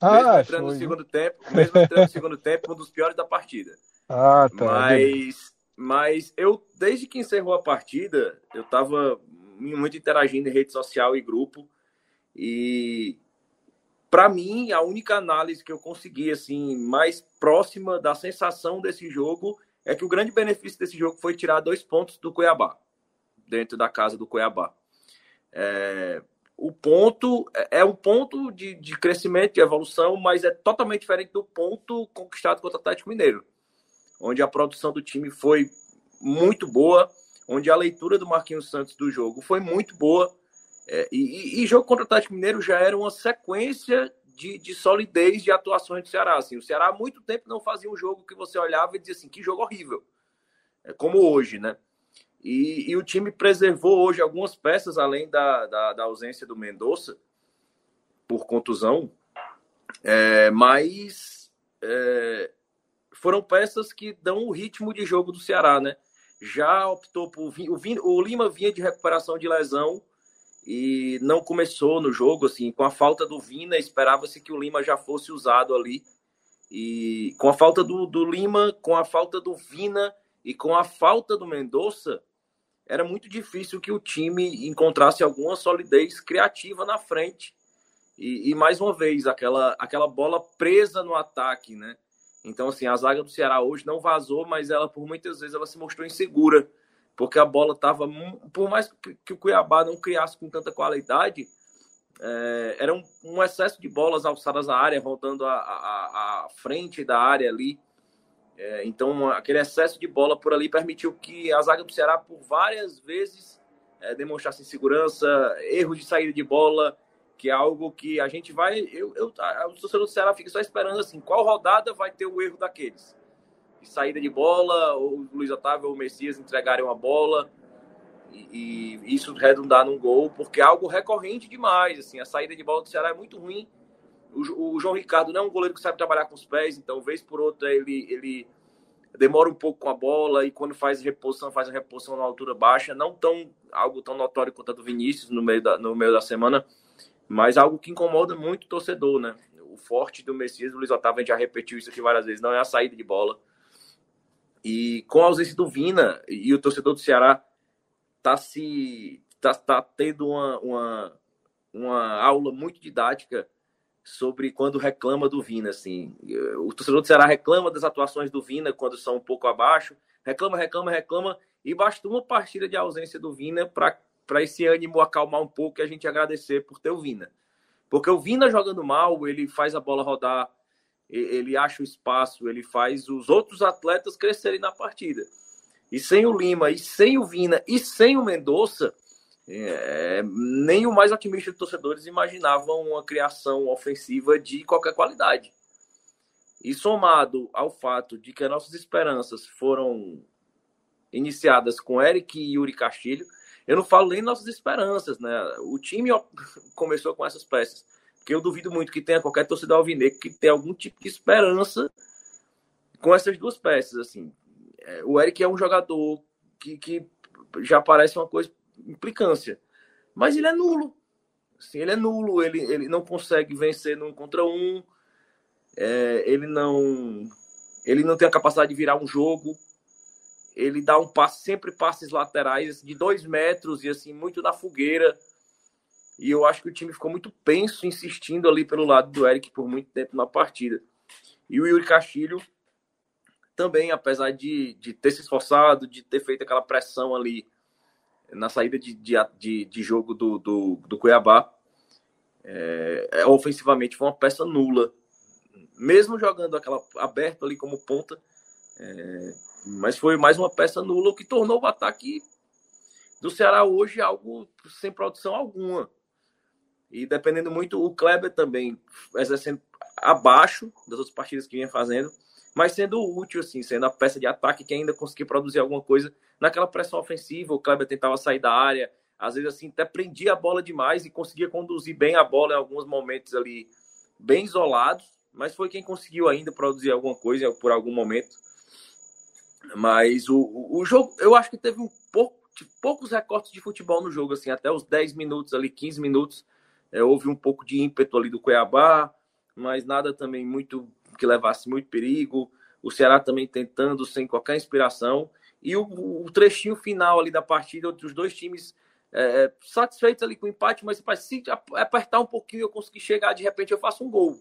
Ah, mesmo entrando foi. no segundo tempo, mesmo entrando no segundo tempo, um dos piores da partida. (laughs)
Ah, tá.
Mas, mas eu, desde que encerrou a partida, eu tava muito interagindo em rede social e grupo. E para mim, a única análise que eu consegui assim mais próxima da sensação desse jogo é que o grande benefício desse jogo foi tirar dois pontos do Cuiabá dentro da casa do Cuiabá. É, o ponto é, é um ponto de, de crescimento, de evolução, mas é totalmente diferente do ponto conquistado contra o Atlético Mineiro, onde a produção do time foi muito boa, onde a leitura do Marquinhos Santos do jogo foi muito boa é, e, e, jogo contra o Atlético Mineiro já era uma sequência de, de, solidez de atuações do Ceará. Assim, o Ceará há muito tempo não fazia um jogo que você olhava e dizia assim, que jogo horrível. É como hoje, né? E, e o time preservou hoje algumas peças, além da, da, da ausência do Mendonça, por contusão, é, mas é, foram peças que dão o ritmo de jogo do Ceará, né? Já optou por. O, o Lima vinha de recuperação de lesão e não começou no jogo, assim, com a falta do Vina, esperava-se que o Lima já fosse usado ali. E com a falta do, do Lima, com a falta do Vina e com a falta do Mendonça, era muito difícil que o time encontrasse alguma solidez criativa na frente. E, e, mais uma vez, aquela, aquela bola presa no ataque, né? Então, assim, a zaga do Ceará hoje não vazou, mas ela, por muitas vezes, ela se mostrou insegura porque a bola estava, por mais que o Cuiabá não criasse com tanta qualidade, é, era um, um, excesso de bolas alçadas à área, voltando à, frente da área ali. É, então, aquele excesso de bola por ali permitiu que a zaga do Ceará, por várias vezes, é, demonstrasse insegurança, erros de saída de bola, que é algo que a gente vai. Eu, eu, o torcedor do Ceará fica só esperando assim: qual rodada vai ter o erro daqueles? de saída de bola, ou o Luiz Otávio ou o Messias entregarem uma bola e, e, isso redundar num gol, porque é algo recorrente demais. Assim, a saída de bola do Ceará é muito ruim. O, o João Ricardo não é um goleiro que sabe trabalhar com os pés, então, vez por outra, ele, ele demora um pouco com a bola e quando faz reposição, faz a reposição na altura baixa. Não tão algo tão notório quanto a do Vinícius no meio da, no meio da semana, mas algo que incomoda muito o torcedor, né? O forte do Messias, o Luiz Otávio, a gente já repetiu isso aqui várias vezes, não é a saída de bola e com a ausência do Vina, e o torcedor do Ceará está se tá, tá tendo uma, uma, uma aula muito didática sobre quando reclama do Vina, assim. O torcedor do Ceará reclama das atuações do Vina quando são um pouco abaixo, reclama, reclama, reclama, e basta uma partida de ausência do Vina para esse ânimo acalmar um pouco e a gente agradecer por ter o Vina. Porque o Vina jogando mal, ele faz a bola rodar ele acha o espaço, ele faz os outros atletas crescerem na partida. E sem o Lima, e sem o Vina, e sem o Mendonça, é, nem o mais otimista de torcedores imaginavam uma criação ofensiva de qualquer qualidade. E somado ao fato de que as nossas esperanças foram iniciadas com Eric e Yuri Castilho, eu não falo nem nossas esperanças, né? O time (laughs) começou com essas peças que eu duvido muito que tenha qualquer torcedor alvinegro que tenha algum tipo de esperança com essas duas peças. Assim, é, o Eric é um jogador que, que já parece uma coisa implicância, mas ele é nulo. Assim, ele é nulo, ele, ele não consegue vencer num contra um, é, ele não ele não tem a capacidade de virar um jogo. Ele dá um passe, sempre passes laterais de dois metros e assim, muito na fogueira. E eu acho que o time ficou muito penso, insistindo ali pelo lado do Eric por muito tempo na partida. E o Yuri Castilho também, apesar de, de ter se esforçado, de ter feito aquela pressão ali na saída de, de, de jogo do, do, do Cuiabá, é, é, ofensivamente foi uma peça nula. Mesmo jogando aquela aberto ali como ponta, é, mas foi mais uma peça nula, o que tornou o ataque do Ceará hoje algo sem produção alguma. E dependendo muito, o Kleber também exercendo abaixo das outras partidas que vinha fazendo, mas sendo útil, assim, sendo a peça de ataque que ainda conseguia produzir alguma coisa naquela pressão ofensiva. O Kleber tentava sair da área, às vezes, assim, até prendia a bola demais e conseguia conduzir bem a bola em alguns momentos ali, bem isolados, mas foi quem conseguiu ainda produzir alguma coisa por algum momento. Mas o, o jogo, eu acho que teve um pouco, poucos recortes de futebol no jogo, assim, até os 10 minutos ali, 15 minutos, é, houve um pouco de ímpeto ali do Cuiabá, mas nada também muito que levasse muito perigo. O Ceará também tentando sem qualquer inspiração. E o, o trechinho final ali da partida, os dois times é, satisfeitos ali com o empate, mas se apertar um pouquinho eu conseguir chegar, de repente eu faço um gol.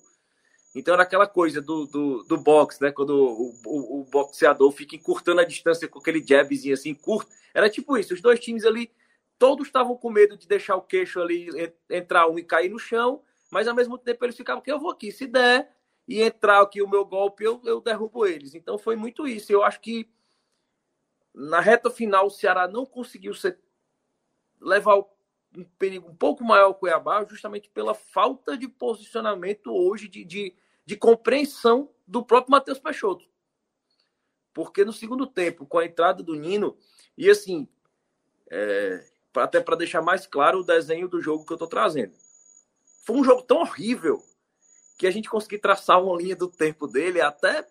Então era aquela coisa do, do, do boxe, né? Quando o, o, o, boxeador fica encurtando a distância com aquele jabzinho assim, curto. Era tipo isso, os dois times ali, todos estavam com medo de deixar o queixo ali entrar um e cair no chão, mas ao mesmo tempo eles ficavam que eu vou aqui, se der e entrar aqui o meu golpe, eu, eu derrubo eles. Então foi muito isso. Eu acho que na reta final o Ceará não conseguiu ser, levar um perigo um pouco maior ao Cuiabá, justamente pela falta de posicionamento hoje de, de de compreensão do próprio Matheus Peixoto. Porque no segundo tempo, com a entrada do Nino, e assim, é, até para deixar mais claro o desenho do jogo que eu estou trazendo. Foi um jogo tão horrível que a gente conseguir traçar uma linha do tempo dele até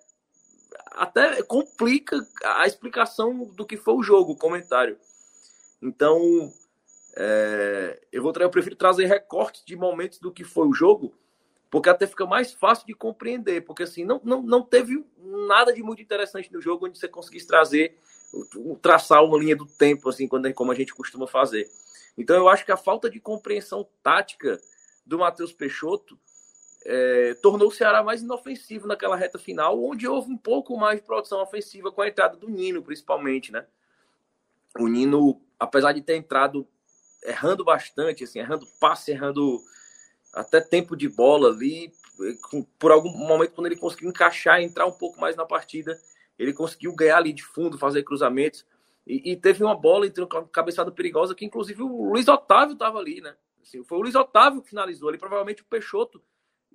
até complica a explicação do que foi o jogo, o comentário. Então, é, eu vou eu prefiro trazer recortes de momentos do que foi o jogo porque até fica mais fácil de compreender, porque assim, não, não, não teve nada de muito interessante no jogo onde você conseguisse trazer, traçar uma linha do tempo, assim, quando, como a gente costuma fazer. Então eu acho que a falta de compreensão tática do Matheus Peixoto é, tornou o Ceará mais inofensivo naquela reta final, onde houve um pouco mais de produção ofensiva com a entrada do Nino, principalmente, né? O Nino, apesar de ter entrado errando bastante, assim, errando passe, errando até tempo de bola ali, por algum momento, quando ele conseguiu encaixar, entrar um pouco mais na partida, ele conseguiu ganhar ali de fundo, fazer cruzamentos. E, e teve uma bola entre uma cabeçada perigosa que, inclusive, o Luiz Otávio estava ali, né? Assim, foi o Luiz Otávio que finalizou ali. Provavelmente o Peixoto,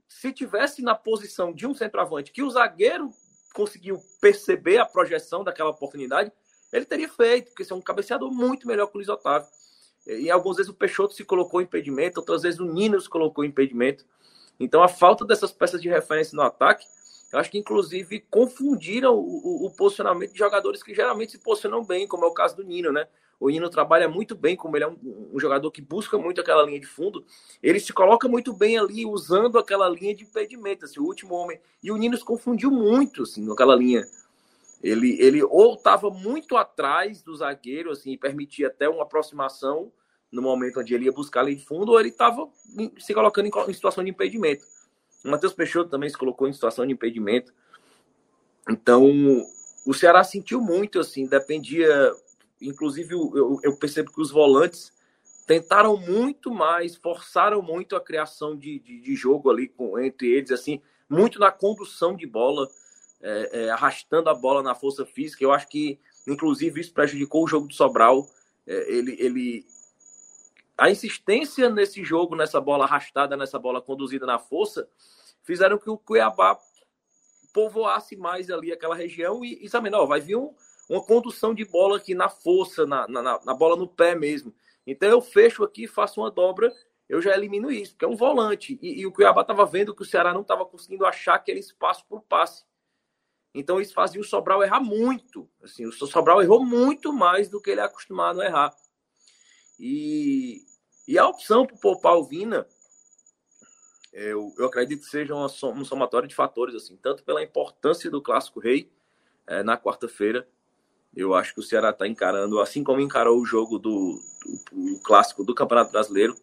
se tivesse na posição de um centroavante que o zagueiro conseguiu perceber a projeção daquela oportunidade, ele teria feito, porque é um cabeceador muito melhor que o Luiz Otávio. E algumas vezes o Peixoto se colocou impedimento, outras vezes o Nino se colocou impedimento. Então a falta dessas peças de referência no ataque, eu acho que inclusive confundiram o, o, o posicionamento de jogadores que geralmente se posicionam bem, como é o caso do Nino, né? O Nino trabalha muito bem, como ele é um, um, jogador que busca muito aquela linha de fundo. Ele se coloca muito bem ali, usando aquela linha de impedimento. Assim, o último homem. E o Nino se confundiu muito assim, naquela linha. Ele, ele ou estava muito atrás do zagueiro, assim, permitia até uma aproximação no momento onde ele ia buscar ali de fundo, ou ele estava se colocando em, em, situação de impedimento. O Matheus Peixoto também se colocou em situação de impedimento. Então, o Ceará sentiu muito, assim, dependia. Inclusive, eu, eu percebo que os volantes tentaram muito mais, forçaram muito a criação de, de, de jogo ali com, entre eles, assim, muito na condução de bola é, é, arrastando a bola na força física. Eu acho que, inclusive, isso prejudicou o jogo do Sobral. É, ele, ele, a insistência nesse jogo, nessa bola arrastada, nessa bola conduzida na força, fizeram que o Cuiabá povoasse mais ali aquela região e, e sabe, não, vai vir um, uma condução de bola aqui na força, na, na, na bola no pé mesmo. Então eu fecho aqui, faço uma dobra, eu já elimino isso, porque é um volante. E, e o Cuiabá estava vendo que o Ceará não estava conseguindo achar aquele espaço para o passe. Então isso fazia o Sobral errar muito. Assim, o Sobral errou muito mais do que ele é acostumado a errar. E, e a opção para poupar o Vina, eu, eu acredito que seja uma, um somatório de fatores, assim, tanto pela importância do Clássico Rei é, na quarta-feira. Eu acho que o Ceará está encarando, assim como encarou o jogo do, do, do Clássico do Campeonato Brasileiro,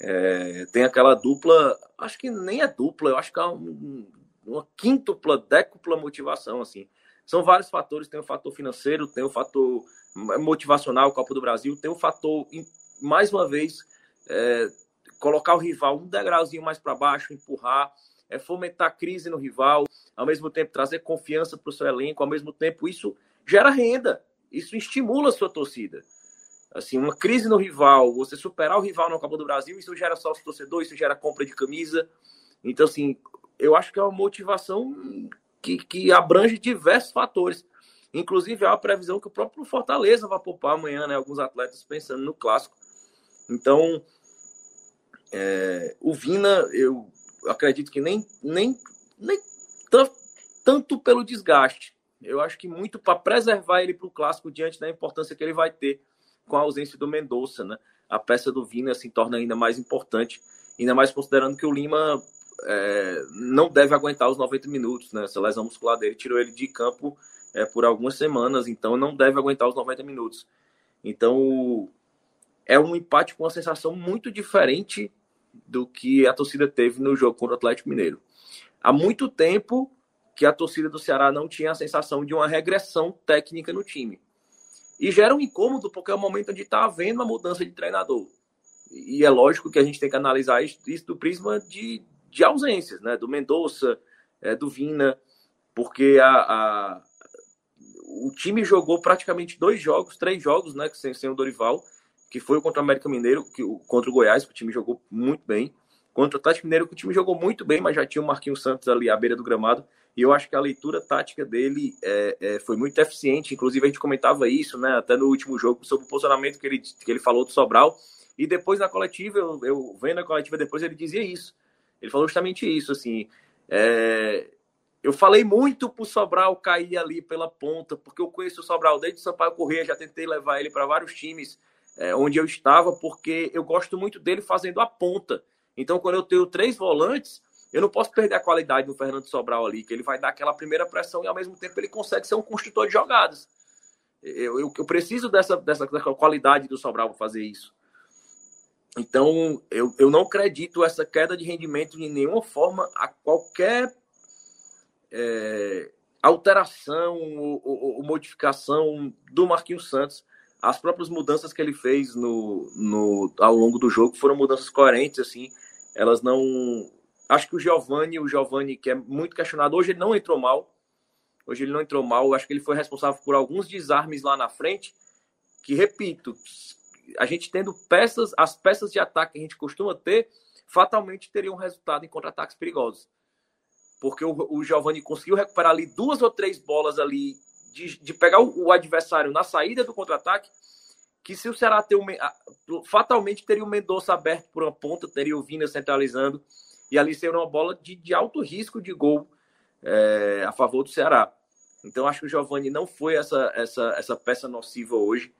é, tem aquela dupla, acho que nem é dupla, eu acho que é um, uma quíntupla, décupla motivação, assim. São vários fatores, tem o fator financeiro, tem o fator motivacional, Copa do Brasil, tem o fator, mais uma vez, é, colocar o rival um degrauzinho mais para baixo, empurrar, é, fomentar crise no rival, ao mesmo tempo trazer confiança para o seu elenco, ao mesmo tempo isso gera renda, isso estimula a sua torcida. Assim, uma crise no rival, você superar o rival na Copa do Brasil, isso gera sócio torcedor, isso gera compra de camisa. Então, assim, eu acho que é uma motivação que, que abrange diversos fatores. Inclusive, há a previsão que o próprio Fortaleza vai poupar amanhã, né? Alguns atletas pensando no clássico. Então, é, o Vina, eu acredito que nem, nem nem tanto pelo desgaste. Eu acho que muito para preservar ele para o clássico diante da importância que ele vai ter com a ausência do Mendonça, né? A peça do Vina se torna ainda mais importante, ainda mais considerando que o Lima é, não deve aguentar os 90 minutos, né? Essa lesão muscular dele tirou ele de campo é, por algumas semanas, então não deve aguentar os 90 minutos. Então é um empate com uma sensação muito diferente do que a torcida teve no jogo contra o Atlético Mineiro. Há muito tempo que a torcida do Ceará não tinha a sensação de uma regressão técnica no time. E gera um incômodo porque é o momento onde está havendo uma mudança de treinador. E é lógico que a gente tem que analisar isso, do prisma de, de ausências, né? Do Mendonça, é, do Vina, porque a, a, o time jogou praticamente dois jogos, três jogos, né? Sem, sem o Dorival, que foi contra o América Mineiro, que, contra o Goiás, que o time jogou muito bem. Contra o Atlético Mineiro, que o time jogou muito bem, mas já tinha o Marquinhos Santos ali à beira do gramado. E eu acho que a leitura tática dele é, é, foi muito eficiente. Inclusive, a gente comentava isso, né? Até no último jogo, sobre o posicionamento que ele, que ele falou do Sobral. E depois na coletiva, eu, eu vendo a coletiva depois, ele dizia isso. Ele falou justamente isso, assim. É, eu falei muito pro Sobral cair ali pela ponta, porque eu conheço o Sobral desde o Sampaio Corrêa, já tentei levar ele para vários times é, onde eu estava, porque eu gosto muito dele fazendo a ponta. Então, quando eu tenho três volantes, eu não posso perder a qualidade do Fernando Sobral ali, que ele vai dar aquela primeira pressão e ao mesmo tempo ele consegue ser um construtor de jogadas. Eu, eu, eu preciso dessa, dessa, dessa, qualidade do Sobral para fazer isso. Então, eu, eu não acredito essa queda de rendimento de nenhuma forma a qualquer é, alteração ou, ou, ou, modificação do Marquinhos Santos. As próprias mudanças que ele fez no, no, ao longo do jogo foram mudanças coerentes, assim. Elas não Acho que o Giovani, o Giovani, que é muito questionado, hoje ele não entrou mal. Hoje ele não entrou mal. Acho que ele foi responsável por alguns desarmes lá na frente. Que, repito, a gente tendo peças, as peças de ataque que a gente costuma ter, fatalmente teriam resultado em contra-ataques perigosos. Porque o, o Giovani conseguiu recuperar ali duas ou três bolas ali, de, de pegar o, o adversário na saída do contra-ataque que se o Ceará ter um, fatalmente teria o Mendonça aberto por uma ponta, teria o Vina centralizando, e ali seria uma bola de, de alto risco de gol é, a favor do Ceará. Então acho que o Giovani não foi essa, essa, essa peça nociva hoje.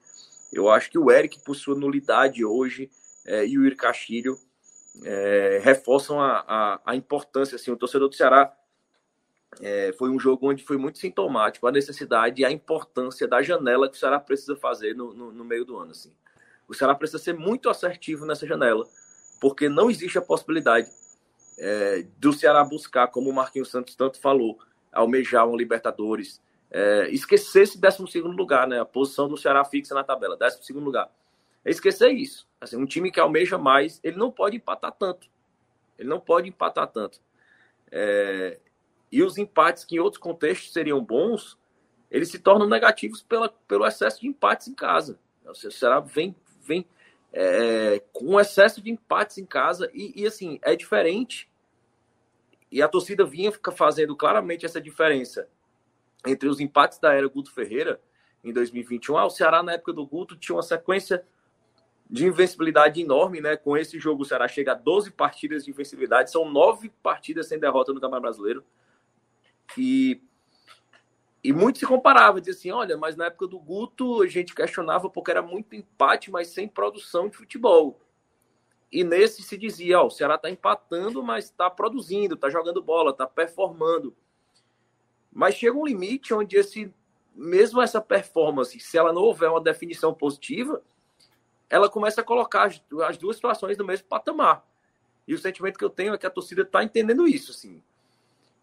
Eu acho que o Eric, por sua nulidade hoje, é, e o Ir Castilho é, reforçam a, a, a, importância. Assim, o torcedor do Ceará é, foi um jogo onde foi muito sintomático a necessidade e a importância da janela que o Ceará precisa fazer no, no, no meio do ano. Assim. O Ceará precisa ser muito assertivo nessa janela, porque não existe a possibilidade é, do Ceará buscar, como o Marquinhos Santos tanto falou, almejar um Libertadores, é, esquecer esse 12 lugar, né? A posição do Ceará fixa na tabela, 12 lugar. É esquecer isso. Assim, um time que almeja mais, ele não pode empatar tanto. Ele não pode empatar tanto. É, e os empates que em outros contextos seriam bons, eles se tornam negativos pela, pelo excesso de empates em casa. O Ceará vem, vem é, com excesso de empates em casa e, e assim, é diferente e a torcida vinha fazendo claramente essa diferença entre os empates da era Guto Ferreira em 2021. Ah, o Ceará, na época do Guto, tinha uma sequência de invencibilidade enorme, né? Com esse jogo, o Ceará chega a 12 partidas de invencibilidade, são nove partidas sem derrota no Campeonato Brasileiro. E, e muito se comparava, dizia assim: olha, mas na época do Guto a gente questionava porque era muito empate, mas sem produção de futebol. E nesse se dizia, ó, o Ceará está empatando, mas está produzindo, está jogando bola, está performando. Mas chega um limite onde esse, mesmo essa performance, se ela não houver uma definição positiva, ela começa a colocar as, as duas situações no mesmo patamar. E o sentimento que eu tenho é que a torcida está entendendo isso, assim.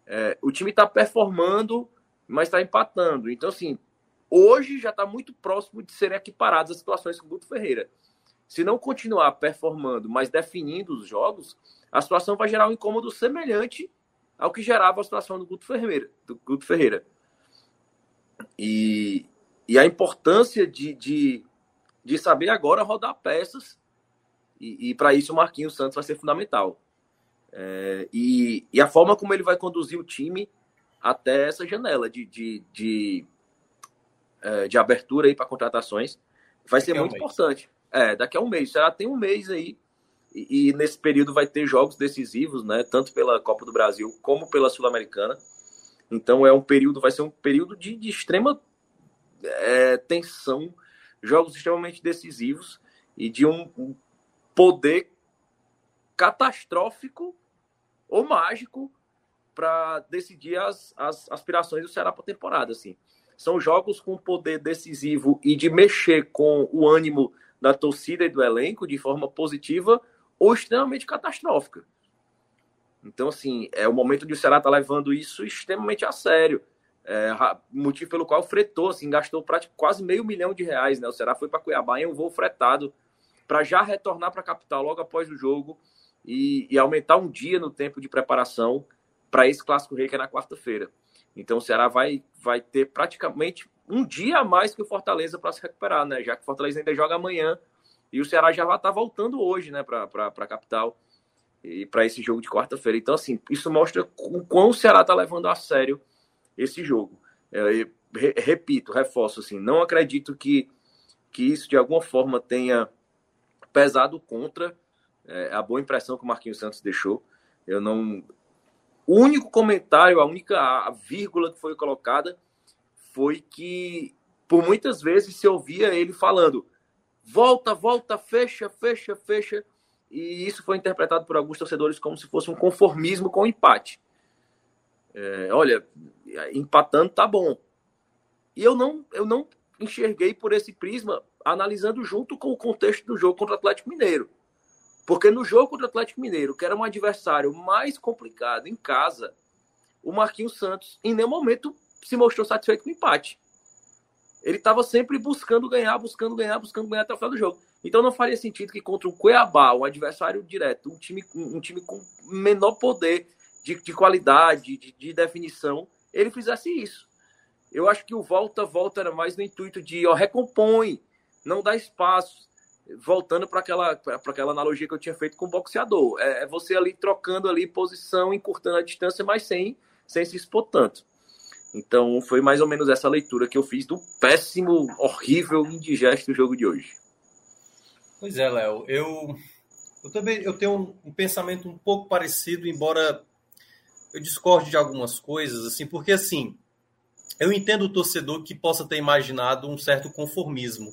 É, o time está performando, mas está empatando. Então, assim, hoje já está muito próximo de serem equiparadas as situações com o Guto Ferreira. Se não continuar performando, mas definindo os jogos, a situação vai gerar um incômodo semelhante ao que gerava a situação do Guto Ferreira. Do Guto Ferreira. E, e a importância de, de, de saber agora rodar peças, e, e para isso o Marquinhos Santos vai ser fundamental. É, e, e, a forma como ele vai conduzir o time até essa janela de, de, de, é, de abertura para contratações vai ser muito importante. É, daqui a um mês. O Ceará tem um mês aí E, e, nesse período vai ter jogos decisivos, né? Tanto pela Copa do Brasil como pela Sul-Americana. Então é um período, vai ser um período de, de extrema é, tensão, jogos extremamente decisivos e de um, um poder catastrófico ou mágico para decidir as, as aspirações do Ceará para a temporada. Assim. São jogos com poder decisivo e de mexer com o ânimo da torcida e do elenco de forma positiva ou extremamente catastrófica. Então, assim, é o momento de o Ceará estar tá levando isso extremamente a sério. É, motivo pelo qual fretou, assim, gastou quase meio milhão de reais. Né? O Ceará foi para Cuiabá em um voo fretado para já retornar para a capital logo após o jogo e, e, aumentar um dia no tempo de preparação para esse clássico rei que é na quarta-feira. Então o Ceará vai, vai ter praticamente um dia a mais que o Fortaleza para se recuperar, né? Já que o Fortaleza ainda joga amanhã e o Ceará já vai estar tá voltando hoje, né, para a capital e para esse jogo de quarta-feira. Então, assim, isso mostra o quão o Ceará está levando a sério esse jogo. É, repito, reforço, assim, não acredito que, que isso de alguma forma tenha pesado contra é, a boa impressão que o Marquinhos Santos deixou. Eu não. O único comentário, a única a vírgula que foi colocada foi que por muitas vezes se ouvia ele falando volta, volta, fecha, fecha, fecha. E isso foi interpretado por alguns torcedores como se fosse um conformismo com o empate. É, olha, empatando tá bom. E eu não, eu não enxerguei por esse prisma, analisando junto com o contexto do jogo contra o Atlético Mineiro. Porque no jogo contra o Atlético Mineiro, que era um adversário mais complicado em casa, o Marquinhos Santos em nenhum momento se mostrou satisfeito com o empate. Ele estava sempre buscando ganhar, buscando ganhar, buscando ganhar até o final do jogo. Então não faria sentido que contra o Cuiabá, um adversário direto, um time, um time com menor poder de, de qualidade, de, de definição, ele fizesse isso. Eu acho que o volta, volta era mais no intuito de ó, recompõe, não dá espaço voltando para aquela, aquela analogia que eu tinha feito com o boxeador. É, é, você ali trocando ali posição, encurtando a distância, mas sem, sem se expor tanto. Então foi mais ou menos essa leitura que eu fiz do péssimo, horrível, indigesto jogo de hoje.
Pois é, Léo. Eu, eu também eu tenho um, um, pensamento um pouco parecido, embora eu discorde de algumas coisas, assim, porque assim eu entendo o torcedor que possa ter imaginado um certo conformismo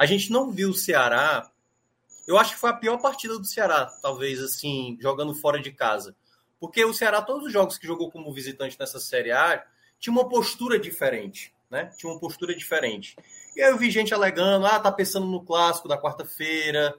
a gente não viu o Ceará. Eu acho que foi a pior partida do Ceará, talvez, assim, jogando fora de casa. Porque o Ceará, todos os jogos que jogou como visitante nessa Série A, tinha uma postura diferente, né? Tinha uma postura diferente. E aí eu vi gente alegando, ah, tá pensando no clássico da quarta-feira,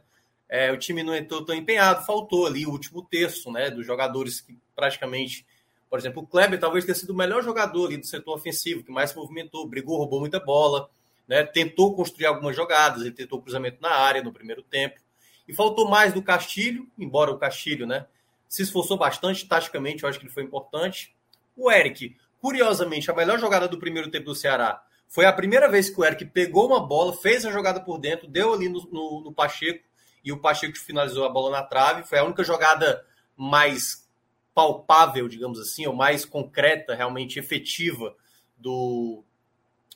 é, o time não entrou tão empenhado, faltou ali o último terço, né? Dos jogadores que praticamente. Por exemplo, o Kleber talvez tenha sido o melhor jogador ali do setor ofensivo, que mais se movimentou, brigou, roubou muita bola né? Tentou construir algumas jogadas, ele tentou cruzamento na área no primeiro tempo. E faltou mais do Castilho, embora o Castilho, né, se esforçou bastante taticamente, eu acho que ele foi importante. O Eric, curiosamente, a melhor jogada do primeiro tempo do Ceará foi a primeira vez que o Eric pegou uma bola, fez a jogada por dentro, deu ali no, no, no Pacheco, e o Pacheco finalizou a bola na trave. Foi a única jogada mais palpável, digamos assim, ou mais concreta, realmente efetiva do,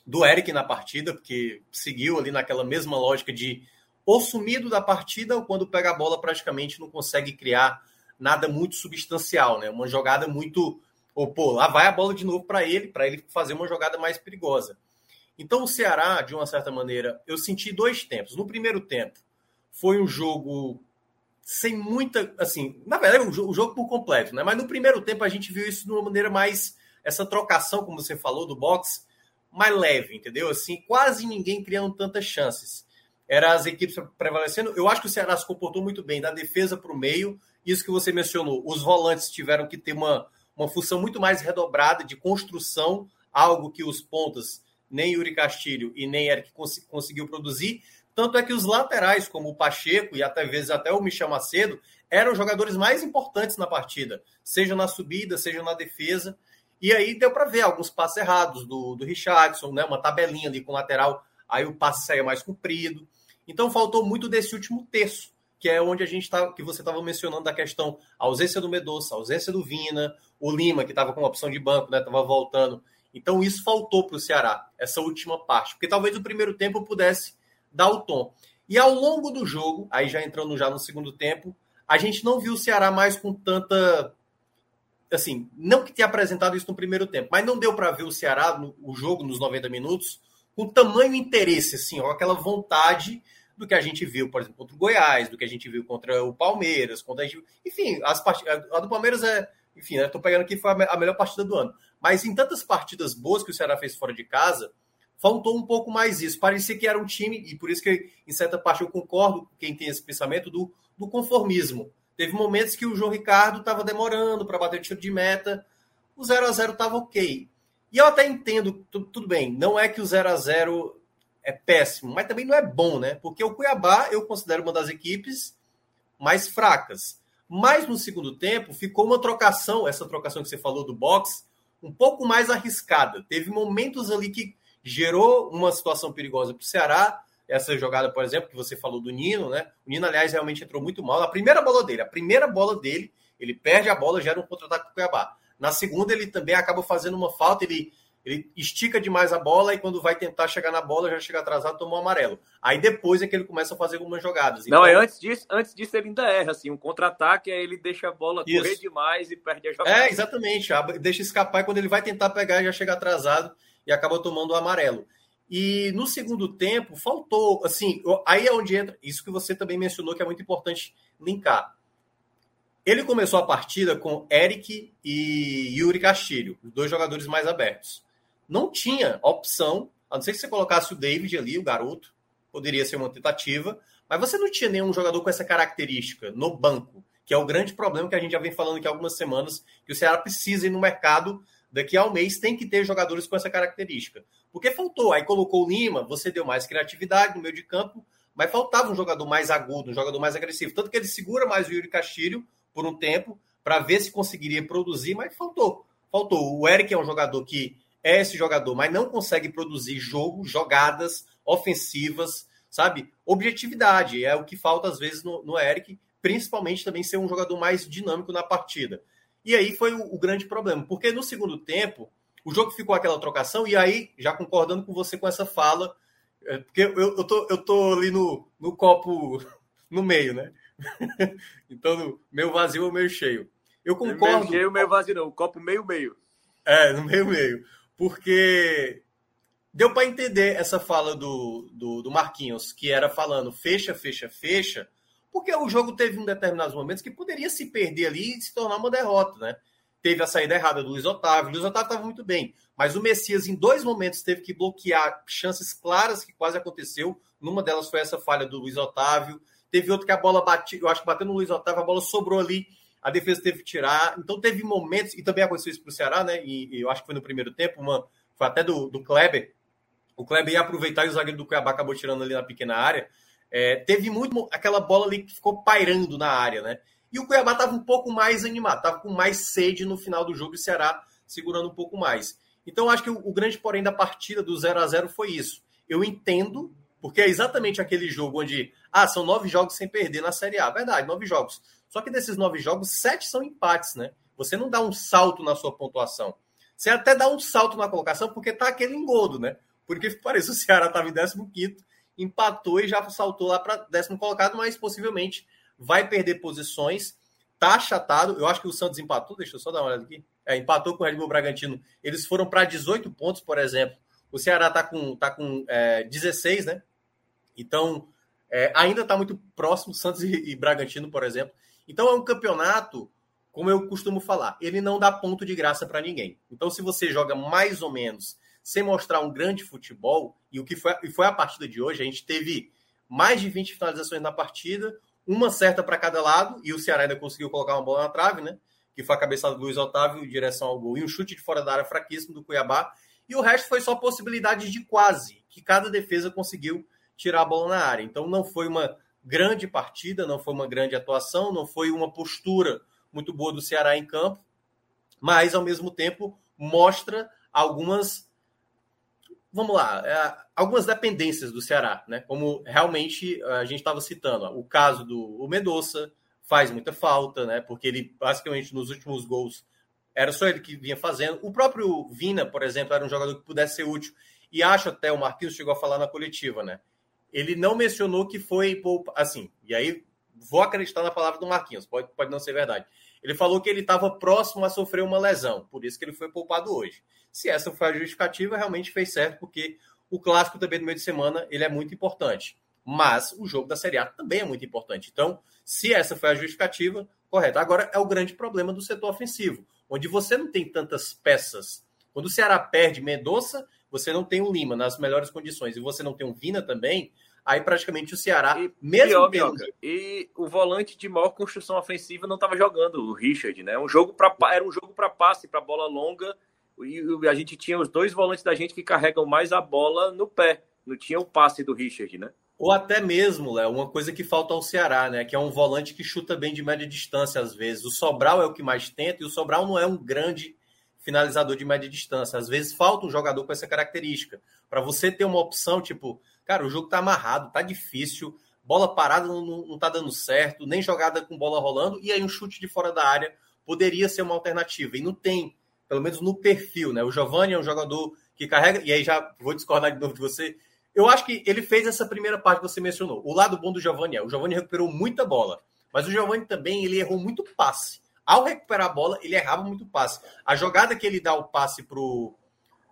do Eric na partida, porque seguiu ali naquela mesma lógica de ou sumido da partida ou quando pega a bola praticamente não consegue criar nada muito substancial, né? Uma jogada muito ou pô, lá vai a bola de novo para ele, para ele fazer uma jogada mais perigosa. Então o Ceará, de uma certa maneira, eu senti dois tempos. No primeiro tempo foi um jogo sem muita, assim, na verdade, o jogo, o jogo por completo, né? Mas no primeiro tempo a gente viu isso de uma maneira mais essa trocação, como você falou, do boxe mais leve, entendeu? Assim, quase ninguém criando tantas chances. Era as equipes prevalecendo. Eu acho que o Ceará se comportou muito bem, da defesa para o meio. Isso que você mencionou, os volantes tiveram que ter uma, uma função muito mais redobrada de construção, algo que os pontas, nem Yuri Castilho e nem Eric cons conseguiu produzir. Tanto é que os laterais, como o Pacheco e até vezes até o Michel Macedo, eram os jogadores mais importantes na partida, seja na subida, seja na defesa. E aí deu para ver alguns passes errados do, do Richardson, né? Uma tabelinha ali com o lateral, aí o passe saia mais comprido. Então faltou muito desse último terço, que é onde a gente tá, que você estava mencionando da questão ausência do Medoça, ausência do Vina, o Lima, que estava com opção de banco, né? Tava voltando. Então isso faltou para o Ceará, essa última parte, porque talvez o primeiro tempo pudesse dar o tom. E ao longo do jogo, aí já entrando já no segundo tempo, a gente não viu o Ceará mais com tanta. Assim, não que tenha apresentado isso no primeiro tempo, mas não deu para ver o Ceará, no, o jogo nos 90 minutos, com tamanho interesse, assim, ó, aquela vontade do que a gente viu, por exemplo, contra o Goiás, do que a gente viu contra o Palmeiras, contra a gente... enfim, as part... a do Palmeiras é, enfim, né, tô pegando aqui foi a melhor partida do ano. Mas em tantas partidas boas que o Ceará fez fora de casa, faltou um pouco mais isso. Parecia que era um time, e por isso que, em certa parte, eu concordo quem tem esse pensamento do, do conformismo. Teve momentos que o João Ricardo estava demorando para bater o tiro de meta, o 0 a 0 estava ok. E eu até entendo, tudo bem, não é que o 0 a 0 é péssimo, mas também não é bom, né? Porque o Cuiabá eu considero uma das equipes mais fracas. Mas no segundo tempo ficou uma trocação, essa trocação que você falou do box, um pouco mais arriscada. Teve momentos ali que gerou uma situação perigosa para o Ceará. Essa jogada, por exemplo, que você falou do Nino, né? O Nino, aliás, realmente entrou muito mal. Na primeira bola dele, a primeira bola dele, ele perde a bola, gera um contra-ataque para o Cuiabá. Na segunda, ele também acaba fazendo uma falta, ele, ele estica demais a bola e quando vai tentar chegar na bola, já chega atrasado, tomou um amarelo. Aí depois é que ele começa a fazer algumas jogadas.
Então... Não, é antes disso, antes disso ele ainda erra, assim, um contra-ataque, aí ele deixa a bola Isso. correr demais e perde a jogada.
É, exatamente, deixa escapar e quando ele vai tentar pegar, já chega atrasado e acaba tomando o amarelo. E no segundo tempo, faltou, assim, aí é onde entra isso que você também mencionou, que é muito importante linkar. Ele começou a partida com Eric e Yuri Castilho, os dois jogadores mais abertos. Não tinha opção, a não ser que você colocasse o David ali, o garoto, poderia ser uma tentativa, mas você não tinha nenhum jogador com essa característica no banco, que é o grande problema que a gente já vem falando aqui há algumas semanas, que o Ceará precisa ir no mercado daqui a um mês, tem que ter jogadores com essa característica. Porque faltou, aí colocou o Lima, você deu mais criatividade no meio de campo, mas faltava um jogador mais agudo, um jogador mais agressivo. Tanto que ele segura mais o Yuri Castilho, por um tempo para ver se conseguiria produzir, mas faltou. Faltou. O Eric é um jogador que é esse jogador, mas não consegue produzir jogo, jogadas ofensivas, sabe? Objetividade é o que falta às vezes no, no Eric, principalmente também ser um jogador mais dinâmico na partida. E aí foi o, o, grande problema, porque no segundo tempo o jogo ficou aquela trocação, e aí, já concordando com você com essa fala, é, porque eu, eu, tô, eu tô ali no, no copo (laughs) no meio, né? (laughs) então, meio vazio ou meio cheio. Eu concordo.
Meio cheio, meio vazio, não. O copo meio-meio.
É, no meio-meio. Porque deu para entender essa fala do, do, do, Marquinhos, que era falando fecha, fecha, fecha, porque o jogo teve um determinados momentos que poderia se perder ali e se tornar uma derrota, né? Teve a saída errada do Luiz Otávio. O Luiz Otávio estava muito bem, mas o Messias, em dois momentos, teve que bloquear chances claras que quase aconteceu. Numa delas foi essa falha do Luiz Otávio. Teve outro que a bola bateu, eu acho que bateu no Luiz Otávio, a bola sobrou ali, a defesa teve que tirar. Então teve momentos, e também aconteceu isso para o Ceará, né? E, e, eu acho que foi no primeiro tempo, uma, foi até do, do Kleber. O Kleber ia aproveitar e o zagueiro do Cuiabá acabou tirando ali na pequena área. É, teve muito aquela bola ali que ficou pairando na área, né? E o Cuiabá estava um pouco mais animado, estava com mais sede no final do jogo e o Ceará segurando um pouco mais. Então, acho que o, o grande porém da partida do 0 a 0 foi isso. Eu entendo porque é exatamente aquele jogo onde, ah, são nove jogos sem perder na Série A. Verdade, nove jogos. Só que desses nove jogos, sete são empates, né? Você não dá um salto na sua pontuação. Você até dá um salto na colocação porque tá aquele engodo, né? Porque parece o Ceará estava em 15, empatou e já saltou lá para décimo colocado, mas possivelmente vai perder posições. Tá achatado. Eu acho que o Santos empatou, deixa eu só dar uma olhada aqui. É, empatou com o Red Bull Bragantino. Eles foram para 18 pontos, por exemplo. O Ceará tá com, tá com é, 16, né? Então, é, ainda está muito próximo, Santos e, e, Bragantino, por exemplo. Então, é um campeonato, como eu costumo falar, ele não dá ponto de graça para ninguém. Então, se você joga mais ou menos sem mostrar um grande futebol, e o que foi, e foi a partida de hoje, a gente teve mais de 20 finalizações na partida, uma certa para cada lado, e o Ceará ainda conseguiu colocar uma bola na trave, né? Que foi a cabeçada do Luiz Otávio em direção ao gol, e um chute de fora da área fraquíssimo do Cuiabá. E o resto foi só possibilidade de quase, que cada defesa conseguiu tirar a bola na área. Então não foi uma grande partida, não foi uma grande atuação, não foi uma postura muito boa do Ceará em campo, mas ao mesmo tempo mostra algumas vamos lá, é, algumas dependências do Ceará, né? Como realmente a gente estava citando, o caso do Medoça faz muita falta, né? Porque ele basicamente nos últimos gols era só ele que vinha fazendo. O próprio Vina, por exemplo, era um jogador que pudesse ser útil. E acho até o Marquinhos chegou a falar na coletiva, né? Ele não mencionou que foi assim, e aí vou acreditar na palavra do Marquinhos, pode, pode não ser verdade. Ele falou que ele estava próximo a sofrer uma lesão, por isso que ele foi poupado hoje. Se essa foi a justificativa, realmente fez certo, porque o clássico também no meio de semana ele é muito importante. Mas o jogo da Série A também é muito importante. Então, se essa foi a justificativa, correto. Agora é o grande problema do setor ofensivo, onde você não tem tantas peças. Quando o Ceará perde Mendonça, você não tem o Lima nas melhores condições e você não tem o Vina também, aí praticamente o Ceará,
E,
mesmo
pior, e o volante de maior construção ofensiva não estava jogando, o Richard, né? Um jogo pra, era um jogo para passe, para bola longa. E a gente tinha os dois volantes da gente que carregam mais a bola no pé. Não tinha o passe do Richard, né?
Ou até mesmo, Léo, uma coisa que falta ao Ceará, né? Que é um volante que chuta bem de média distância às vezes. O Sobral é o que mais tenta, e o Sobral não é um grande finalizador de média distância. Às vezes falta um jogador com essa característica. Para você ter uma opção, tipo, cara, o jogo tá amarrado, tá difícil, bola parada não, não, tá dando certo, nem jogada com bola rolando, e aí um chute de fora da área poderia ser uma alternativa. E não tem, pelo menos no perfil, né? O Giovanni é um jogador que carrega, e aí já vou discordar de novo de você. Eu acho que ele fez essa primeira parte que você mencionou. O lado bom do Giovanni é, o Giovanni recuperou muita bola, mas o Giovanni também ele errou muito passe. Ao recuperar a bola, ele errava muito passe. A jogada que ele dá o passe pro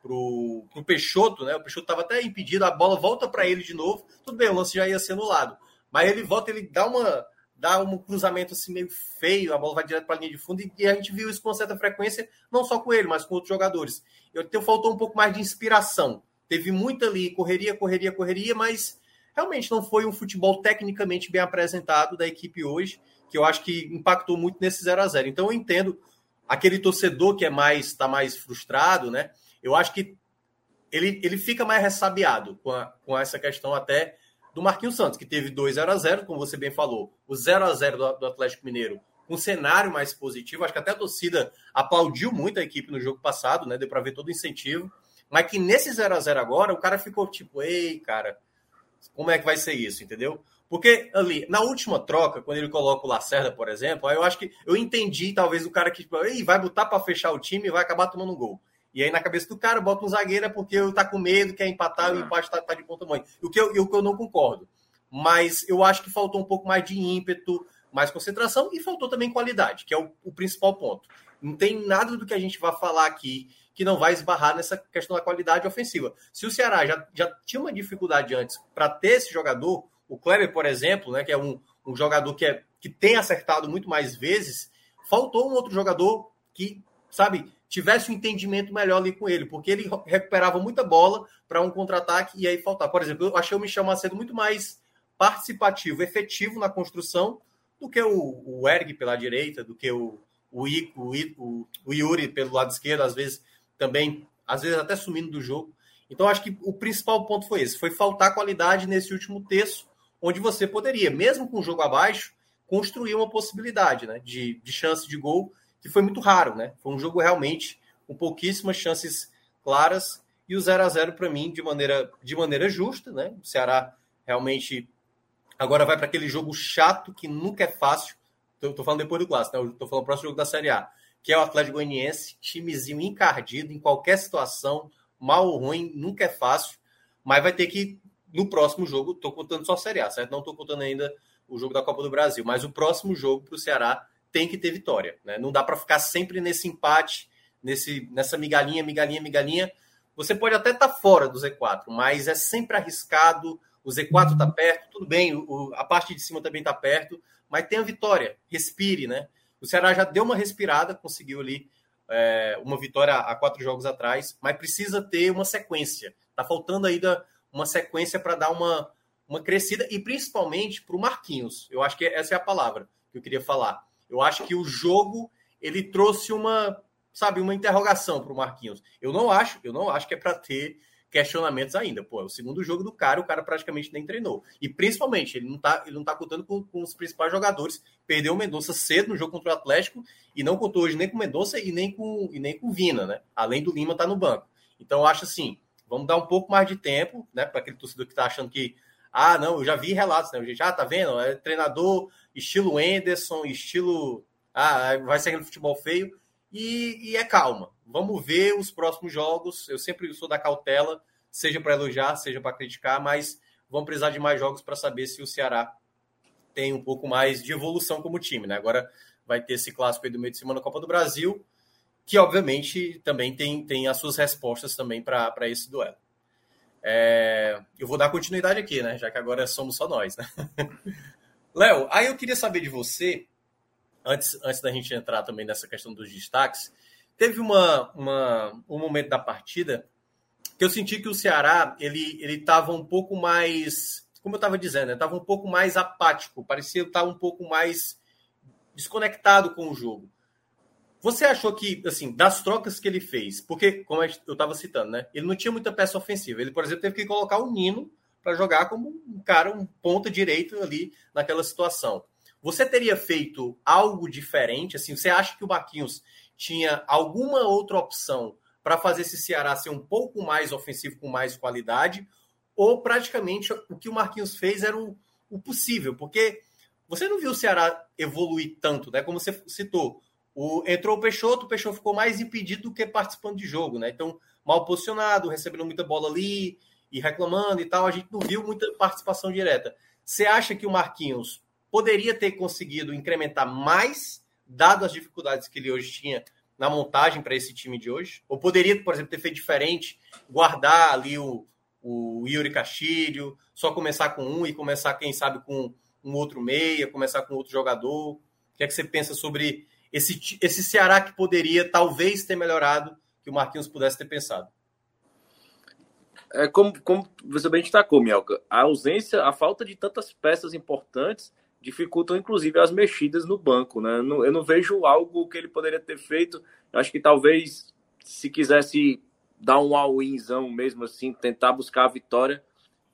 pro, pro Peixoto, né? O Peixoto estava até impedido, a bola volta para ele de novo. Tudo bem, o lance já ia ser anulado. Mas ele volta, ele dá uma dá um cruzamento assim meio feio, a bola vai direto para a linha de fundo e, e a gente viu isso com certa frequência, não só com ele, mas com outros jogadores. Eu então, faltou um pouco mais de inspiração. Teve muita ali, correria, correria, correria, mas realmente não foi um futebol tecnicamente bem apresentado da equipe hoje, que eu acho que impactou muito nesse 0 a 0 Então eu entendo aquele torcedor que é mais está mais frustrado, né? Eu acho que ele, ele fica mais ressabiado com, a, com essa questão até do Marquinhos Santos, que teve 2 0 a 0 como você bem falou. O 0 a 0 do, do Atlético Mineiro, um cenário mais positivo. Acho que até a torcida aplaudiu muito a equipe no jogo passado, né? Deu para ver todo o incentivo. Mas que nesse 0 a 0 agora, o cara ficou tipo, ei, cara, como é que vai ser isso, entendeu? Porque ali, na última troca, quando ele coloca o Lacerda, por exemplo, aí eu acho que eu entendi, talvez, o cara que tipo, ei, vai botar para fechar o time e vai acabar tomando um gol. E aí, na cabeça do cara, bota um zagueiro é porque eu tá com medo, quer empatar, e o empate tá, tá de ponta mãe. O que, eu, o que eu não concordo. Mas eu acho que faltou um pouco mais de ímpeto, mais concentração e faltou também qualidade, que é o, o principal ponto. Não tem nada do que a gente vai falar aqui que não vai esbarrar nessa questão da qualidade ofensiva. Se o Ceará já, já tinha uma dificuldade antes para ter esse jogador, o Kleber, por exemplo, né, que é um, um jogador que, é, que tem acertado muito mais vezes, faltou um outro jogador que, sabe, tivesse um entendimento melhor ali com ele, porque ele recuperava muita bola para um contra-ataque e aí faltar. Por exemplo, eu achei o Michel Macedo muito mais participativo, efetivo na construção do que o, o Erg pela direita, do que o, o, Ico, o, o Yuri pelo lado esquerdo, às vezes também, às vezes até sumindo do jogo. Então, acho que o principal ponto foi esse: foi faltar qualidade nesse último terço, onde você poderia, mesmo com o jogo abaixo, construir uma possibilidade né, de, de chance de gol, que foi muito raro. Né? Foi um jogo realmente com pouquíssimas chances claras. E o 0 a 0 para mim, de maneira, de maneira justa. Né? O Ceará realmente agora vai para aquele jogo chato que nunca é fácil. Estou falando depois do clássico, né? falando do próximo jogo da Série A, que é o Atlético Goianiense, timezinho encardido em qualquer situação, mal ou ruim, nunca é fácil, mas vai ter que, no próximo jogo, estou contando só a Série A, certo? Não estou contando ainda o jogo da Copa do Brasil, mas o próximo jogo para o Ceará tem que ter vitória, né? Não dá para ficar sempre nesse empate, nesse, nessa migalhinha, migalhinha, migalhinha. Você pode até estar tá fora do Z4, mas é sempre arriscado. O Z4 está perto, tudo bem, o, a parte de cima também está perto, mas tem a vitória, respire, né? O Ceará já deu uma respirada, conseguiu ali é, uma vitória há quatro jogos atrás, mas precisa ter uma sequência. Tá faltando ainda uma sequência para dar uma, uma crescida e principalmente para o Marquinhos. Eu acho que essa é a palavra que eu queria falar. Eu acho que o jogo ele trouxe uma, sabe, uma interrogação para o Marquinhos. Eu não acho, eu não acho que é para ter questionamentos ainda. Pô, é o segundo jogo do cara, o cara praticamente nem treinou. E principalmente, ele não tá, ele não tá contando com, com os principais jogadores. Perdeu o Mendonça cedo no jogo contra o Atlético e não contou hoje nem com o Mendonça e nem com, e nem com Vina, né? Além do Lima tá no banco. Então eu acho assim, vamos dar um pouco mais de tempo, né, para aquele torcedor que tá achando que ah, não, eu já vi relatos, né? Gente, ah, tá vendo? É treinador estilo Anderson, estilo ah, vai ser aquele futebol feio. E, e, é calma. Vamos ver os próximos jogos. Eu sempre sou da cautela, seja para elogiar, seja para criticar, mas vamos precisar de mais jogos para saber se o Ceará tem um pouco mais de evolução como time, né? Agora vai ter esse clássico aí do meio de semana na Copa do Brasil, que obviamente também tem, tem as suas respostas também para esse duelo. É, eu vou dar continuidade aqui, né? Já que agora somos só nós, né? (laughs) Léo, aí eu queria saber de você, antes, antes da gente entrar também nessa questão dos destaques, teve uma, uma, um momento da partida que eu senti que o Ceará ele ele estava um pouco mais, como eu estava dizendo, estava um pouco mais apático, parecia estar um pouco mais desconectado com o jogo. Você achou que, assim, das trocas que ele fez, porque, como eu estava citando, né? Ele não tinha muita peça ofensiva. Ele, por exemplo, teve que colocar o Nino para jogar como um cara, um ponta direito ali naquela situação. Você teria feito algo diferente? Assim, você acha que o Baquinhos tinha alguma outra opção para fazer esse Ceará ser um pouco mais ofensivo, com mais qualidade? Ou praticamente o que o Marquinhos fez era o, o possível? Porque você não viu o Ceará evoluir tanto, né? Como você citou. O, entrou o Peixoto, o Peixoto ficou mais impedido do que participando de jogo, né? Então, mal posicionado, recebendo muita bola ali e reclamando e tal, a gente não viu muita participação direta. Você acha que o Marquinhos poderia ter conseguido incrementar mais, dado as dificuldades que ele hoje tinha na montagem para esse time de hoje? Ou poderia, por exemplo, ter feito diferente, guardar ali o, o Yuri Castilho, só começar com um e começar, quem sabe, com um outro meia, começar com outro jogador? O que é que você pensa sobre esse, esse Ceará que poderia talvez ter melhorado, que o Marquinhos pudesse ter pensado?
É como, como você bem destacou, Mielka, a ausência, a falta de tantas peças importantes dificultam inclusive as mexidas no banco, né? Eu não, eu não vejo algo que ele poderia ter feito. Eu acho que talvez se quisesse dar um all-inzão mesmo assim, tentar buscar a vitória,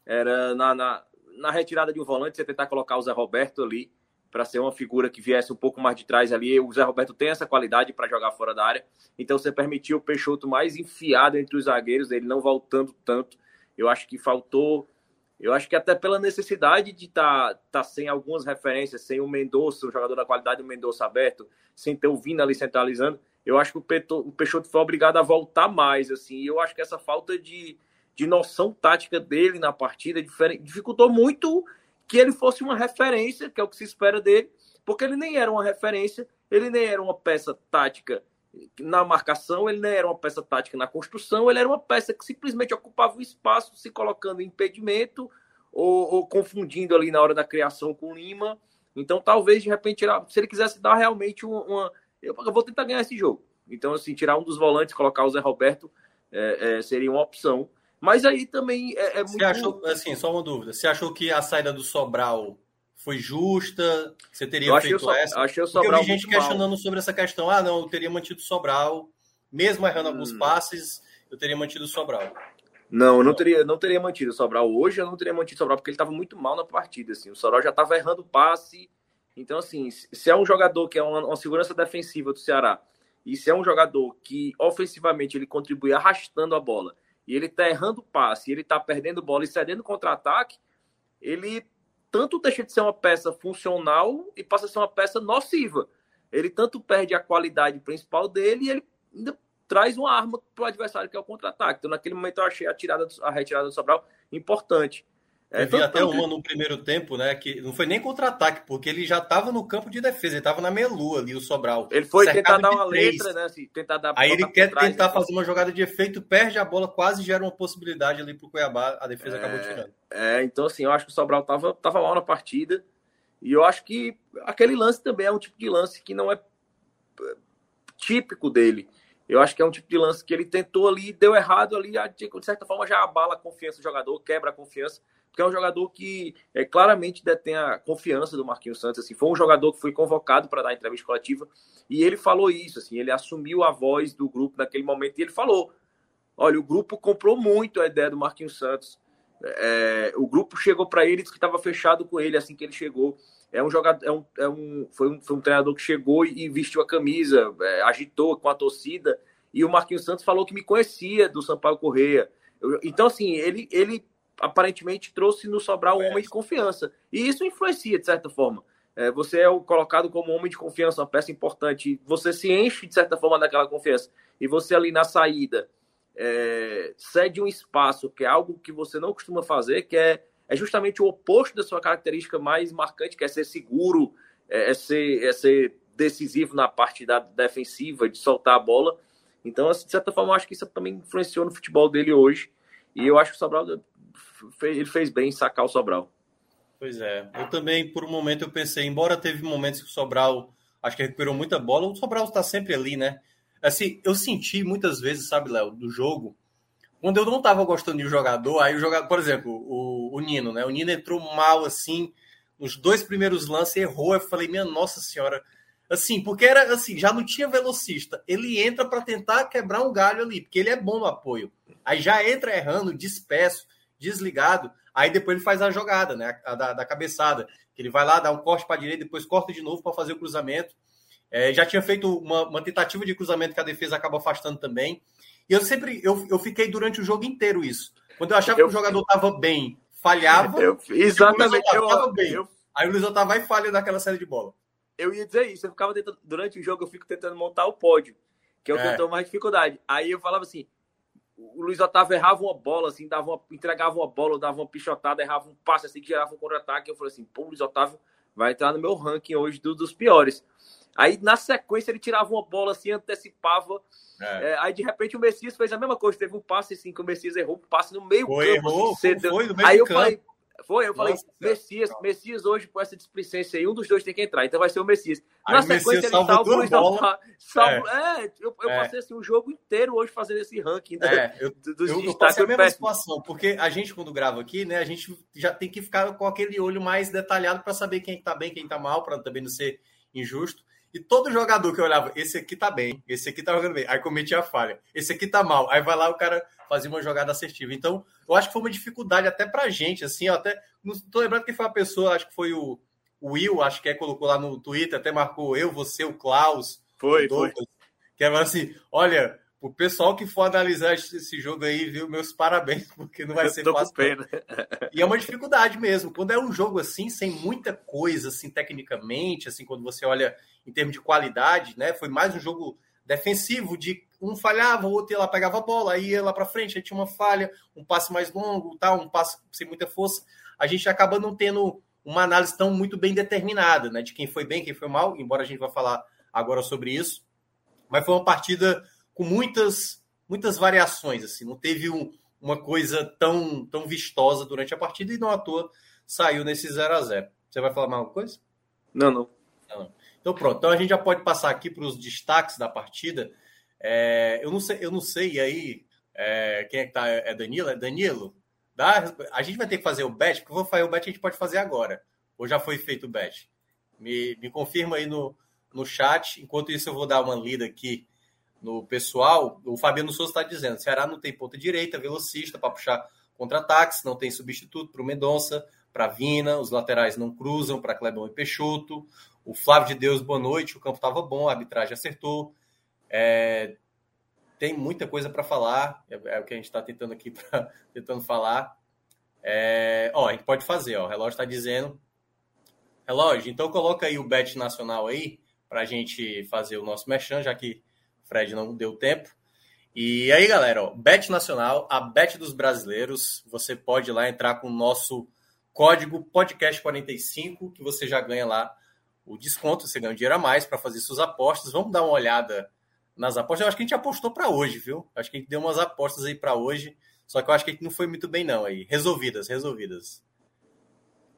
era na, na, na retirada de um volante, você tentar colocar o Zé Roberto ali para ser uma figura que viesse um pouco mais de trás ali. O Zé Roberto tem essa qualidade para jogar fora da área, então você permitiu o Peixoto mais enfiado entre os zagueiros, ele não voltando tanto. Eu acho que faltou. Eu acho que até pela necessidade de estar tá, tá sem algumas referências, sem o Mendonça, o jogador da qualidade do Mendonça aberto, sem ter o Vina ali centralizando, eu acho que o, o Peixoto foi obrigado a voltar mais. assim. E eu acho que essa falta de, de noção tática dele na partida dificultou muito que ele fosse uma referência, que é o que se espera dele, porque ele nem era uma referência, ele nem era uma peça tática na marcação, ele nem era uma peça tática na construção, ele era uma peça que simplesmente ocupava o espaço, se colocando em impedimento ou, ou confundindo ali na hora da criação com o Lima. Então, talvez, de repente, se ele quisesse dar realmente uma. eu, vou tentar ganhar esse jogo. Então, assim, tirar um dos volantes, colocar o Zé Roberto, é, é, seria uma opção. Mas aí também é, é muito. Você
achou, assim, só uma dúvida. Você achou que a saída do Sobral foi justa? Você teria eu feito so, essa?
Achei o Sobral
Porque eu vi gente questionando mal. sobre essa questão. Ah, não, eu teria mantido o Sobral. Mesmo errando hum. alguns passes, eu teria mantido o Sobral.
Não, eu não teria, não teria mantido o Sobral hoje, eu não teria mantido o Sobral, porque ele estava muito mal na partida. Assim. O Sobral já estava errando passe. Então, assim, se é um jogador que é uma, uma segurança defensiva do Ceará, e se é um jogador que ofensivamente ele contribui arrastando a bola e ele tá errando passe, ele tá perdendo bola e cedendo contra-ataque, ele tanto deixa de ser uma peça funcional e passa a ser uma peça nociva. Ele tanto perde a qualidade principal dele e ele ainda traz uma arma para o adversário, que é o contra-ataque. Então, naquele momento, eu achei a, tirada, a retirada do Sobral importante.
É, vi até uma no primeiro tempo, né? Que não foi nem contra-ataque, porque ele já estava no campo de defesa, ele estava na meia-lua ali, o Sobral.
Ele foi tentar dar uma três. letra, né? Assim, tentar dar,
Aí ele quer trás, tentar né? fazer uma jogada de efeito, perde a bola, quase gera uma possibilidade ali para o Cuiabá, a defesa é, acabou tirando.
É, então assim, eu acho que o Sobral estava tava mal na partida, e eu acho que aquele lance também é um tipo de lance que não é típico dele. Eu acho que é um tipo de lance que ele tentou ali, deu errado ali, de certa forma já abala a confiança do jogador, quebra a confiança porque é um jogador que é, claramente detém a confiança do Marquinhos Santos. Assim, foi um jogador que foi convocado para dar entrevista coletiva e ele falou isso. Assim, ele assumiu a voz do grupo naquele momento e ele falou: olha, o grupo comprou muito a ideia do Marquinhos Santos. É, o grupo chegou para ele disse que estava fechado com ele assim que ele chegou. É um jogador, é um, é um, foi, um, foi um treinador que chegou e vestiu a camisa, é, agitou com a torcida. E o Marquinhos Santos falou que me conhecia do Sampaio Correia. Então, assim, ele, ele aparentemente trouxe no Sobral um homem de confiança. E isso influencia, de certa forma. É, você é o colocado como homem de confiança, uma peça importante. Você se enche, de certa forma, daquela confiança. E você ali na saída é, cede um espaço, que é algo que você não costuma fazer, que é, é justamente o oposto da sua característica mais marcante, que é ser seguro, é, é ser, é ser decisivo na parte da defensiva, de soltar a bola. Então, assim, de certa forma, eu acho que isso também influenciou no futebol dele hoje. E eu acho que o Sobral ele fez bem em sacar o Sobral.
Pois é. Eu também, por um momento, eu pensei, embora teve momentos que o Sobral acho que recuperou muita bola, o Sobral está sempre ali, né? Assim, eu senti muitas vezes, sabe, Léo, do jogo, quando eu não estava gostando de um jogador, aí o jogador, por exemplo, o, o Nino, né? O Nino entrou mal assim, nos dois primeiros lances, errou. Eu falei, minha nossa senhora, Assim, porque era assim, já não tinha velocista. Ele entra para tentar quebrar um galho ali, porque ele é bom no apoio. Aí já entra errando, disperso, desligado. Aí depois ele faz a jogada, né? A da, da cabeçada. Que ele vai lá, dá um corte para a direita, depois corta de novo para fazer o cruzamento. É, já tinha feito uma, uma, tentativa de cruzamento que a defesa acaba afastando também. E eu sempre, eu, eu fiquei durante o jogo inteiro isso. Quando eu achava eu, que o jogador estava bem, falhava.
Eu, exatamente. O Luiz eu,
bem. Aí o Luiz Otávio vai e falha naquela série de bola
eu ia dizer isso. Eu ficava tentando, durante o jogo, eu fico tentando montar o pódio, que é o que é. eu tenho mais dificuldade. Aí eu falava assim: o Luiz Otávio errava uma bola, assim, dava uma, entregava uma bola, dava uma pichotada, errava um passe assim que gerava um contra-ataque. Eu falei assim: pô, o Luiz Otávio vai entrar no meu ranking hoje do, dos piores. Aí na sequência ele tirava uma bola assim, antecipava. É. É, aí de repente o Messias fez a mesma coisa. Teve um passe assim que o Messias errou, um passe no meio
foi,
campo.
Errou, assim,
foi, no meio aí eu campo. falei, foi, eu falei, Nossa, Messias, Messias hoje com essa displicência aí, um dos dois tem que entrar, então vai ser o Messias.
Na aí sequência ele salva o Luiz
salvo, é. é, eu, eu é. passei assim, o jogo inteiro hoje fazendo esse ranking.
Né, é, eu, dos eu, eu passei a mesma péssimo. situação, porque a gente quando grava aqui, né, a gente já tem que ficar com aquele olho mais detalhado para saber quem tá bem, quem tá mal, para também não ser injusto. E todo jogador que eu olhava, esse aqui tá bem, esse aqui tá jogando bem, aí cometia a falha, esse aqui tá mal, aí vai lá o cara fazia uma jogada assertiva. Então, eu acho que foi uma dificuldade até pra gente, assim, até. Não tô lembrando que foi uma pessoa, acho que foi o, o Will, acho que é, colocou lá no Twitter, até marcou eu, você, o Klaus.
Foi, o Douglas, foi.
Que é assim: olha, o pessoal que for analisar esse jogo aí, viu? Meus parabéns, (laughs) porque não vai ser fácil.
Pena.
E é uma dificuldade mesmo. Quando é um jogo assim, sem muita coisa, assim, tecnicamente, assim, quando você olha em termos de qualidade, né? Foi mais um jogo defensivo, de um falhava, o outro ia lá, pegava a bola, aí ia lá para frente, aí tinha uma falha, um passe mais longo, tal, um passe sem muita força. A gente acaba não tendo uma análise tão muito bem determinada, né? De quem foi bem, quem foi mal, embora a gente vá falar agora sobre isso. Mas foi uma partida com muitas, muitas variações, assim, não teve um, uma coisa tão, tão vistosa durante a partida e não à toa saiu nesse 0 a 0 Você vai falar mais alguma coisa?
Não, não.
não. Então pronto, então a gente já pode passar aqui para os destaques da partida. É, eu, não sei, eu não sei, e aí, é, quem é que tá? É Danilo? É Danilo? Dá, a gente vai ter que fazer o bet, porque eu vou fazer o bet, a gente pode fazer agora. Ou já foi feito o bet? Me, me confirma aí no, no chat. Enquanto isso, eu vou dar uma lida aqui no pessoal, o Fabiano Souza está dizendo: Ceará não tem ponta direita, velocista para puxar contra-ataques, não tem substituto para o Mendonça, para Vina, os laterais não cruzam para Clebão e Peixoto. O Flávio de Deus, boa noite, o campo estava bom, a arbitragem acertou. É, tem muita coisa para falar, é, é, o que a gente está tentando aqui, (laughs) pra, tentando falar. É, ó, a gente pode fazer, ó, o relógio está dizendo. Relógio, então coloca aí o bet nacional aí, para a gente fazer o nosso mechan, já que Fred não deu tempo. E aí, galera, ó, Bet Nacional, a Bet dos brasileiros. Você pode ir lá entrar com o nosso código podcast45, que você já ganha lá o desconto, você ganha um dinheiro a mais para fazer suas apostas. Vamos dar uma olhada nas apostas. Eu acho que a gente apostou para hoje, viu? Acho que a gente deu umas apostas aí para hoje, só que eu acho que a gente não foi muito bem não aí. Resolvidas, resolvidas.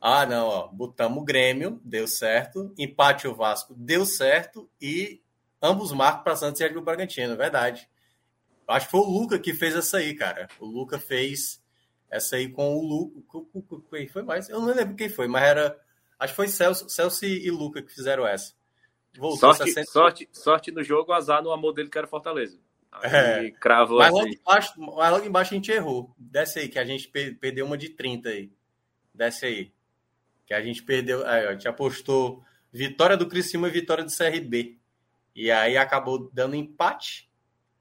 Ah, não, ó, botamos o Grêmio, deu certo. Empate o Vasco, deu certo e ambos marcam para Santos e Red Bull Bragantino, verdade. Acho que foi o Luca que fez essa aí, cara. O Luca fez essa aí com o Luca. Quem foi mais? Eu não lembro quem foi, mas era. Acho que foi Celso, Celso e Luca que fizeram essa.
Voltou sorte, 60... sorte, sorte no jogo, azar no amor dele que era Fortaleza.
Aí é. cravou mas, logo embaixo, mas logo embaixo a gente errou. Desce aí, que a gente perdeu uma de 30 aí. Desce aí. Que a gente perdeu. Aí, a gente apostou vitória do Criciúma e vitória do CRB. E aí acabou dando empate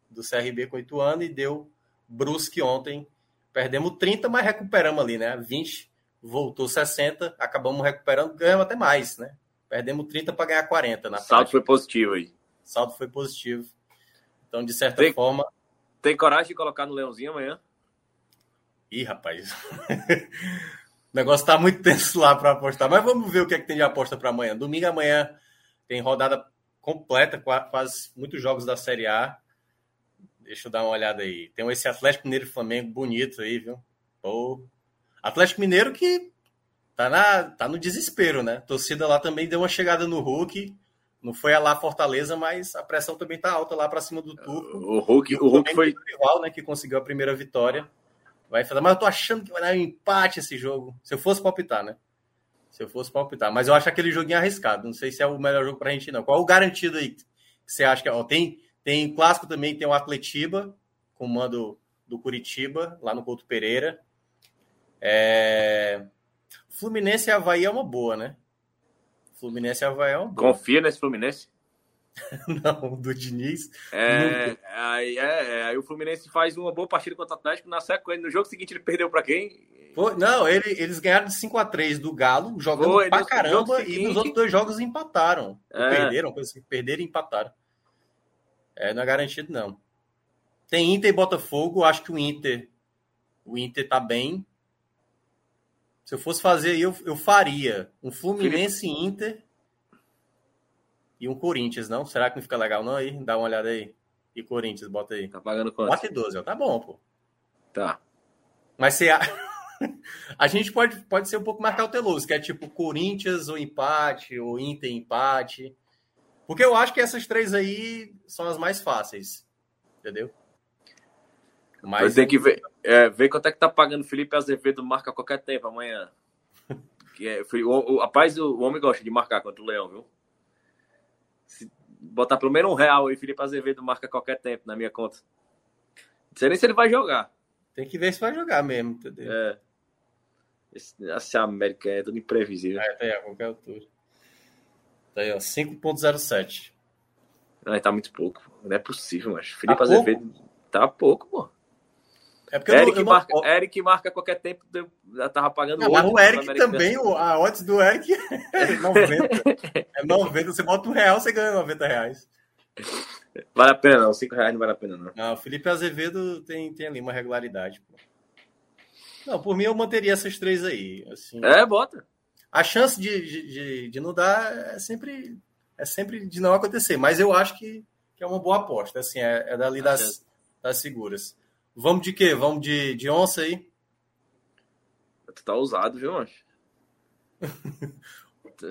do CRB com oito anos e deu Brusque ontem. Perdemos 30, mas recuperamos ali, né? 20, voltou 60, acabamos recuperando, ganhamos até mais, né? Perdemos 30 para ganhar 40 na
Saldo foi positivo aí.
Saldo foi positivo. Então, de certa tem, forma.
Tem coragem de colocar no Leãozinho amanhã?
Ih, rapaz. (laughs) O negócio tá muito tenso lá para apostar. Mas vamos ver o que é que tem de aposta para amanhã. Domingo amanhã tem rodada completa, quase muitos jogos da Série A. Deixa eu dar uma olhada aí. Tem esse Atlético Mineiro e Flamengo bonito aí, viu? Pô. Atlético Mineiro que tá, na, tá no desespero, né? A torcida lá também deu uma chegada no Hulk. Não foi a lá Fortaleza, mas a pressão também tá alta lá para cima do Turco.
O Hulk, o, o Hulk foi
rival, né, que conseguiu a primeira vitória. Vai falar, mas eu tô achando que vai dar um empate esse jogo. Se eu fosse palpitar, né? Se eu fosse palpitar, mas eu acho aquele joguinho arriscado. Não sei se é o melhor jogo pra gente não. Qual o garantido aí que você acha que é? Ó, tem tem clássico também, tem o Atletiba, com o mando do Curitiba, lá no Couto Pereira. É... Fluminense e Havaí é uma boa, né? Fluminense e Havaí é uma boa.
Confia nesse Fluminense? (laughs)
Não, do Diniz.
É, aí, é, é, aí o Fluminense faz uma boa partida contra o Atlético. Na sequência, no jogo seguinte, ele perdeu para quem?
Não, ele, eles ganharam de 5 a 3 do Galo, jogando Pô, pra caramba, seguinte... e nos outros dois jogos empataram. É. Perderam, perderam e empataram. É, não é garantido, não. Tem Inter e Botafogo, acho que o Inter. O Inter tá bem. Se eu fosse fazer, eu, eu faria um Fluminense Felipe. Inter e um Corinthians, não? Será que não fica legal, não? Aí, dá uma olhada aí. E Corinthians, bota aí.
Tá pagando quanto?
Bota 12, tá bom, pô.
Tá.
Mas você. (laughs) a gente pode, pode ser um pouco mais cauteloso, que é tipo Corinthians ou empate, ou Inter empate. Porque eu acho que essas três aí são as mais fáceis. Entendeu?
Mas tem que ver, é, ver quanto é que tá pagando Felipe Azevedo marca a qualquer tempo amanhã. que é, o, o, rapaz, o, o, homem gosta de marcar contra o Leão, viu? Se botar pelo menos um real aí, Felipe Azevedo marca a qualquer tempo na minha conta. Não sei nem se ele vai jogar.
Tem que ver se vai jogar mesmo, entendeu?
É. Esse, essa América é tudo imprevisível.
É, tem a qualquer altura. Tá aí, ó, 5.07.
Não, tá muito pouco. Não é possível, mas Felipe tá Azevedo pouco? tá pouco, pô.
É porque
Eric, eu não, marca, eu não... Eric marca qualquer tempo, já tava pagando
não, o Eric também, a odds do Eric (laughs) é 90. é 90. Você bota um real, você ganha 90 reais.
Vale a pena não, 5 reais não vale a pena não.
Não, o Felipe Azevedo tem, tem ali uma regularidade. Pô. Não, por mim eu manteria essas três aí. Assim,
é, bota
a chance de, de, de, não dar é sempre, é sempre de não acontecer. Mas eu acho que, que é uma boa aposta. Assim, é, é dali das, das seguras. Vamos de quê? Vamos de, de onça aí?
Tu tá ousado, viu,
mancho? (laughs)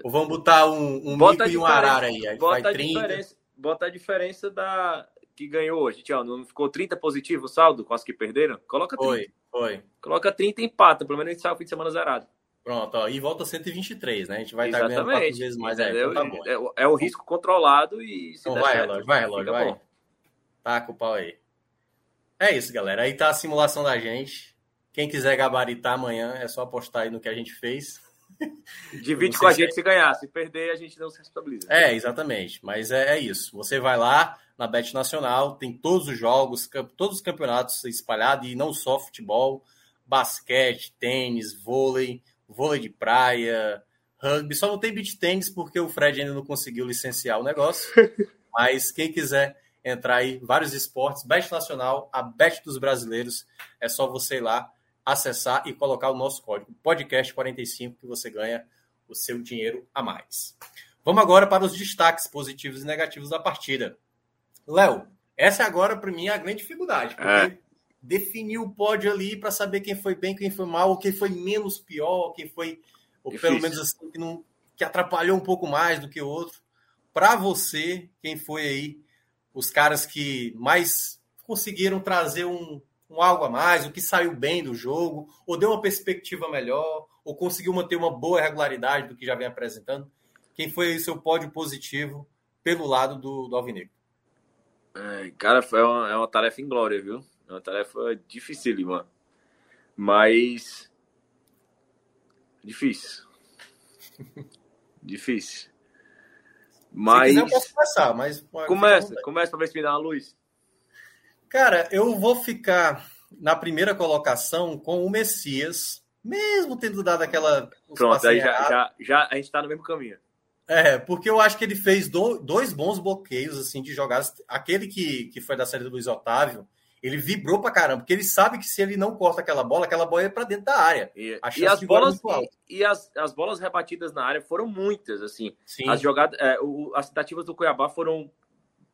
Ou vamos botar um, um mico e um arara aí. aí
bota, a diferença, bota a diferença da que ganhou hoje. Tchau, não ficou 30 positivo o saldo com as que perderam? Coloca 30.
Foi, foi.
Coloca 30 e empata. Pelo menos a gente sai o fim de semana zerado.
Pronto, ó, e volta 123, né? A gente vai estar ganhando quatro vezes mais. É, então tá
é, é o risco controlado e.
então vai, certo, relógio, vai, relógio, vai. Bom. Taca o pau aí. É isso, galera. Aí tá a simulação da gente. Quem quiser gabaritar amanhã, é só apostar aí no que a gente fez. (laughs)
Divide com a gente se ganhar. Se perder, a gente não se responsabiliza.
É, exatamente. Mas é, é, isso. Você vai lá na Bet Nacional, tem todos os jogos, todos os campeonatos espalhados, e não só futebol, basquete, tênis, vôlei vôlei de praia, rugby. Só não tem beach tênis porque o Fred ainda não conseguiu licenciar o negócio. (laughs) Mas quem quiser entrar aí, vários esportes, Bet Nacional, a Bet dos brasileiros, é só você ir lá, acessar e colocar o nosso código podcast45 que você ganha o seu dinheiro a mais. Vamos agora para os destaques positivos e negativos da partida. Léo, essa agora para mim é a grande dificuldade, porque é definir o pódio ali para saber quem foi bem, quem foi mal, quem foi menos pior, quem foi, ou Difícil. pelo menos assim, que, não, que atrapalhou um pouco mais do que o outro. Para você, quem foi aí os caras que mais conseguiram trazer um, um algo a mais, o que saiu bem do jogo, ou deu uma perspectiva melhor, ou conseguiu manter uma boa regularidade do que já vem apresentando? Quem foi aí seu pódio positivo pelo lado do, do Alvinegro?
É, cara, foi uma, é uma tarefa inglória, viu? É uma tarefa dificílima. Mas. Difícil. (laughs) Difícil. Mas.
Se quiser, eu posso começar, mas.
Começa, começa para ver se me dá uma luz.
Cara, eu vou ficar na primeira colocação com o Messias, mesmo tendo dado aquela.
Pronto, aí já, já, já, a gente está no mesmo caminho.
É, porque eu acho que ele fez do, dois bons bloqueios assim de jogadas. Aquele que, que foi da série do Luiz Otávio, ele vibrou pra caramba, porque ele sabe que se ele não corta aquela bola, aquela bola é para dentro da área.
E, e as bolas e, e, as, as bolas rebatidas na área foram muitas, assim. Sim. As jogadas, é, o, as tentativas do Cuiabá foram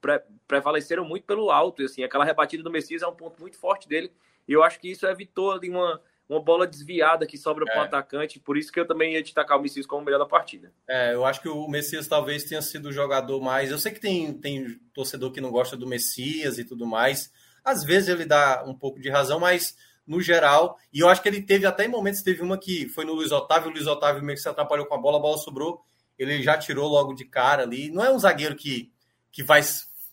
pre, prevaleceram muito pelo alto, assim, aquela rebatida do Messias é um ponto muito forte dele, e eu acho que isso evitou ali uma uma bola desviada que sobra é. para o atacante, por isso que eu também ia destacar o Messias como o melhor da partida.
É, eu acho que o Messias talvez tenha sido o jogador mais. Eu sei que tem, tem torcedor que não gosta do Messias e tudo mais, às vezes ele dá um pouco de razão, mas no geral, e eu acho que ele teve até em momentos, teve uma que foi no Luiz Otávio, o Luiz Otávio meio que se atrapalhou com a bola, a bola sobrou, ele já tirou logo de cara ali. Não é um zagueiro que, que vai,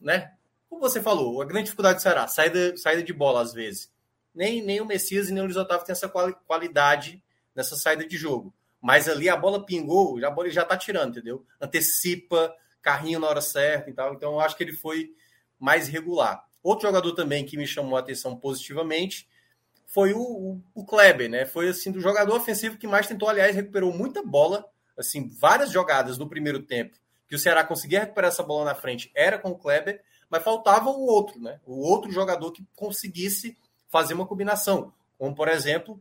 né? Como você falou, a grande dificuldade será saída, saída de bola às vezes. Nem, nem o Messias e nem o Luiz Otávio tem essa qualidade nessa saída de jogo. Mas ali a bola pingou, a bola já tá tirando, entendeu? Antecipa, carrinho na hora certa e tal. Então eu acho que ele foi mais regular. Outro jogador também que me chamou a atenção positivamente foi o, o, o, Kleber, né? Foi assim do jogador ofensivo que mais tentou, aliás, recuperou muita bola, assim, várias jogadas no primeiro tempo que o Ceará conseguia recuperar essa bola na frente era com o Kleber, mas faltava o outro, né? O outro jogador que conseguisse fazer uma combinação, como por exemplo,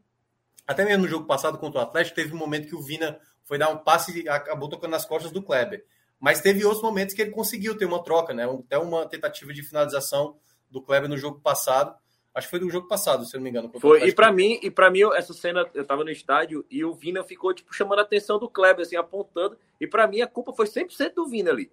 até mesmo no jogo passado contra o Atlético teve um momento que o Vina foi dar um passe e acabou tocando nas costas do Kleber. Mas teve outros momentos que ele conseguiu ter uma troca, né? Até uma tentativa de finalização do Kleber no jogo passado. Acho que foi do jogo passado, se eu não me engano.
Foi, e para mim, e para mim essa cena, eu tava no estádio e o Vina ficou tipo chamando a atenção do Kleber assim, apontando, e para mim a culpa foi 100% do Vina ali.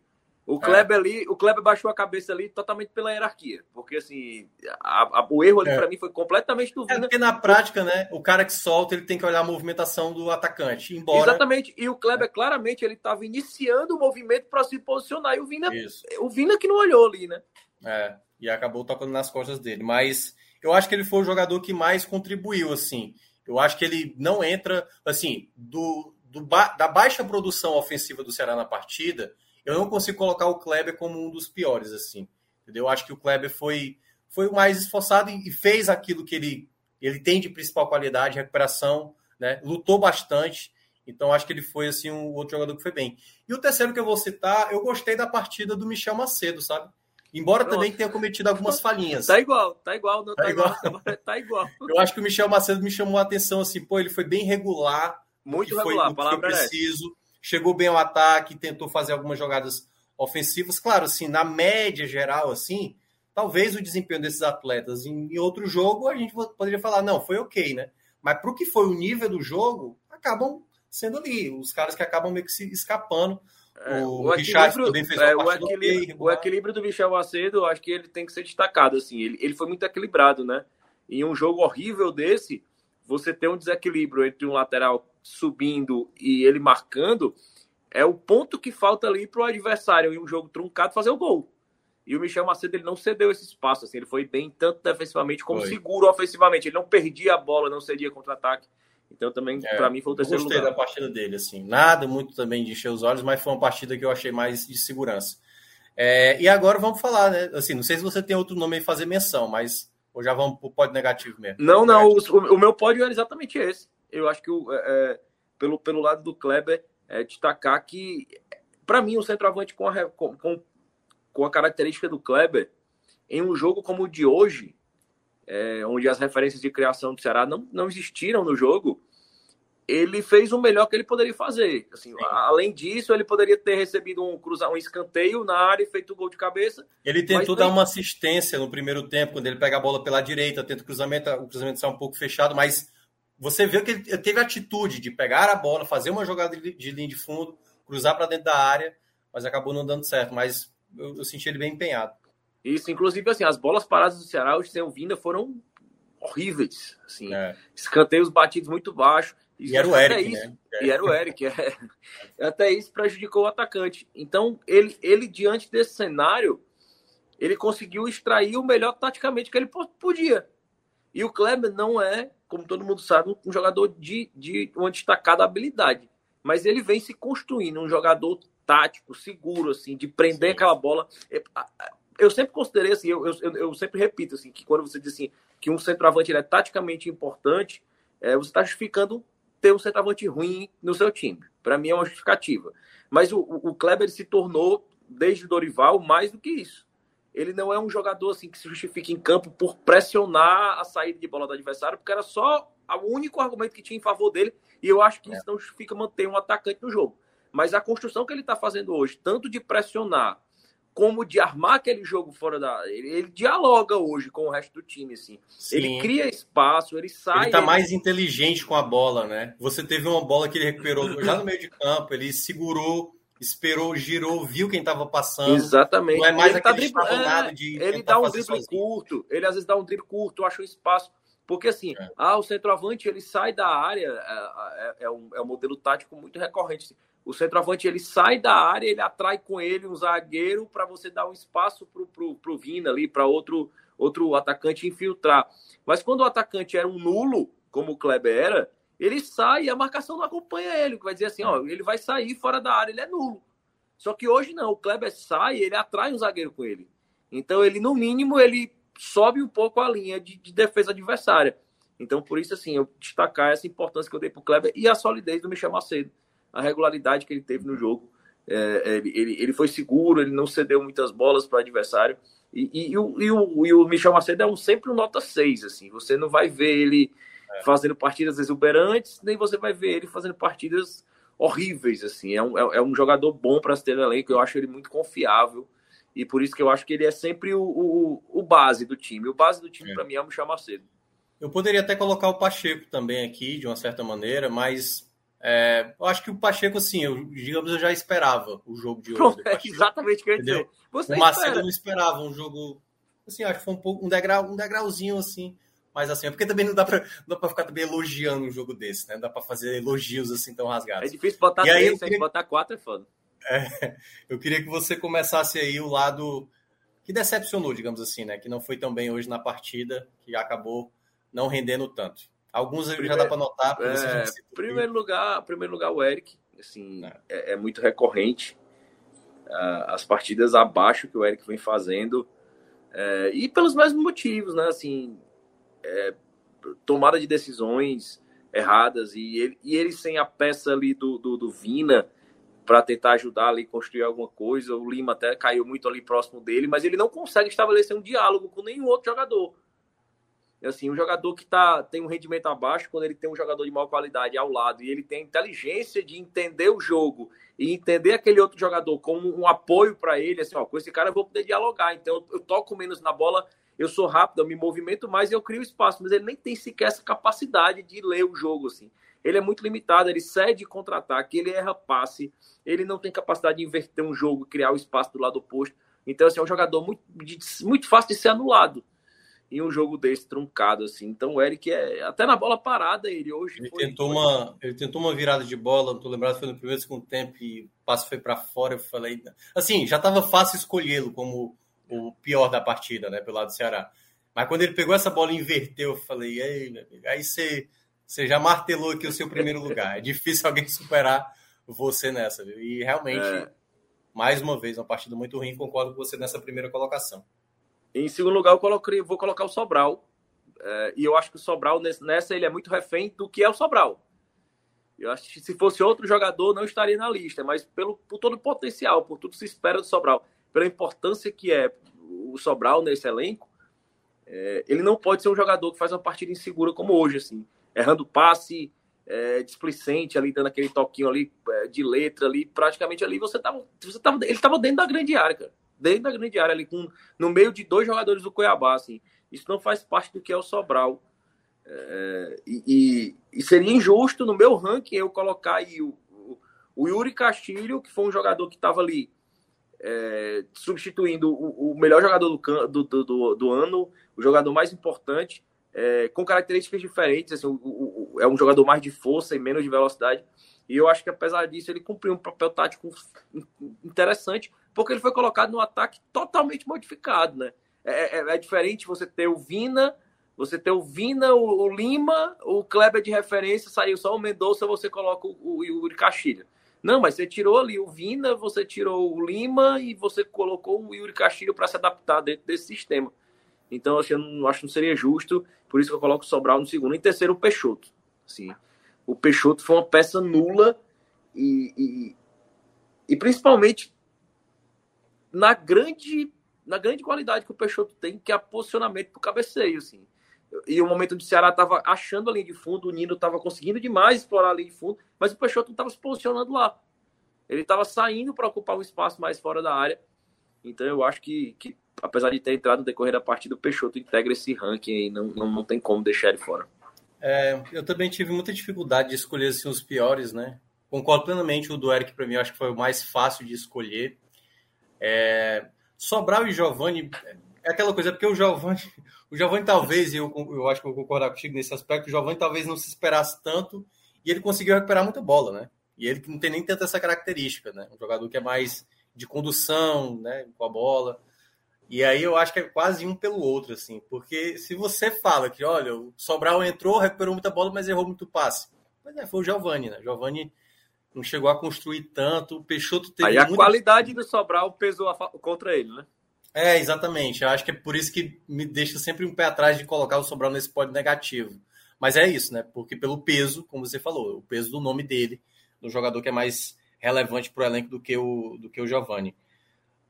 O é. Kleber é. ali, o Kleber baixou a cabeça ali totalmente pela hierarquia, porque assim, a, a, o erro ali é. para mim foi completamente do
é, Vina. É porque na prática, né, o cara que solta, ele tem que olhar a movimentação do atacante, embora
Exatamente. E o Kleber claramente ele estava iniciando o movimento para se posicionar e o Vina, Isso. o Vina que não olhou ali, né?
É e acabou tocando nas costas dele. Mas eu acho que ele foi o jogador que mais contribuiu, assim. Eu acho que ele não entra, assim, do, do da baixa produção ofensiva do Ceará na partida, eu não consigo colocar o Kleber como um dos piores, assim. Entendeu? Eu acho que o Kleber foi, foi o mais esforçado e, e fez aquilo que ele, ele tem de principal qualidade, recuperação, né? Lutou bastante. Então, acho que ele foi, assim, um outro jogador que foi bem. E o terceiro que eu vou citar, eu gostei da partida do Michel Macedo, sabe? Embora Pronto. também tenha cometido algumas (laughs) falhinhas.
Tá igual, tá igual, não, tá, tá igual. igual. (laughs) tá igual.
Eu acho que o Michel Macedo me chamou a atenção assim, pô, ele foi bem regular.
Muito regular, foi, a palavra
foi preciso. É chegou bem ao ataque, tentou fazer algumas jogadas ofensivas. Claro, assim, na média geral, assim, talvez o desempenho desses atletas em, em outro jogo a gente poderia falar, não, foi ok, né? Mas para o que foi o nível do jogo, acabam sendo ali, os caras que acabam meio que se escapando
é, o, o também fez é, o, equilíbrio, o equilíbrio do Michel Macedo, acho que ele tem que ser destacado. Assim, ele, ele foi muito equilibrado, né? Em um jogo horrível desse, você ter um desequilíbrio entre um lateral subindo e ele marcando, é o ponto que falta ali para o adversário em um jogo truncado fazer o gol. E o Michel Macedo ele não cedeu esse espaço, assim, ele foi bem tanto defensivamente como foi. seguro ofensivamente. Ele não perdia a bola, não cedia contra-ataque. Então também, é, para mim, foi o terceiro
gostei
lugar.
da partida dele, assim. Nada muito também de encher os olhos, mas foi uma partida que eu achei mais de segurança. É, e agora vamos falar, né? Assim, não sei se você tem outro nome aí fazer menção, mas ou já vamos pro pódio negativo mesmo.
Não, não, o, o, meu pódio era exatamente esse. Eu acho que é, é, pelo, pelo lado do Kleber, é destacar que, para mim, o centroavante com a, com, com a característica do Kleber, em um jogo como o de hoje, é, onde as referências de criação do Ceará não, não existiram no jogo, ele fez o melhor que ele poderia fazer. Assim, além disso, ele poderia ter recebido um cruzar um escanteio na área e feito o gol de cabeça.
Ele tentou dar uma assistência no primeiro tempo, quando ele pega a bola pela direita, tenta o cruzamento, o cruzamento sai um pouco fechado, mas você vê que ele teve a atitude de pegar a bola, fazer uma jogada de linha de fundo, cruzar para dentro da área, mas acabou não dando certo. Mas eu, eu senti ele bem empenhado.
Isso, inclusive, assim, as bolas paradas do Ceará hoje sem Vinda foram horríveis. Assim, é. escanteios batidos muito baixo.
E era o Eric, isso, né?
E era o Eric. É. (laughs) Até isso prejudicou o atacante. Então, ele, ele, diante desse cenário, ele conseguiu extrair o melhor taticamente que ele podia. E o Kleber não é, como todo mundo sabe, um jogador de, de uma destacada habilidade. Mas ele vem se construindo, um jogador tático, seguro, assim, de prender Sim. aquela bola. É, eu sempre considerei assim, eu, eu, eu, sempre repito assim, que quando você diz assim, que um centroavante é taticamente importante, é, você está justificando ter um centroavante ruim no seu time. Para mim é uma justificativa. Mas o, o Kleber se tornou, desde o Dorival, mais do que isso. ele não é um jogador assim que se justifica em campo por pressionar a saída de bola do adversário, porque era só o único argumento que tinha em favor dele, e eu acho que isso não justifica manter um atacante no jogo. Mas a construção que ele está fazendo hoje, tanto de pressionar como de armar aquele jogo fora da. Ele, ele, dialoga hoje com o resto do time, assim. Sim. Ele cria espaço, ele sai.
Ele tá ele... mais inteligente com a bola, né? Você teve uma bola que ele recuperou (laughs) já no meio de campo, ele segurou, esperou, girou, viu quem tava passando.
Exatamente.
Não é mais
ele
aquele tá é,
de. Ele dá um drible curto, ele às vezes dá um drible curto, acha o espaço. Porque assim, é. ah, o centroavante ele sai da área, é, é, é, um, é um modelo tático muito recorrente. O centroavante ele sai da área, ele atrai com ele um zagueiro para você dar um espaço para pro, pro Vina ali, para outro, outro atacante infiltrar. Mas quando o atacante era um nulo, como o Kleber era, ele sai e a marcação não acompanha ele. Vai dizer assim, ó, ele vai sair fora da área, ele é nulo. Só que hoje não, o Kleber sai ele atrai um zagueiro com ele. Então ele, no mínimo, ele sobe um pouco a linha de, de defesa adversária. Então, por isso, assim, eu destacar essa importância que eu dei para o Kleber e a solidez do Michel Macedo a regularidade que ele teve no jogo. É, ele, ele, ele, foi seguro, ele não cedeu muitas bolas para o adversário. E, e, e, o, e, o, e o Michel Macedo é um, sempre um nota 6. Assim. Você não vai ver ele é. fazendo partidas exuberantes, nem você vai ver ele fazendo partidas horríveis. assim. É um, é, é um jogador bom para se ter no elenco, eu acho ele muito confiável. E por isso que eu acho que ele é sempre o, o, o base do time. O base do time, é. para mim, é o Michel Macedo.
Eu poderia até colocar o Pacheco também aqui, de uma certa maneira, mas é, eu acho que o Pacheco, assim, eu, digamos, eu já esperava o jogo de hoje.
É exatamente o que eu ia dizer.
Você o Macedo espera. não esperava um jogo. Assim, acho que foi um pouco um degrau, um degrauzinho assim. Mas assim, é porque também não dá pra, não dá pra ficar também elogiando um jogo desse, né? Não dá pra fazer elogios assim tão rasgados.
É difícil botar e três, aí, queria... botar quatro é foda.
É, eu queria que você começasse aí o lado que decepcionou, digamos assim, né? Que não foi tão bem hoje na partida, que acabou não rendendo tanto. Alguns primeiro, já dá para notar.
É, primeiro lugar, primeiro lugar o Eric, assim, é, é, é muito recorrente uh, as partidas abaixo que o Eric vem fazendo é, e pelos mesmos motivos, né? Assim, é, tomada de decisões erradas e ele, e ele sem a peça ali do, do, do Vina para tentar ajudar ali construir alguma coisa. O Lima até caiu muito ali próximo dele, mas ele não consegue estabelecer um diálogo com nenhum outro jogador. Assim, um jogador que tá, tem um rendimento abaixo, quando ele tem um jogador de maior qualidade ao lado e ele tem inteligência de entender o jogo e entender aquele outro jogador como um apoio para ele, assim, ó, com esse cara eu vou poder dialogar. Então eu, toco menos na bola, eu sou rápido, eu me movimento mais e eu crio espaço, mas ele nem tem sequer essa capacidade de ler o jogo, assim. Ele é muito limitado, ele cede contra-ataque, ele erra passe, ele não tem capacidade de inverter um jogo, criar o espaço do lado oposto. Então, assim, é um jogador muito, muito fácil de ser anulado em um jogo desse truncado assim. Então o Eric é até na bola parada ele hoje
ele foi, tentou uma ele tentou uma virada de bola, não tô lembrado foi no primeiro segundo tempo e o passe foi para fora, eu falei, assim, já estava fácil escolhê-lo como o pior da partida, né, pelo lado do Ceará. Mas quando ele pegou essa bola e inverteu, eu falei, aí, aí você você já martelou aqui o seu primeiro lugar. É difícil alguém superar você nessa, viu? E realmente é. mais uma vez uma partida muito ruim, concordo com você nessa primeira colocação.
Em segundo lugar, eu coloquei, vou colocar o Sobral. É, e eu acho que o Sobral, nessa, ele é muito refém do que é o Sobral. Eu acho que se fosse outro jogador, não estaria na lista, mas pelo, por todo o potencial, por tudo que se espera do Sobral, pela importância que é o Sobral nesse elenco, é, ele não pode ser um jogador que faz uma partida insegura como hoje, assim, errando passe, é, displicente ali, dando aquele toquinho ali é, de letra ali, praticamente ali você tava, você tava, ele estava dentro da grande área, cara dentro da grande área, ali com, no meio de dois jogadores do Cuiabá. Assim. Isso não faz parte do que é o Sobral. É, e, e, seria injusto no meu ranking eu colocar aí o, o, o Yuri Castilho, que foi um jogador que estava ali é, substituindo o, o, melhor jogador do, do, do, do, ano, o jogador mais importante, é, com características diferentes. Assim, o, é um jogador mais de força e menos de velocidade. E eu acho que apesar disso ele cumpriu um papel tático interessante, porque ele foi colocado no ataque totalmente modificado, né? É, é, é, diferente você ter o Vina, você ter o Vina, o, o, Lima, o Kleber de referência, saiu só o Mendonça, você coloca o, o Yuri Castilho. Não, mas você tirou ali o Vina, você tirou o Lima e você colocou o Yuri Castilho para se adaptar dentro desse sistema. Então, assim, eu não, acho que não seria justo, por isso que eu coloco o Sobral no segundo. Em terceiro, o Peixoto. Assim, o Peixoto foi uma peça nula e, e, e principalmente na grande na grande qualidade que o Peixoto tem, que é posicionamento o cabeceio, assim. E o momento onde o Ceará estava achando a linha de fundo, o Nino estava conseguindo demais explorar a linha de fundo, mas o Peixoto não estava se posicionando lá. Ele estava saindo para ocupar um espaço mais fora da área. Então eu acho que, que, apesar de ter entrado no decorrer da partida, o Peixoto integra esse ranking aí, não, não, não tem como deixar ele fora.
É, eu também tive muita dificuldade de escolher assim, os piores, né? Concordo plenamente, o do Eric para mim eu acho que foi o mais fácil de escolher. É, Sobral e Giovanni é aquela coisa, porque o Giovanni, o Giovanni talvez, eu, eu acho que eu vou concordar contigo nesse aspecto, o Giovanni talvez não se esperasse tanto e ele conseguiu recuperar muita bola, né? E ele não tem nem tanta essa característica, né? Um jogador que é mais de condução, né, com a bola. E aí eu acho que é quase um pelo outro, assim, porque se você fala que, olha, o Sobral entrou, recuperou muita bola, mas errou muito passe. Mas é, foi o Giovanni, né? Giovanni não chegou a construir tanto, o Peixoto teve
Aí a muita... qualidade do Sobral pesou contra ele, né?
É, exatamente. Eu acho que é por isso que me deixa sempre um pé atrás de colocar o Sobral nesse pódio negativo. Mas é isso, né? Porque pelo peso, como você falou, o peso do nome dele, do jogador que é mais relevante para o elenco do que o, do que o Giovanni.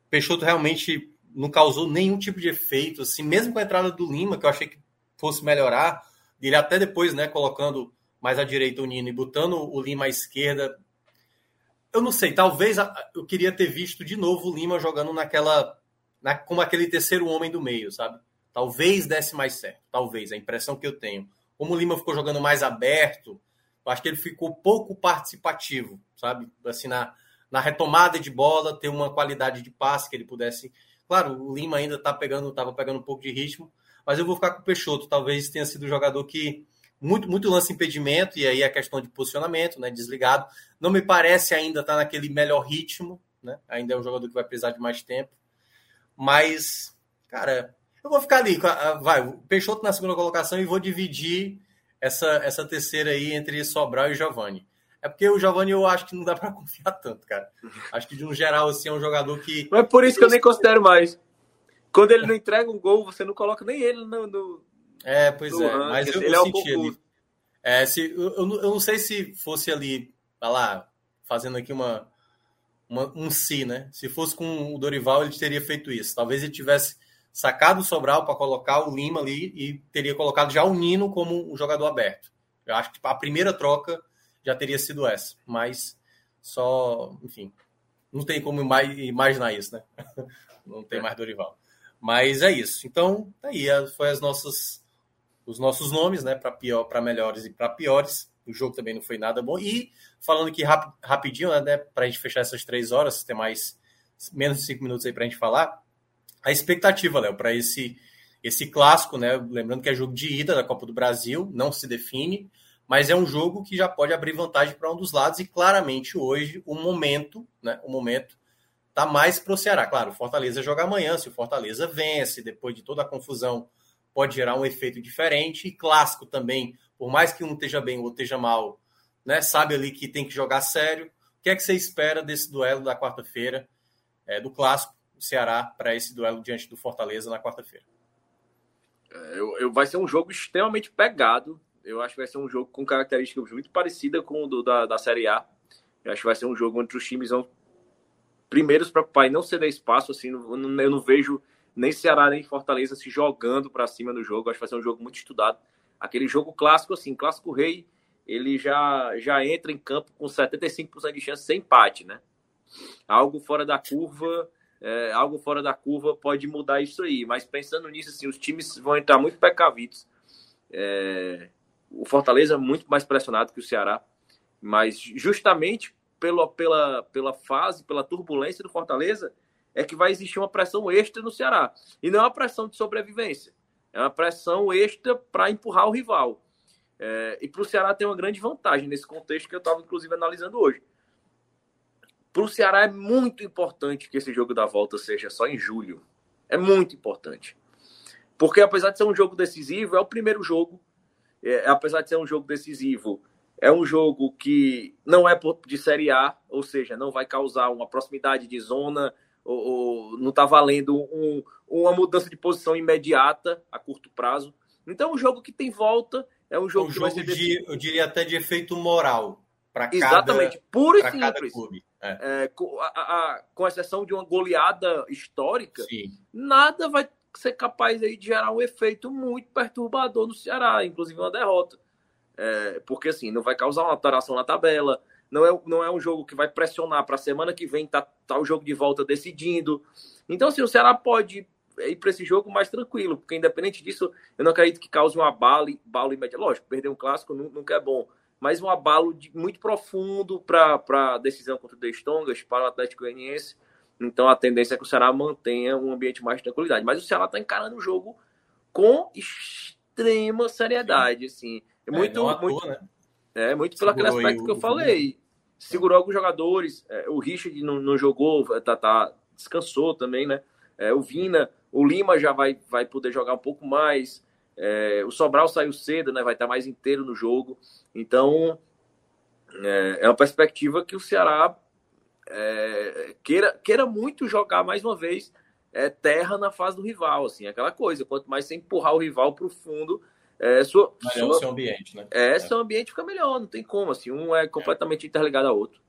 Peixoto realmente não causou nenhum tipo de efeito, assim, mesmo com a entrada do Lima, que eu achei que fosse melhorar, ele até depois, né, colocando mais à direita o Nino e botando o Lima à esquerda. Eu não sei, talvez eu queria ter visto de novo o Lima jogando naquela na, como aquele terceiro homem do meio, sabe? Talvez desse mais certo, talvez, a impressão que eu tenho. Como o Lima ficou jogando mais aberto, eu acho que ele ficou pouco participativo, sabe? Assim, na, na retomada de bola, ter uma qualidade de passe que ele pudesse. Claro, o Lima ainda tá pegando, estava pegando um pouco de ritmo, mas eu vou ficar com o Peixoto. Talvez tenha sido o jogador que muito, muito lance impedimento, e aí a questão de posicionamento, né? Desligado. Não me parece ainda estar tá naquele melhor ritmo, né? Ainda é um jogador que vai precisar de mais tempo. Mas, cara, eu vou ficar ali. Vai, o Peixoto na segunda colocação e vou dividir essa, essa terceira aí entre Sobral e Giovanni. É porque o Giovanni eu acho que não dá para (laughs) confiar tanto, cara. Acho que de um geral assim é um jogador que.
Não é por isso que eu nem considero mais. Quando ele não entrega um gol, você não coloca nem ele no. no
é, pois no é. Ranking. Mas eu, ele eu é senti ali. É, se, eu, eu, não sei se fosse ali, vai lá, fazendo aqui uma, uma, um si, né? Se fosse com o Dorival, ele teria feito isso. Talvez ele tivesse sacado o Sobral para colocar o Lima ali e teria colocado já o Nino como um jogador aberto. Eu acho que a primeira troca já teria sido essa, mas só, enfim, não tem como imaginar isso, né? (laughs) Não tem mais Dorival. Mas é isso. Então, tá aí foi as nossas os nossos nomes, né, para pior, para melhores e para piores. O jogo também não foi nada bom. E falando aqui rap, rapidinho, né, para a gente fechar essas três horas, tem mais menos de cinco minutos aí para a gente falar. A expectativa, Léo, para esse esse clássico, né? Lembrando que é jogo de ida da Copa do Brasil, não se define, mas é um jogo que já pode abrir vantagem para um dos lados e claramente hoje o momento, né? O momento tá mais para o Ceará. Claro, o Fortaleza joga amanhã, se o Fortaleza vence, depois de toda a confusão, pode gerar um efeito diferente. E clássico também, por mais que um esteja bem ou esteja mal, né? Sabe ali que tem que jogar sério. O que é que você espera desse duelo da quarta-feira, é, do clássico, o Ceará, para esse duelo diante do Fortaleza na quarta-feira?
É, eu, eu, vai ser um jogo extremamente pegado. Eu acho que vai ser um jogo com características muito parecidas com o do, da, da Série A. Eu acho que vai ser um jogo onde os times vão primeiros para pai não ceder espaço. Assim, eu não vejo nem Ceará nem Fortaleza se jogando para cima do jogo. Acho que vai ser um jogo muito estudado. Aquele jogo clássico, assim, clássico rei ele já, já entra em campo com 75% de chance sem empate, né? Algo fora da curva, é, algo fora da curva pode mudar isso aí. Mas pensando nisso, assim, os times vão entrar muito precavidos. É, o Fortaleza é muito mais pressionado que o Ceará, mas justamente pela, pela, pela fase, pela turbulência do Fortaleza, é que vai existir uma pressão extra no Ceará. E não é uma pressão de sobrevivência, é uma pressão extra para empurrar o rival. É, e para o Ceará tem uma grande vantagem nesse contexto que eu estava, inclusive, analisando hoje. Para o Ceará é muito importante que esse jogo da volta seja só em julho. É muito importante. Porque, apesar de ser um jogo decisivo, é o primeiro jogo. É, apesar de ser um jogo decisivo, é um jogo que não é de Série A, ou seja, não vai causar uma proximidade de zona, ou, ou não está valendo um, uma mudança de posição imediata a curto prazo. Então, é um jogo que tem volta é um jogo,
um jogo de, eu diria até de efeito moral
para cada Exatamente, puro e simples. Clube. é. É, com, a, a, com exceção de uma goleada histórica, Sim. nada vai ser capaz aí de gerar um efeito muito perturbador no Ceará, inclusive uma derrota. É, porque assim, não vai causar uma alteração na tabela, não é, não é um jogo que vai pressionar para a semana que vem tá, tá o jogo de volta decidindo. Então, assim, o Ceará pode ir para esse jogo mais tranquilo, porque independente disso, eu não acredito que cause um abalo, abalo imediato. Lógico, perder um clássico nunca é bom, mas um abalo de, muito profundo para a decisão contra o Destongas, para o Atlético Goianiense. Então a tendência é que o Ceará mantenha um ambiente mais de tranquilidade. Mas o Ceará está encarando o jogo com extrema seriedade, assim. É muito, é, muito, né? É muito pelo aquele aspecto que eu falei. Segurou alguns jogadores. É, o Richard não, não jogou, tá, tá, descansou também, né? É, o Vina, o Lima já vai, vai poder jogar um pouco mais. É, o Sobral saiu cedo, né? Vai estar mais inteiro no jogo. Então, é, é uma perspectiva que o Ceará é, queira, queira muito jogar mais uma vez é, terra na fase do rival, assim, aquela coisa. Quanto mais você empurrar o rival para o fundo, é, sua,
sua, seu ambiente, né?
É, é, seu ambiente fica melhor, não tem como, assim, um é completamente interligado ao outro.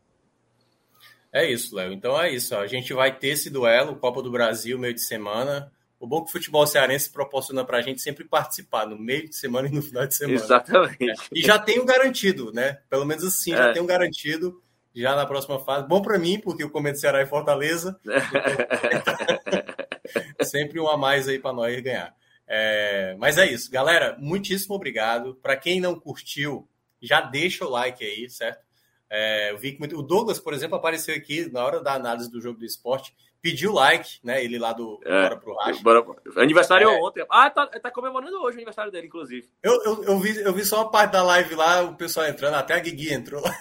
É isso, Léo. Então é isso. A gente vai ter esse duelo, Copa do Brasil, meio de semana. O bom que o futebol cearense proporciona para a gente sempre participar no meio de semana e no final de semana.
Exatamente. É.
E já tem o garantido, né? Pelo menos assim, é. já tem o garantido já na próxima fase. Bom para mim, porque eu comento Ceará e Fortaleza. (laughs) (laughs) sempre um a mais aí para nós ganhar. É, mas é isso, galera. Muitíssimo obrigado. Para quem não curtiu, já deixa o like aí, certo? É, eu vi que muito... o Douglas, por exemplo, apareceu aqui na hora da análise do jogo do esporte, pediu like, né? Ele lá do é, Bora pro Racha. Bora...
Aniversário é. ontem. Ah, tá, tá comemorando hoje o aniversário dele, inclusive.
Eu, eu, eu, vi, eu vi só uma parte da live lá, o pessoal entrando, até a Guigui entrou lá.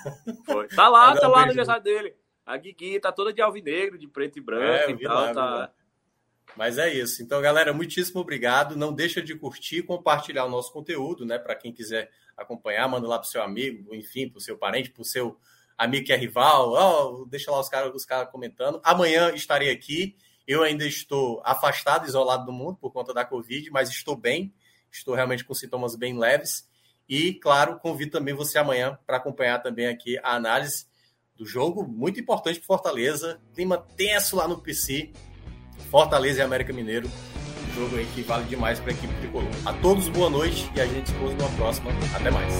Foi. Tá lá, tá lá no aniversário dele. A Guigui tá toda de alvinegro, de preto e branco é, e tal. Lá, tá...
Mas é isso. Então, galera, muitíssimo obrigado. Não deixa de curtir, compartilhar o nosso conteúdo, né? Para quem quiser acompanhar, manda lá pro seu amigo, enfim, pro seu parente, pro seu amigo que é rival. Oh, deixa lá os caras os cara comentando. Amanhã estarei aqui. Eu ainda estou afastado, isolado do mundo por conta da Covid, mas estou bem. Estou realmente com sintomas bem leves. E, claro, convido também você amanhã para acompanhar também aqui a análise do jogo, muito importante para Fortaleza. Clima tenso lá no PC. Fortaleza e América Mineiro. Um jogo aí que vale demais para a equipe tricolor. A todos, boa noite e a gente se vê numa próxima. Até mais.